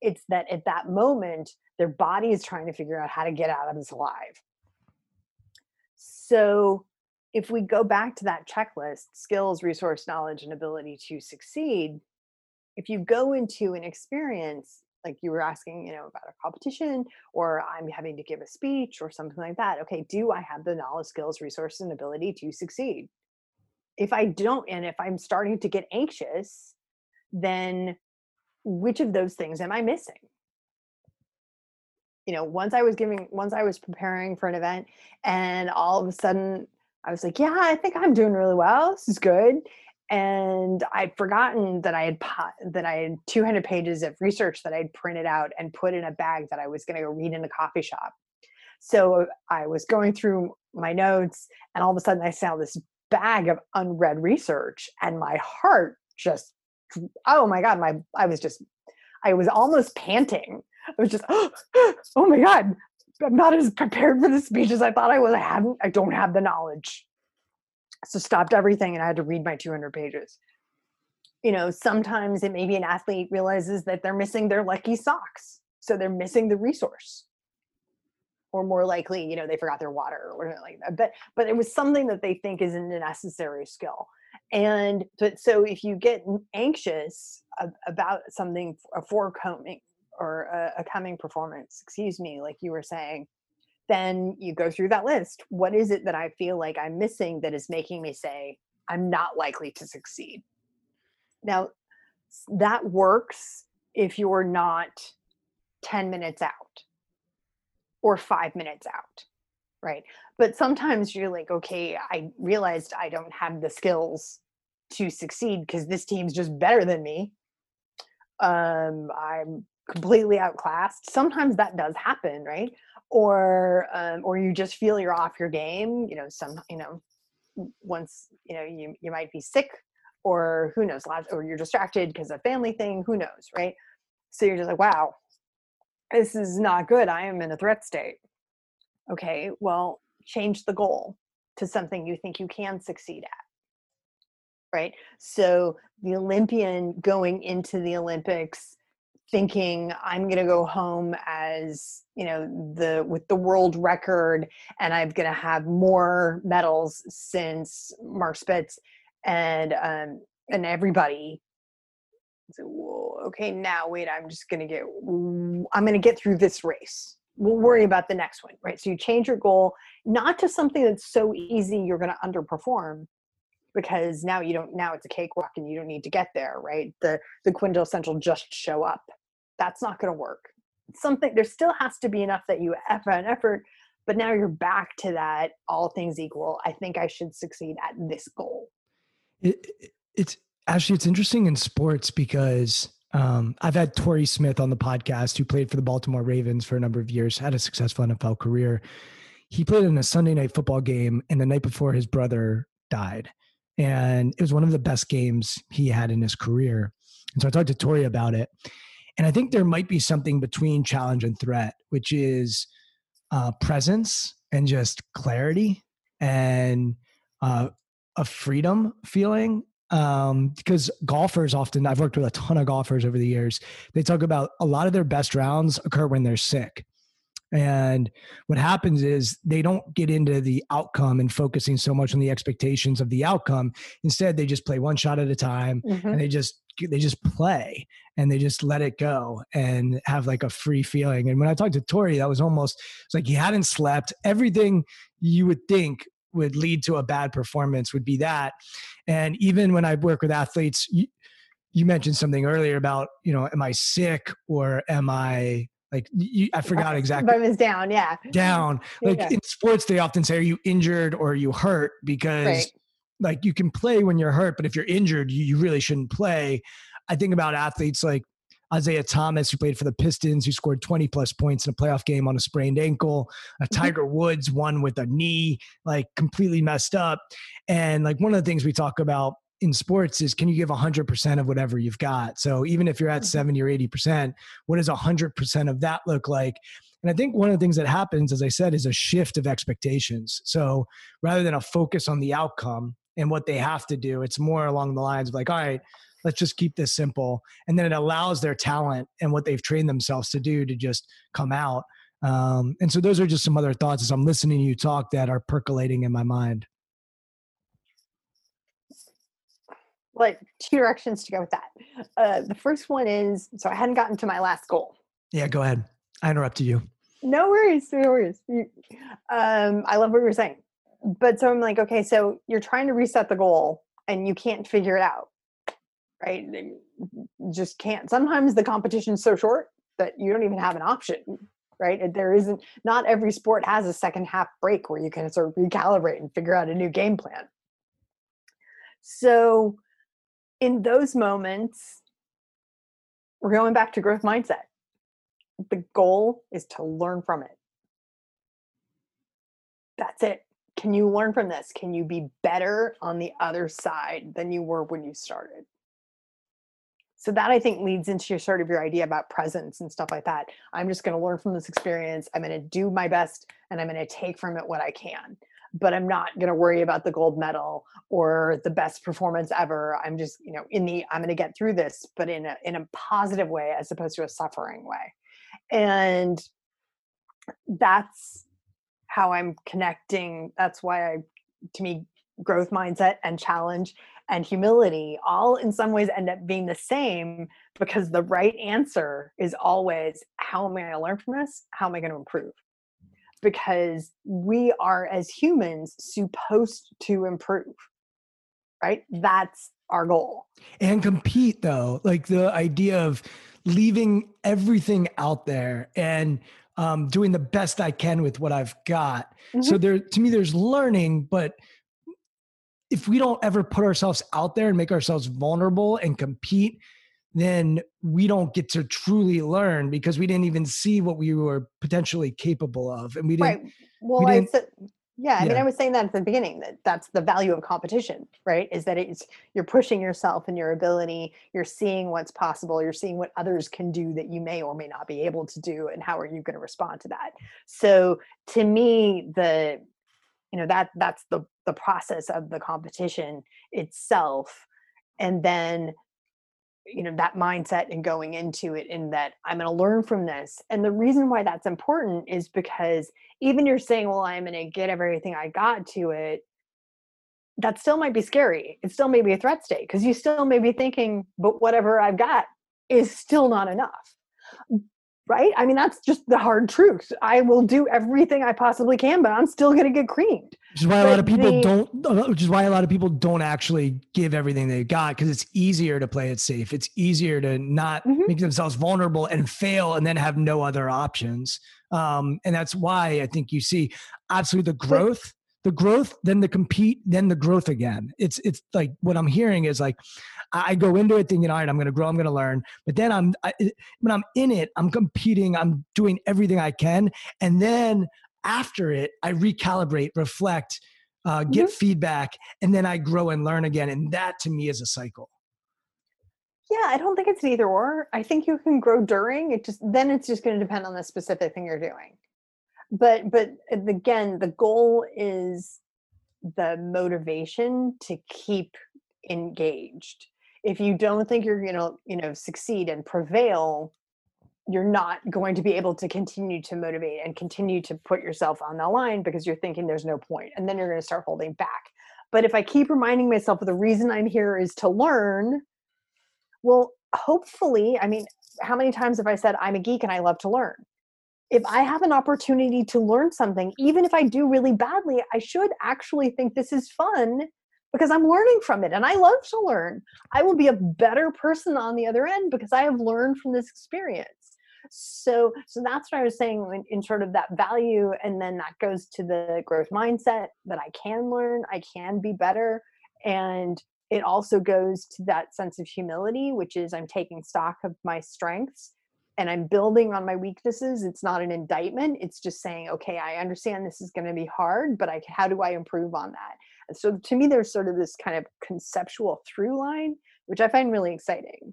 It's that at that moment, their body is trying to figure out how to get out of this alive. So, if we go back to that checklist skills, resource, knowledge, and ability to succeed if you go into an experience like you were asking you know about a competition or i'm having to give a speech or something like that okay do i have the knowledge skills resources and ability to succeed? If i don't and if i'm starting to get anxious then which of those things am i missing? You know once i was giving once i was preparing for an event and all of a sudden i was like yeah i think i'm doing really well. This is good and I'd forgotten that I had that I had 200 pages of research that I'd printed out and put in a bag that I was going to go read in a coffee shop. So I was going through my notes, and all of a sudden I saw this bag of unread research, and my heart just oh my god, my I was just I was almost panting. I was just oh, my god, I'm not as prepared for the speech as I thought I was. I haven't. I don't have the knowledge so stopped everything and I had to read my 200 pages. You know, sometimes it may be an athlete realizes that they're missing their lucky socks. So they're missing the resource. Or more likely, you know, they forgot their water or something like that. But but it was something that they think isn't a necessary skill. And but so if you get anxious about something a coming or a coming performance, excuse me, like you were saying, then you go through that list. What is it that I feel like I'm missing that is making me say, I'm not likely to succeed? Now, that works if you're not 10 minutes out or five minutes out, right? But sometimes you're like, okay, I realized I don't have the skills to succeed because this team's just better than me. Um, I'm completely outclassed. Sometimes that does happen, right? Or um, or you just feel you're off your game you know some you know once you know you, you might be sick or who knows or you're distracted because of family thing who knows right? So you're just like wow this is not good i am in a threat state. Okay well change the goal to something you think you can succeed at. Right? So the olympian going into the olympics thinking i'm going to go home as you know the with the world record and i'm going to have more medals since mark spitz and um and everybody so, whoa, okay now wait i'm just going to get i'm going to get through this race. We'll worry about the next one right? So you change your goal not to something that's so easy you're going to underperform because now you don't now it's a cakewalk and you don't need to get there right? The the quintessential just show up. That's not going to work. Something there still has to be enough that you effort an effort but now you're back to that all things equal i think i should succeed at this goal. It, it's actually it's interesting in sports because um, I've had Torrey Smith on the podcast, who played for the Baltimore Ravens for a number of years, had a successful NFL career. He played in a Sunday night football game, and the night before his brother died, and it was one of the best games he had in his career. And so I talked to Torrey about it, and I think there might be something between challenge and threat, which is uh, presence and just clarity and uh, a freedom feeling um, because golfers often I've worked with a ton of golfers over the years. They talk about a lot of their best rounds occur when they're sick. And what happens is they don't get into the outcome and focusing so much on the expectations of the outcome. Instead, they just play one shot at a time Mhm. and they just they just play and they just let it go and have like a free feeling. And when I talked to Torrey, that was almost it's like he hadn't slept. Everything you would think would lead to a bad performance would be that. And even when I work with athletes, you, you mentioned something earlier about, you know, am I sick or am I like, you, I forgot exactly but it was down yeah down. Like Yeah. in sports, they often say, are you injured or are you hurt? Because Right. like you can play when you're hurt, but if you're injured, you, you really shouldn't play. I think about athletes like Isiah Thomas, who played for the Pistons, who scored 20 plus points in a playoff game on a sprained ankle. Uh, Mm-hmm. Tiger Woods won with a knee, like completely messed up. And like one of the things we talk about in sports is can you give 100% of whatever you've got? So even if you're at Mhm. 70 or 80%, what does 100% of that look like? And I think one of the things that happens, as I said, is a shift of expectations. So rather than a focus on the outcome and what they have to do, it's more along the lines of like, all right, let's just keep this simple. And then it allows their talent and what they've trained themselves to do to just come out. Um, and so those are just some other thoughts as I'm listening to you talk that are percolating in my mind. Like two directions to go with that. Uh, the first one is so i hadn't gotten to my last goal. Yeah, go ahead. I interrupted you. no worries no worries. You- um, i love what you're saying. But so i'm like okay so you're trying to reset the goal and you can't figure it out right? You just can't. Sometimes the competition's so short that you don't even have an option right? There isn't not every sport has a second half break where you can sort of recalibrate and figure out a new game plan. So in those moments we're going back to growth mindset the goal is to learn from it. That's it. Can you learn from this? Can you be better on the other side than you were when you started? So that I think leads into your sort of your idea about presence and stuff like that. I'm just going to learn from this experience. I'm going to do my best and I'm going to take from it what I can. But I'm not going to worry about the gold medal or the best performance ever. I'm just, you know, in the I'm going to get through this, but in a in a positive way as opposed to a suffering way. And that's how i'm connecting that's why i to me growth mindset and challenge and humility all in some ways end up being the same because the right answer is always how am i going to learn from this? How am i going to improve because we are as humans supposed to improve right? That's our goal. And compete though like the idea of leaving everything out there and um, doing the best i can with what i've got. So there to me there's learning but if we don't ever put ourselves out there and make ourselves vulnerable and compete then we don't get to truly learn because we didn't even see what we were potentially capable of and we didn't right. well we I didn't- said, yeah i mean i was saying that at the beginning that that's the value of competition right? Is that it's you're pushing yourself and your ability you're seeing what's possible you're seeing what others can do that you may or may not be able to do and how are you going to respond to that? So to me the you know that that's the the process of the competition itself and then you know that mindset and going into it in that i'm going to learn from this. And the reason why that's important is because even you're saying well i'm going to get everything i got to it that still might be scary. It still may be a threat state because you still may be thinking but whatever i've got is still not enough right i mean that's just the hard truth i will do everything i possibly can but i'm still going to get creamed which is why a lot of people the- don't. Which is why a lot of people don't actually give everything they got because it's easier to play it safe. It's easier to not Mhm. make themselves vulnerable and fail, and then have no other options. Um, and that's why I think you see absolutely the growth, the growth, then the compete, then the growth again. It's it's like what I'm hearing is like I go into it thinking, all right, I'm going to grow, I'm going to learn, but then I'm I, when I'm in it, I'm competing, I'm doing everything I can, and then after it, I recalibrate, reflect, uh, get feedback, and then I grow and learn again. And that to me is a cycle. Yeah, I don't think it's an either or. I think you can grow during it just then it's just going to depend on the specific thing you're doing. But but again, the goal is the motivation to keep engaged. If you don't think you're going to, you know, succeed and prevail, you're not going to be able to continue to motivate and continue to put yourself on the line because you're thinking there's no point and then you're going to start holding back. But if I keep reminding myself the reason I'm here is to learn, well, hopefully, I mean, how many times have I said I'm a geek and I love to learn? If I have an opportunity to learn something, even if I do really badly, I should actually think this is fun because I'm learning from it and I love to learn. I will be a better person on the other end because I have learned from this experience. So, so that's what I was saying in, in sort of that value, and then that goes to the growth mindset that I can learn, I can be better, and it also goes to that sense of humility which is i'm taking stock of my strengths and i'm building on my weaknesses it's not an indictment it's just saying okay i understand this is going to be hard but i how do i improve on that and so to me there's sort of this kind of conceptual through line which i find really exciting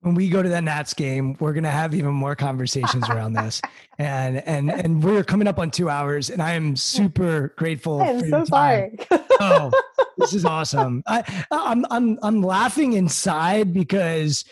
When we go to that Nats game, we're gonna have even more conversations around this, and and and we're coming up on two hours, and I am super grateful. i'm for so sorry oh, this is awesome. I, I'm I'm I'm laughing inside because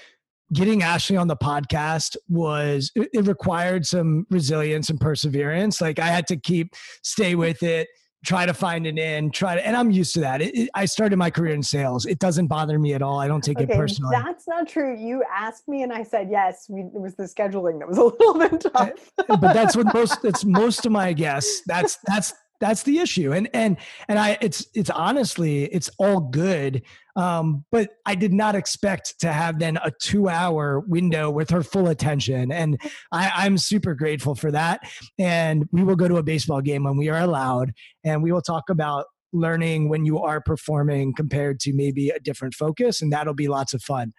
getting Ashley on the podcast was it, it required some resilience and perseverance. Like I had to keep stay with it, try to find an in, try to, and I'm used to that. It, it- I started my career in sales. It doesn't bother me at all. I don't take it personally. that's not true you asked me and i said yes we, it was the scheduling that was a little bit eh, tough but that's what most that's most of my guess that's that's that's the issue. And and and i it's it's honestly it's all good. Um but i did not expect to have then a two hour window with her full attention. And i i'm super grateful for that. And we will go to a baseball game when we are allowed and we will talk about learning when you are performing compared to maybe a different focus and that'll be lots of fun.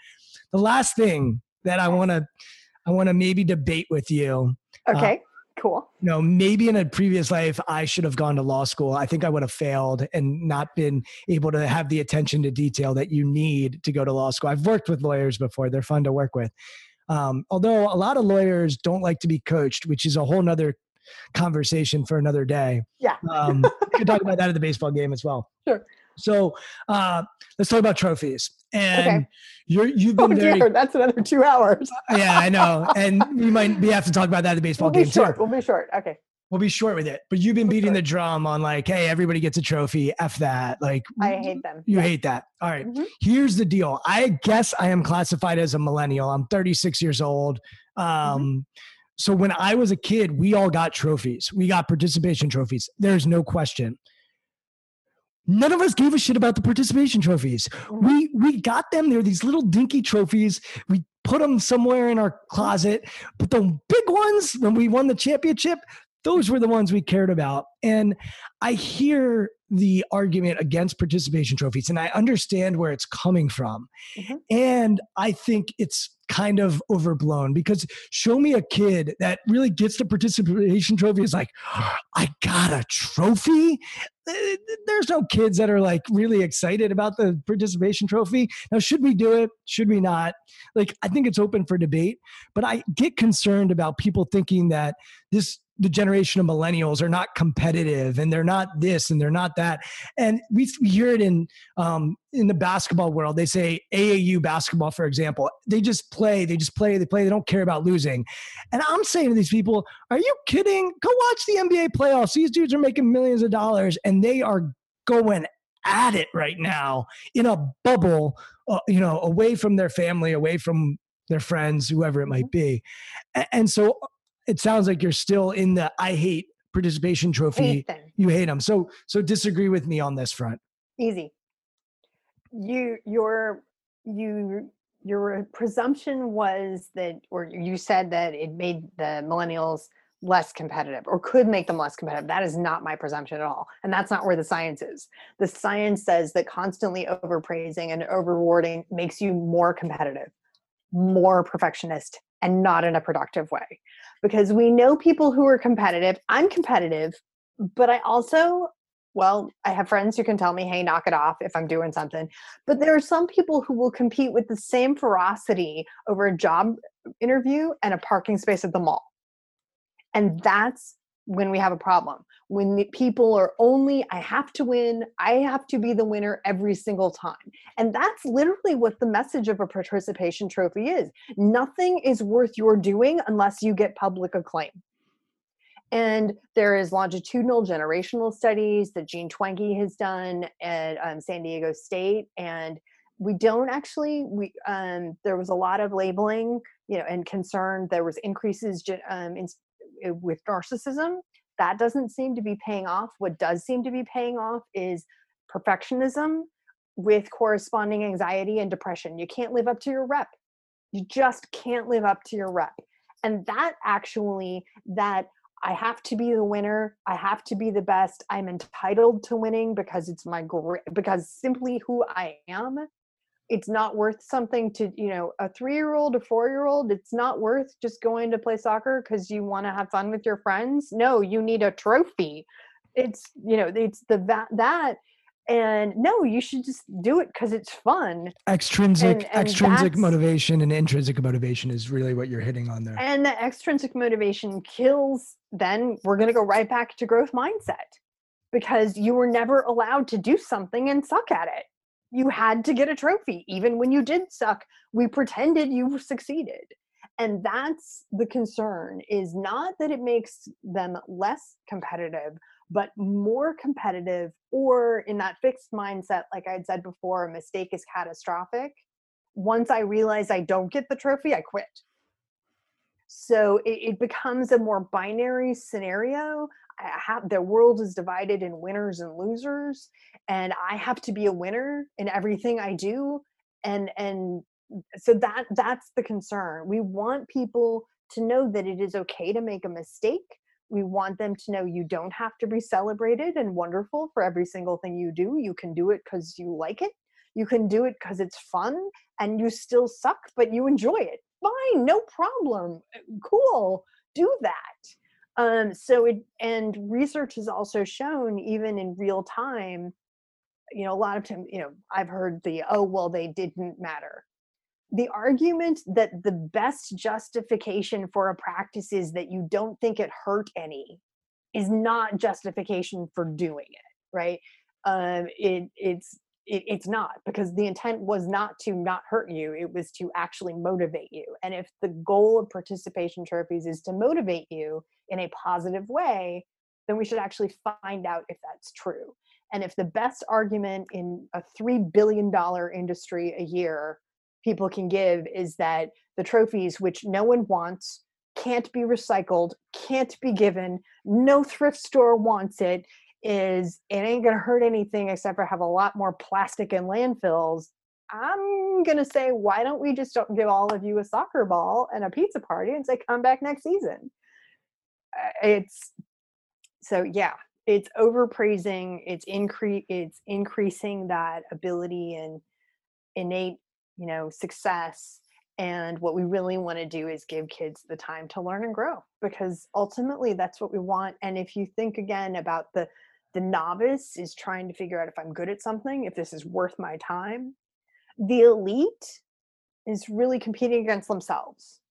The last thing that i want to i want to maybe debate with you okay cool you know, maybe in a previous life, I should have gone to law school. I think I would have failed and not been able to have the attention to detail that you need to go to law school. I've worked with lawyers before, they're fun to work with. Um, although a lot of lawyers don't like to be coached, which is a whole nother conversation for another day. Yeah. Um, we could talk about that at the baseball game as well. Sure. So uh, let's talk about trophies. And Okay. you're, you've oh been very, dear that's another two hours yeah, I know. And we might we have to talk about that at the baseball we'll game short too. we'll be short okay We'll be short with it, but you've been beating the drum on like, hey, everybody gets a trophy. F that. Like, i hate them you Yeah. hate that. All right. Mhm. Here's the deal. I guess I am classified as a millennial. I'm 36 years old. Um, Mm-hmm. So when I was a kid, we all got trophies. We got participation trophies. There's no question. None of us gave a shit about the participation trophies. We we got them. They're these little dinky trophies. We put them somewhere in our closet. But the big ones, when we won the championship, those were the ones we cared about. And I hear the argument against participation trophies, and I understand where it's coming from. Mhm. And I think it's kind of overblown because show me a kid that really gets the participation trophy is like, I got a trophy. There's no kids that are like really excited about the participation trophy. Now, should we do it? Should we not? Like, I think it's open for debate, but I get concerned about people thinking that this the generation of millennials are not competitive and they're not this and they're not that. And we, hear it in um, in the basketball world. They say AAU basketball, for example, they just play, they just play, they play, they don't care about losing. And I'm saying to these people, are you kidding? Go watch the NBA playoffs. These dudes are making millions of dollars and they are going at it right now in a bubble, uh, you know, away from their family, away from their friends, whoever it might Mm-hmm. be. And so it sounds like you're still in the I hate participation trophy. Hate. You hate them. So so disagree with me on this front. Easy. You your you your presumption was that or you said that it made the millennials less competitive or could make them less competitive. That is not my presumption at all. And that's not where the science is. The science says that constantly overpraising and over rewarding makes you more competitive, more perfectionist, and not in a productive way. Because we know people who are competitive. I'm competitive, but I also well, I have friends who can tell me, hey, knock it off if I'm doing something. But there are some people who will compete with the same ferocity over a job interview and a parking space at the mall. And that's when we have a problem. When people are only, I have to win, I have to be the winner every single time. And that's literally what the message of a participation trophy is. Nothing is worth your doing unless you get public acclaim. And there is longitudinal generational studies that Jean Twenge has done at um, San Diego State, and we don't actually. We um, there was a lot of labeling, you know, and concern. There was increases um, in, Eh, with narcissism. That doesn't seem to be paying off. What does seem to be paying off is perfectionism with corresponding anxiety and depression. You can't live up to your rep. You just can't live up to your rep. And that actually, that I have to be the winner. I have to be the best. I'm entitled to winning because it's my great, because simply who I am. It's not worth something to, you know, a three year old, a four year old. It's not worth just going to play soccer because you want to have fun with your friends. No, you need a trophy. It's, you know, it's the that, that. And no, you should just do it because it's fun. Extrinsic And- and extrinsic motivation and intrinsic motivation is really what you're hitting on there. and the extrinsic motivation kills then we're going to go right back to growth mindset because you were never allowed to do something and suck at it you had to get a trophy even when you did suck we pretended you succeeded. And that's the concern is not that it makes them less competitive but more competitive or in that fixed mindset like i had said before a mistake is catastrophic. Once i realize i don't get the trophy i quit. So it, it becomes a more binary scenario have the world is divided in winners and losers and i have to be a winner in everything i do and and so that that's the concern. We want people to know that it is okay to make a mistake. We want them to know you don't have to be celebrated and wonderful for every single thing you do. You can do it because you like it. You can do it because it's fun and you still suck but you enjoy it. Fine no problem. Cool. Do that um, so it and research has also shown even in real time you know a lot of times you know i've heard the oh well they didn't matter. The argument that the best justification for a practice is that you don't think it hurt any is not justification for doing it right? Um it it's it, it's not because the intent was not to not hurt you it was to actually motivate you. And if the goal of participation trophies is to motivate you in a positive way then we should actually find out if that's true. And if the best argument in a $3 billion industry a year people can give is that the trophies which no one wants can't be recycled can't be given no thrift store wants it is it ain't gonna hurt anything except for have a lot more plastic in landfills i'm gonna say why don't we just give all of you a soccer ball and a pizza party and say come back next season it's so yeah it's overpraising it's increase it's increasing that ability and innate you know success and what we really want to do is give kids the time to learn and grow because ultimately that's what we want and if you think again about the the novice is trying to figure out if i'm good at something if this is worth my time. The elite is really competing against themselves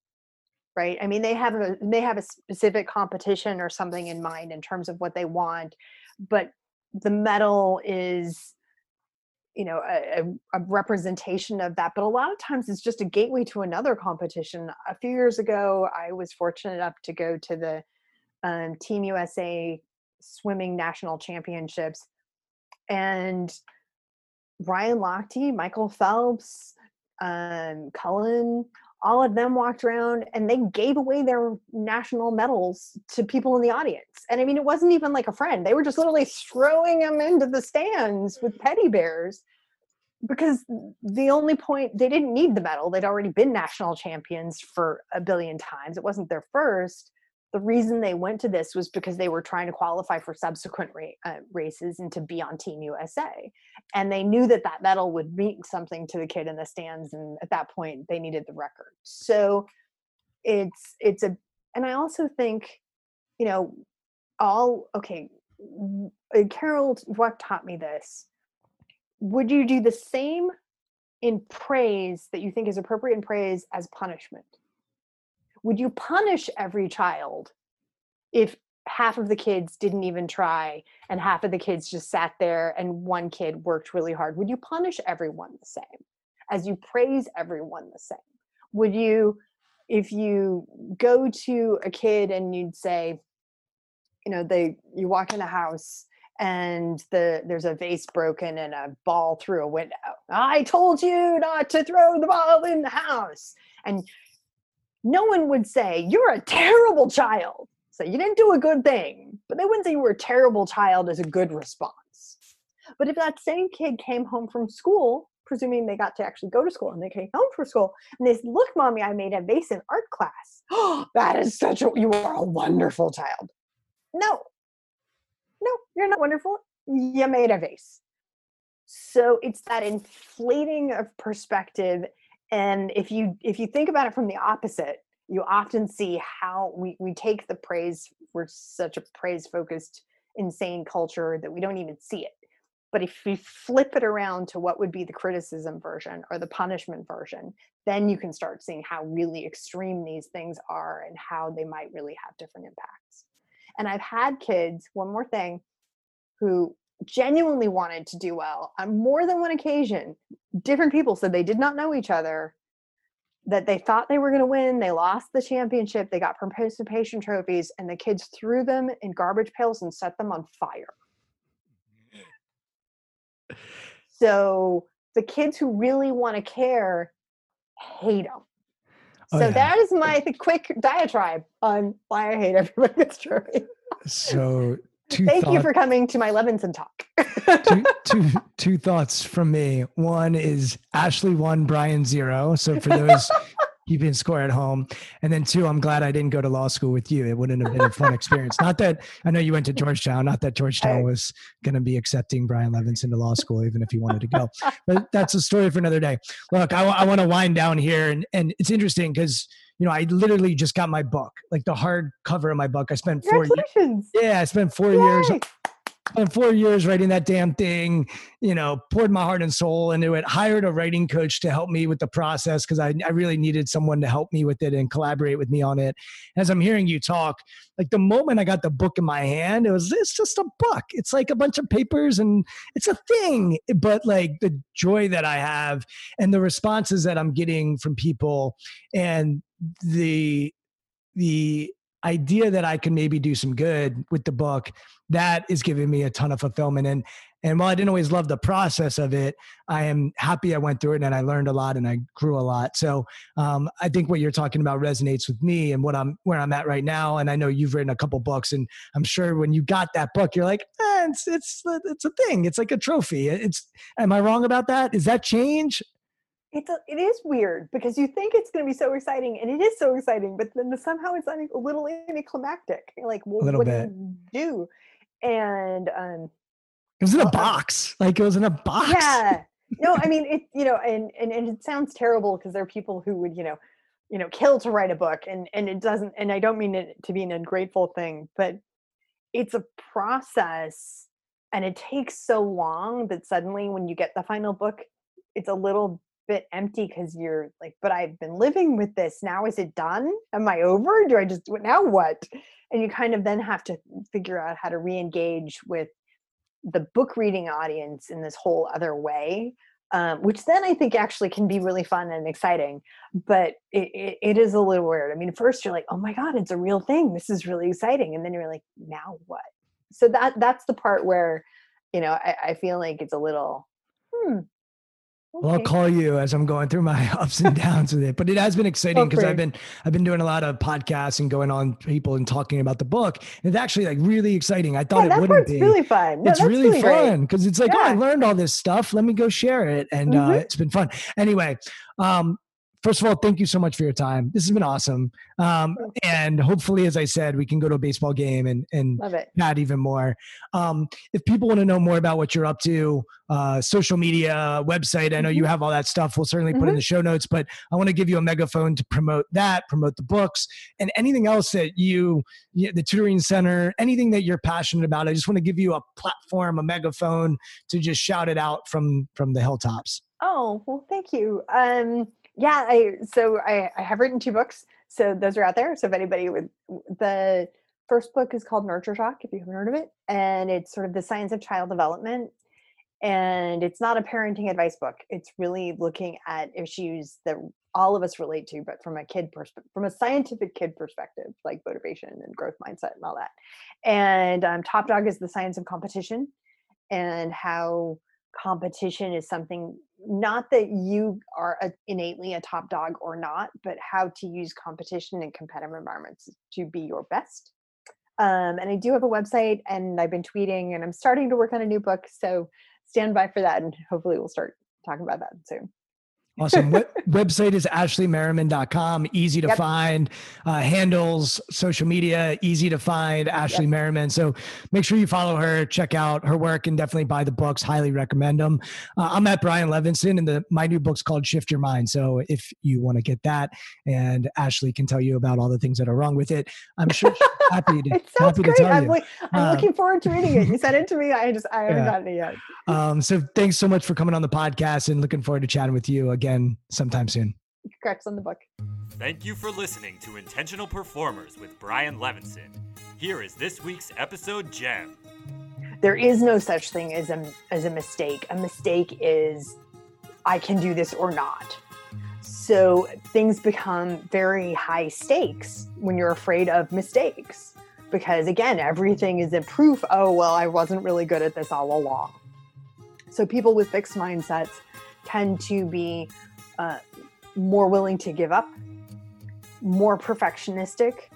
right? I mean they have a they have a specific competition or something in mind in terms of what they want but the medal is you know a, a, representation of that but a lot of times it's just a gateway to another competition. A few years ago i was fortunate enough to go to the um, team usa swimming national championships and ryan lochte michael phelps um, cullen all of them walked around and they gave away their national medals to people in the audience. And I mean, it wasn't even like a friend. They were just literally throwing them into the stands with teddy bears because the only point they didn't need the medal. They'd already been national champions for a billion times. It wasn't their first the reason they went to this was because they were trying to qualify for subsequent ra- uh, races and to be on Team USA. And they knew that that medal would mean something to the kid in the stands. And at that point, they needed the record. So it's, it's a, and I also think, you know, all, okay, Carol what taught me this. Would you do the same in praise that you think is appropriate in praise as punishment? Would you punish every child if half of the kids didn't even try and half of the kids just sat there and one kid worked really hard? Would you punish everyone the same? As you praise everyone the same? Would you if you go to a kid and you'd say you know they you walk in the house and the there's a vase broken and a ball through a window. I told you not to throw the ball in the house. And no one would say, You're a terrible child. So you didn't do a good thing. But they wouldn't say you were a terrible child as a good response. But if that same kid came home from school, presuming they got to actually go to school and they came home from school and they said, Look, mommy, I made a vase in art class. Oh, that is such a, you are a wonderful child. No, no, you're not wonderful. You made a vase. So it's that inflating of perspective and if you if you think about it from the opposite you often see how we, we take the praise we're such a praise focused insane culture that we don't even see it. But if you flip it around to what would be the criticism version or the punishment version then you can start seeing how really extreme these things are and how they might really have different impacts. And i've had kids one more thing who genuinely wanted to do well on more than one occasion. Different people said they did not know each other that they thought they were going to win they lost the championship they got participation trophies and the kids threw them in garbage pails and set them on fire. So the kids who really want to care hate them oh, so yeah. that is my quick diatribe on why i hate everybody that's trophy so two Thank thought- you for coming to my Levinson talk. two, two, two thoughts from me. One is Ashley one, Brian zero. So for those keeping score at home. And then two, I'm glad I didn't go to law school with you. It wouldn't have been a fun experience. Not that I know you went to Georgetown, not that Georgetown was going to be accepting Brian Levinson to law school, even if he wanted to go. But that's a story for another day. Look, I, I want to wind down here. And, and it's interesting because you know, I literally just got my book, like the hard cover of my book. I spent four years. Yeah, I spent four Yay. years spent four years writing that damn thing, you know, poured my heart and soul into it, hired a writing coach to help me with the process because I, I really needed someone to help me with it and collaborate with me on it. As I'm hearing you talk, like the moment I got the book in my hand, it was, it's just a book. It's like a bunch of papers and it's a thing. But like the joy that I have and the responses that I'm getting from people and the the idea that I can maybe do some good with the book, that is giving me a ton of fulfillment. And and while I didn't always love the process of it, I am happy I went through it and I learned a lot and I grew a lot. So um, I think what you're talking about resonates with me and what I'm where I'm at right now. And I know you've written a couple books, and I'm sure when you got that book, you're like, eh, it's it's it's a thing. It's like a trophy. It's am I wrong about that? Is that change? It's a, it is weird because you think it's going to be so exciting and it is so exciting but then somehow it's a little anticlimactic like well, what bit. do you do? And um it was in a uh, box like it was in a box. Yeah. No i mean it you know and and, and it sounds terrible because there are people who would you know you know kill to write a book and and it doesn't and i don't mean it to be an ungrateful thing but it's a process and it takes so long that suddenly when you get the final book it's a little bit empty because you're like, but I've been living with this. Now is it done? Am I over? Do I just now what? And you kind of then have to figure out how to re-engage with the book reading audience in this whole other way. Um, which then I think actually can be really fun and exciting, but it, it, it is a little weird. I mean, first you're like, oh my God, it's a real thing. This is really exciting. And then you're like, now what? So that that's the part where, you know, I, I feel like it's a little, hmm, well, I'll call you as I'm going through my ups and downs with it. But it has been exciting because I've been I've been doing a lot of podcasts and going on people and talking about the book. It's actually like really exciting. I thought yeah, it wouldn't be. really fun. No, it's really, really fun because it's like, yeah. oh, I learned all this stuff. Let me go share it, and uh, mm-hmm. uh, it's been fun. Anyway, um, first of all, thank you so much for your time. This has been awesome. Um, and hopefully, as I said, we can go to a baseball game and, and chat even more. Um, if people want to know more about what you're up to, uh, social media, website, I know mm-hmm. you have all that stuff. We'll certainly put mm-hmm. in the show notes, but I want to give you a megaphone to promote that, promote the books, and anything else that you, the tutoring center, anything that you're passionate about. I just want to give you a platform, a megaphone to just shout it out from from the hilltops. Oh well, thank you. Um, yeah, I so I, I have written two books. So those are out there. So if anybody would the first book is called Nurture Shock, if you haven't heard of it. And it's sort of the science of child development. And it's not a parenting advice book. It's really looking at issues that all of us relate to, but from a kid perspective, from a scientific kid perspective, like motivation and growth mindset and all that. And um, Top Dog is the science of competition and how competition is something not that you are a, innately a top dog or not, but how to use competition and competitive environments to be your best. Um, and I do have a website and I've been tweeting and I'm starting to work on a new book. So stand by for that and hopefully we'll start talking about that soon. Awesome. website is ashleymerryman.com. Easy to yep. find. Uh, handles, social media, easy to find. Ashley yep. Merryman. So make sure you follow her, check out her work, and definitely buy the books. Highly recommend them. Uh, I'm at Brian Levinson, and the my new book's called Shift Your Mind. So if you want to get that, and Ashley can tell you about all the things that are wrong with it, I'm sure she's happy to, it sounds happy great. to tell I'm, you. Like, I'm uh, looking forward to reading it. You sent it to me. I just I haven't yeah. gotten it yet. Um, so thanks so much for coming on the podcast, and looking forward to chatting with you again again sometime soon. Congrats on the book. Thank you for listening to Intentional Performers with Brian Levinson. Here is this week's episode gem. There is no such thing as a as a mistake. A mistake is I can do this or not. So things become very high stakes when you're afraid of mistakes because again everything is a proof oh well I wasn't really good at this all along. So people with fixed mindsets tend to be uh, more willing to give up, more perfectionistic,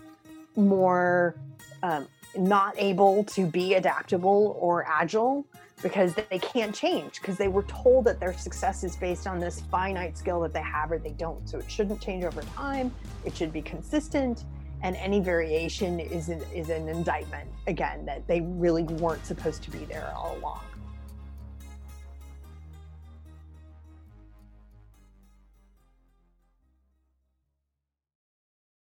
more um, not able to be adaptable or agile because they can't change because they were told that their success is based on this finite skill that they have or they don't. So it shouldn't change over time. It should be consistent. And any variation is an, is an indictment, again, that they really weren't supposed to be there all along.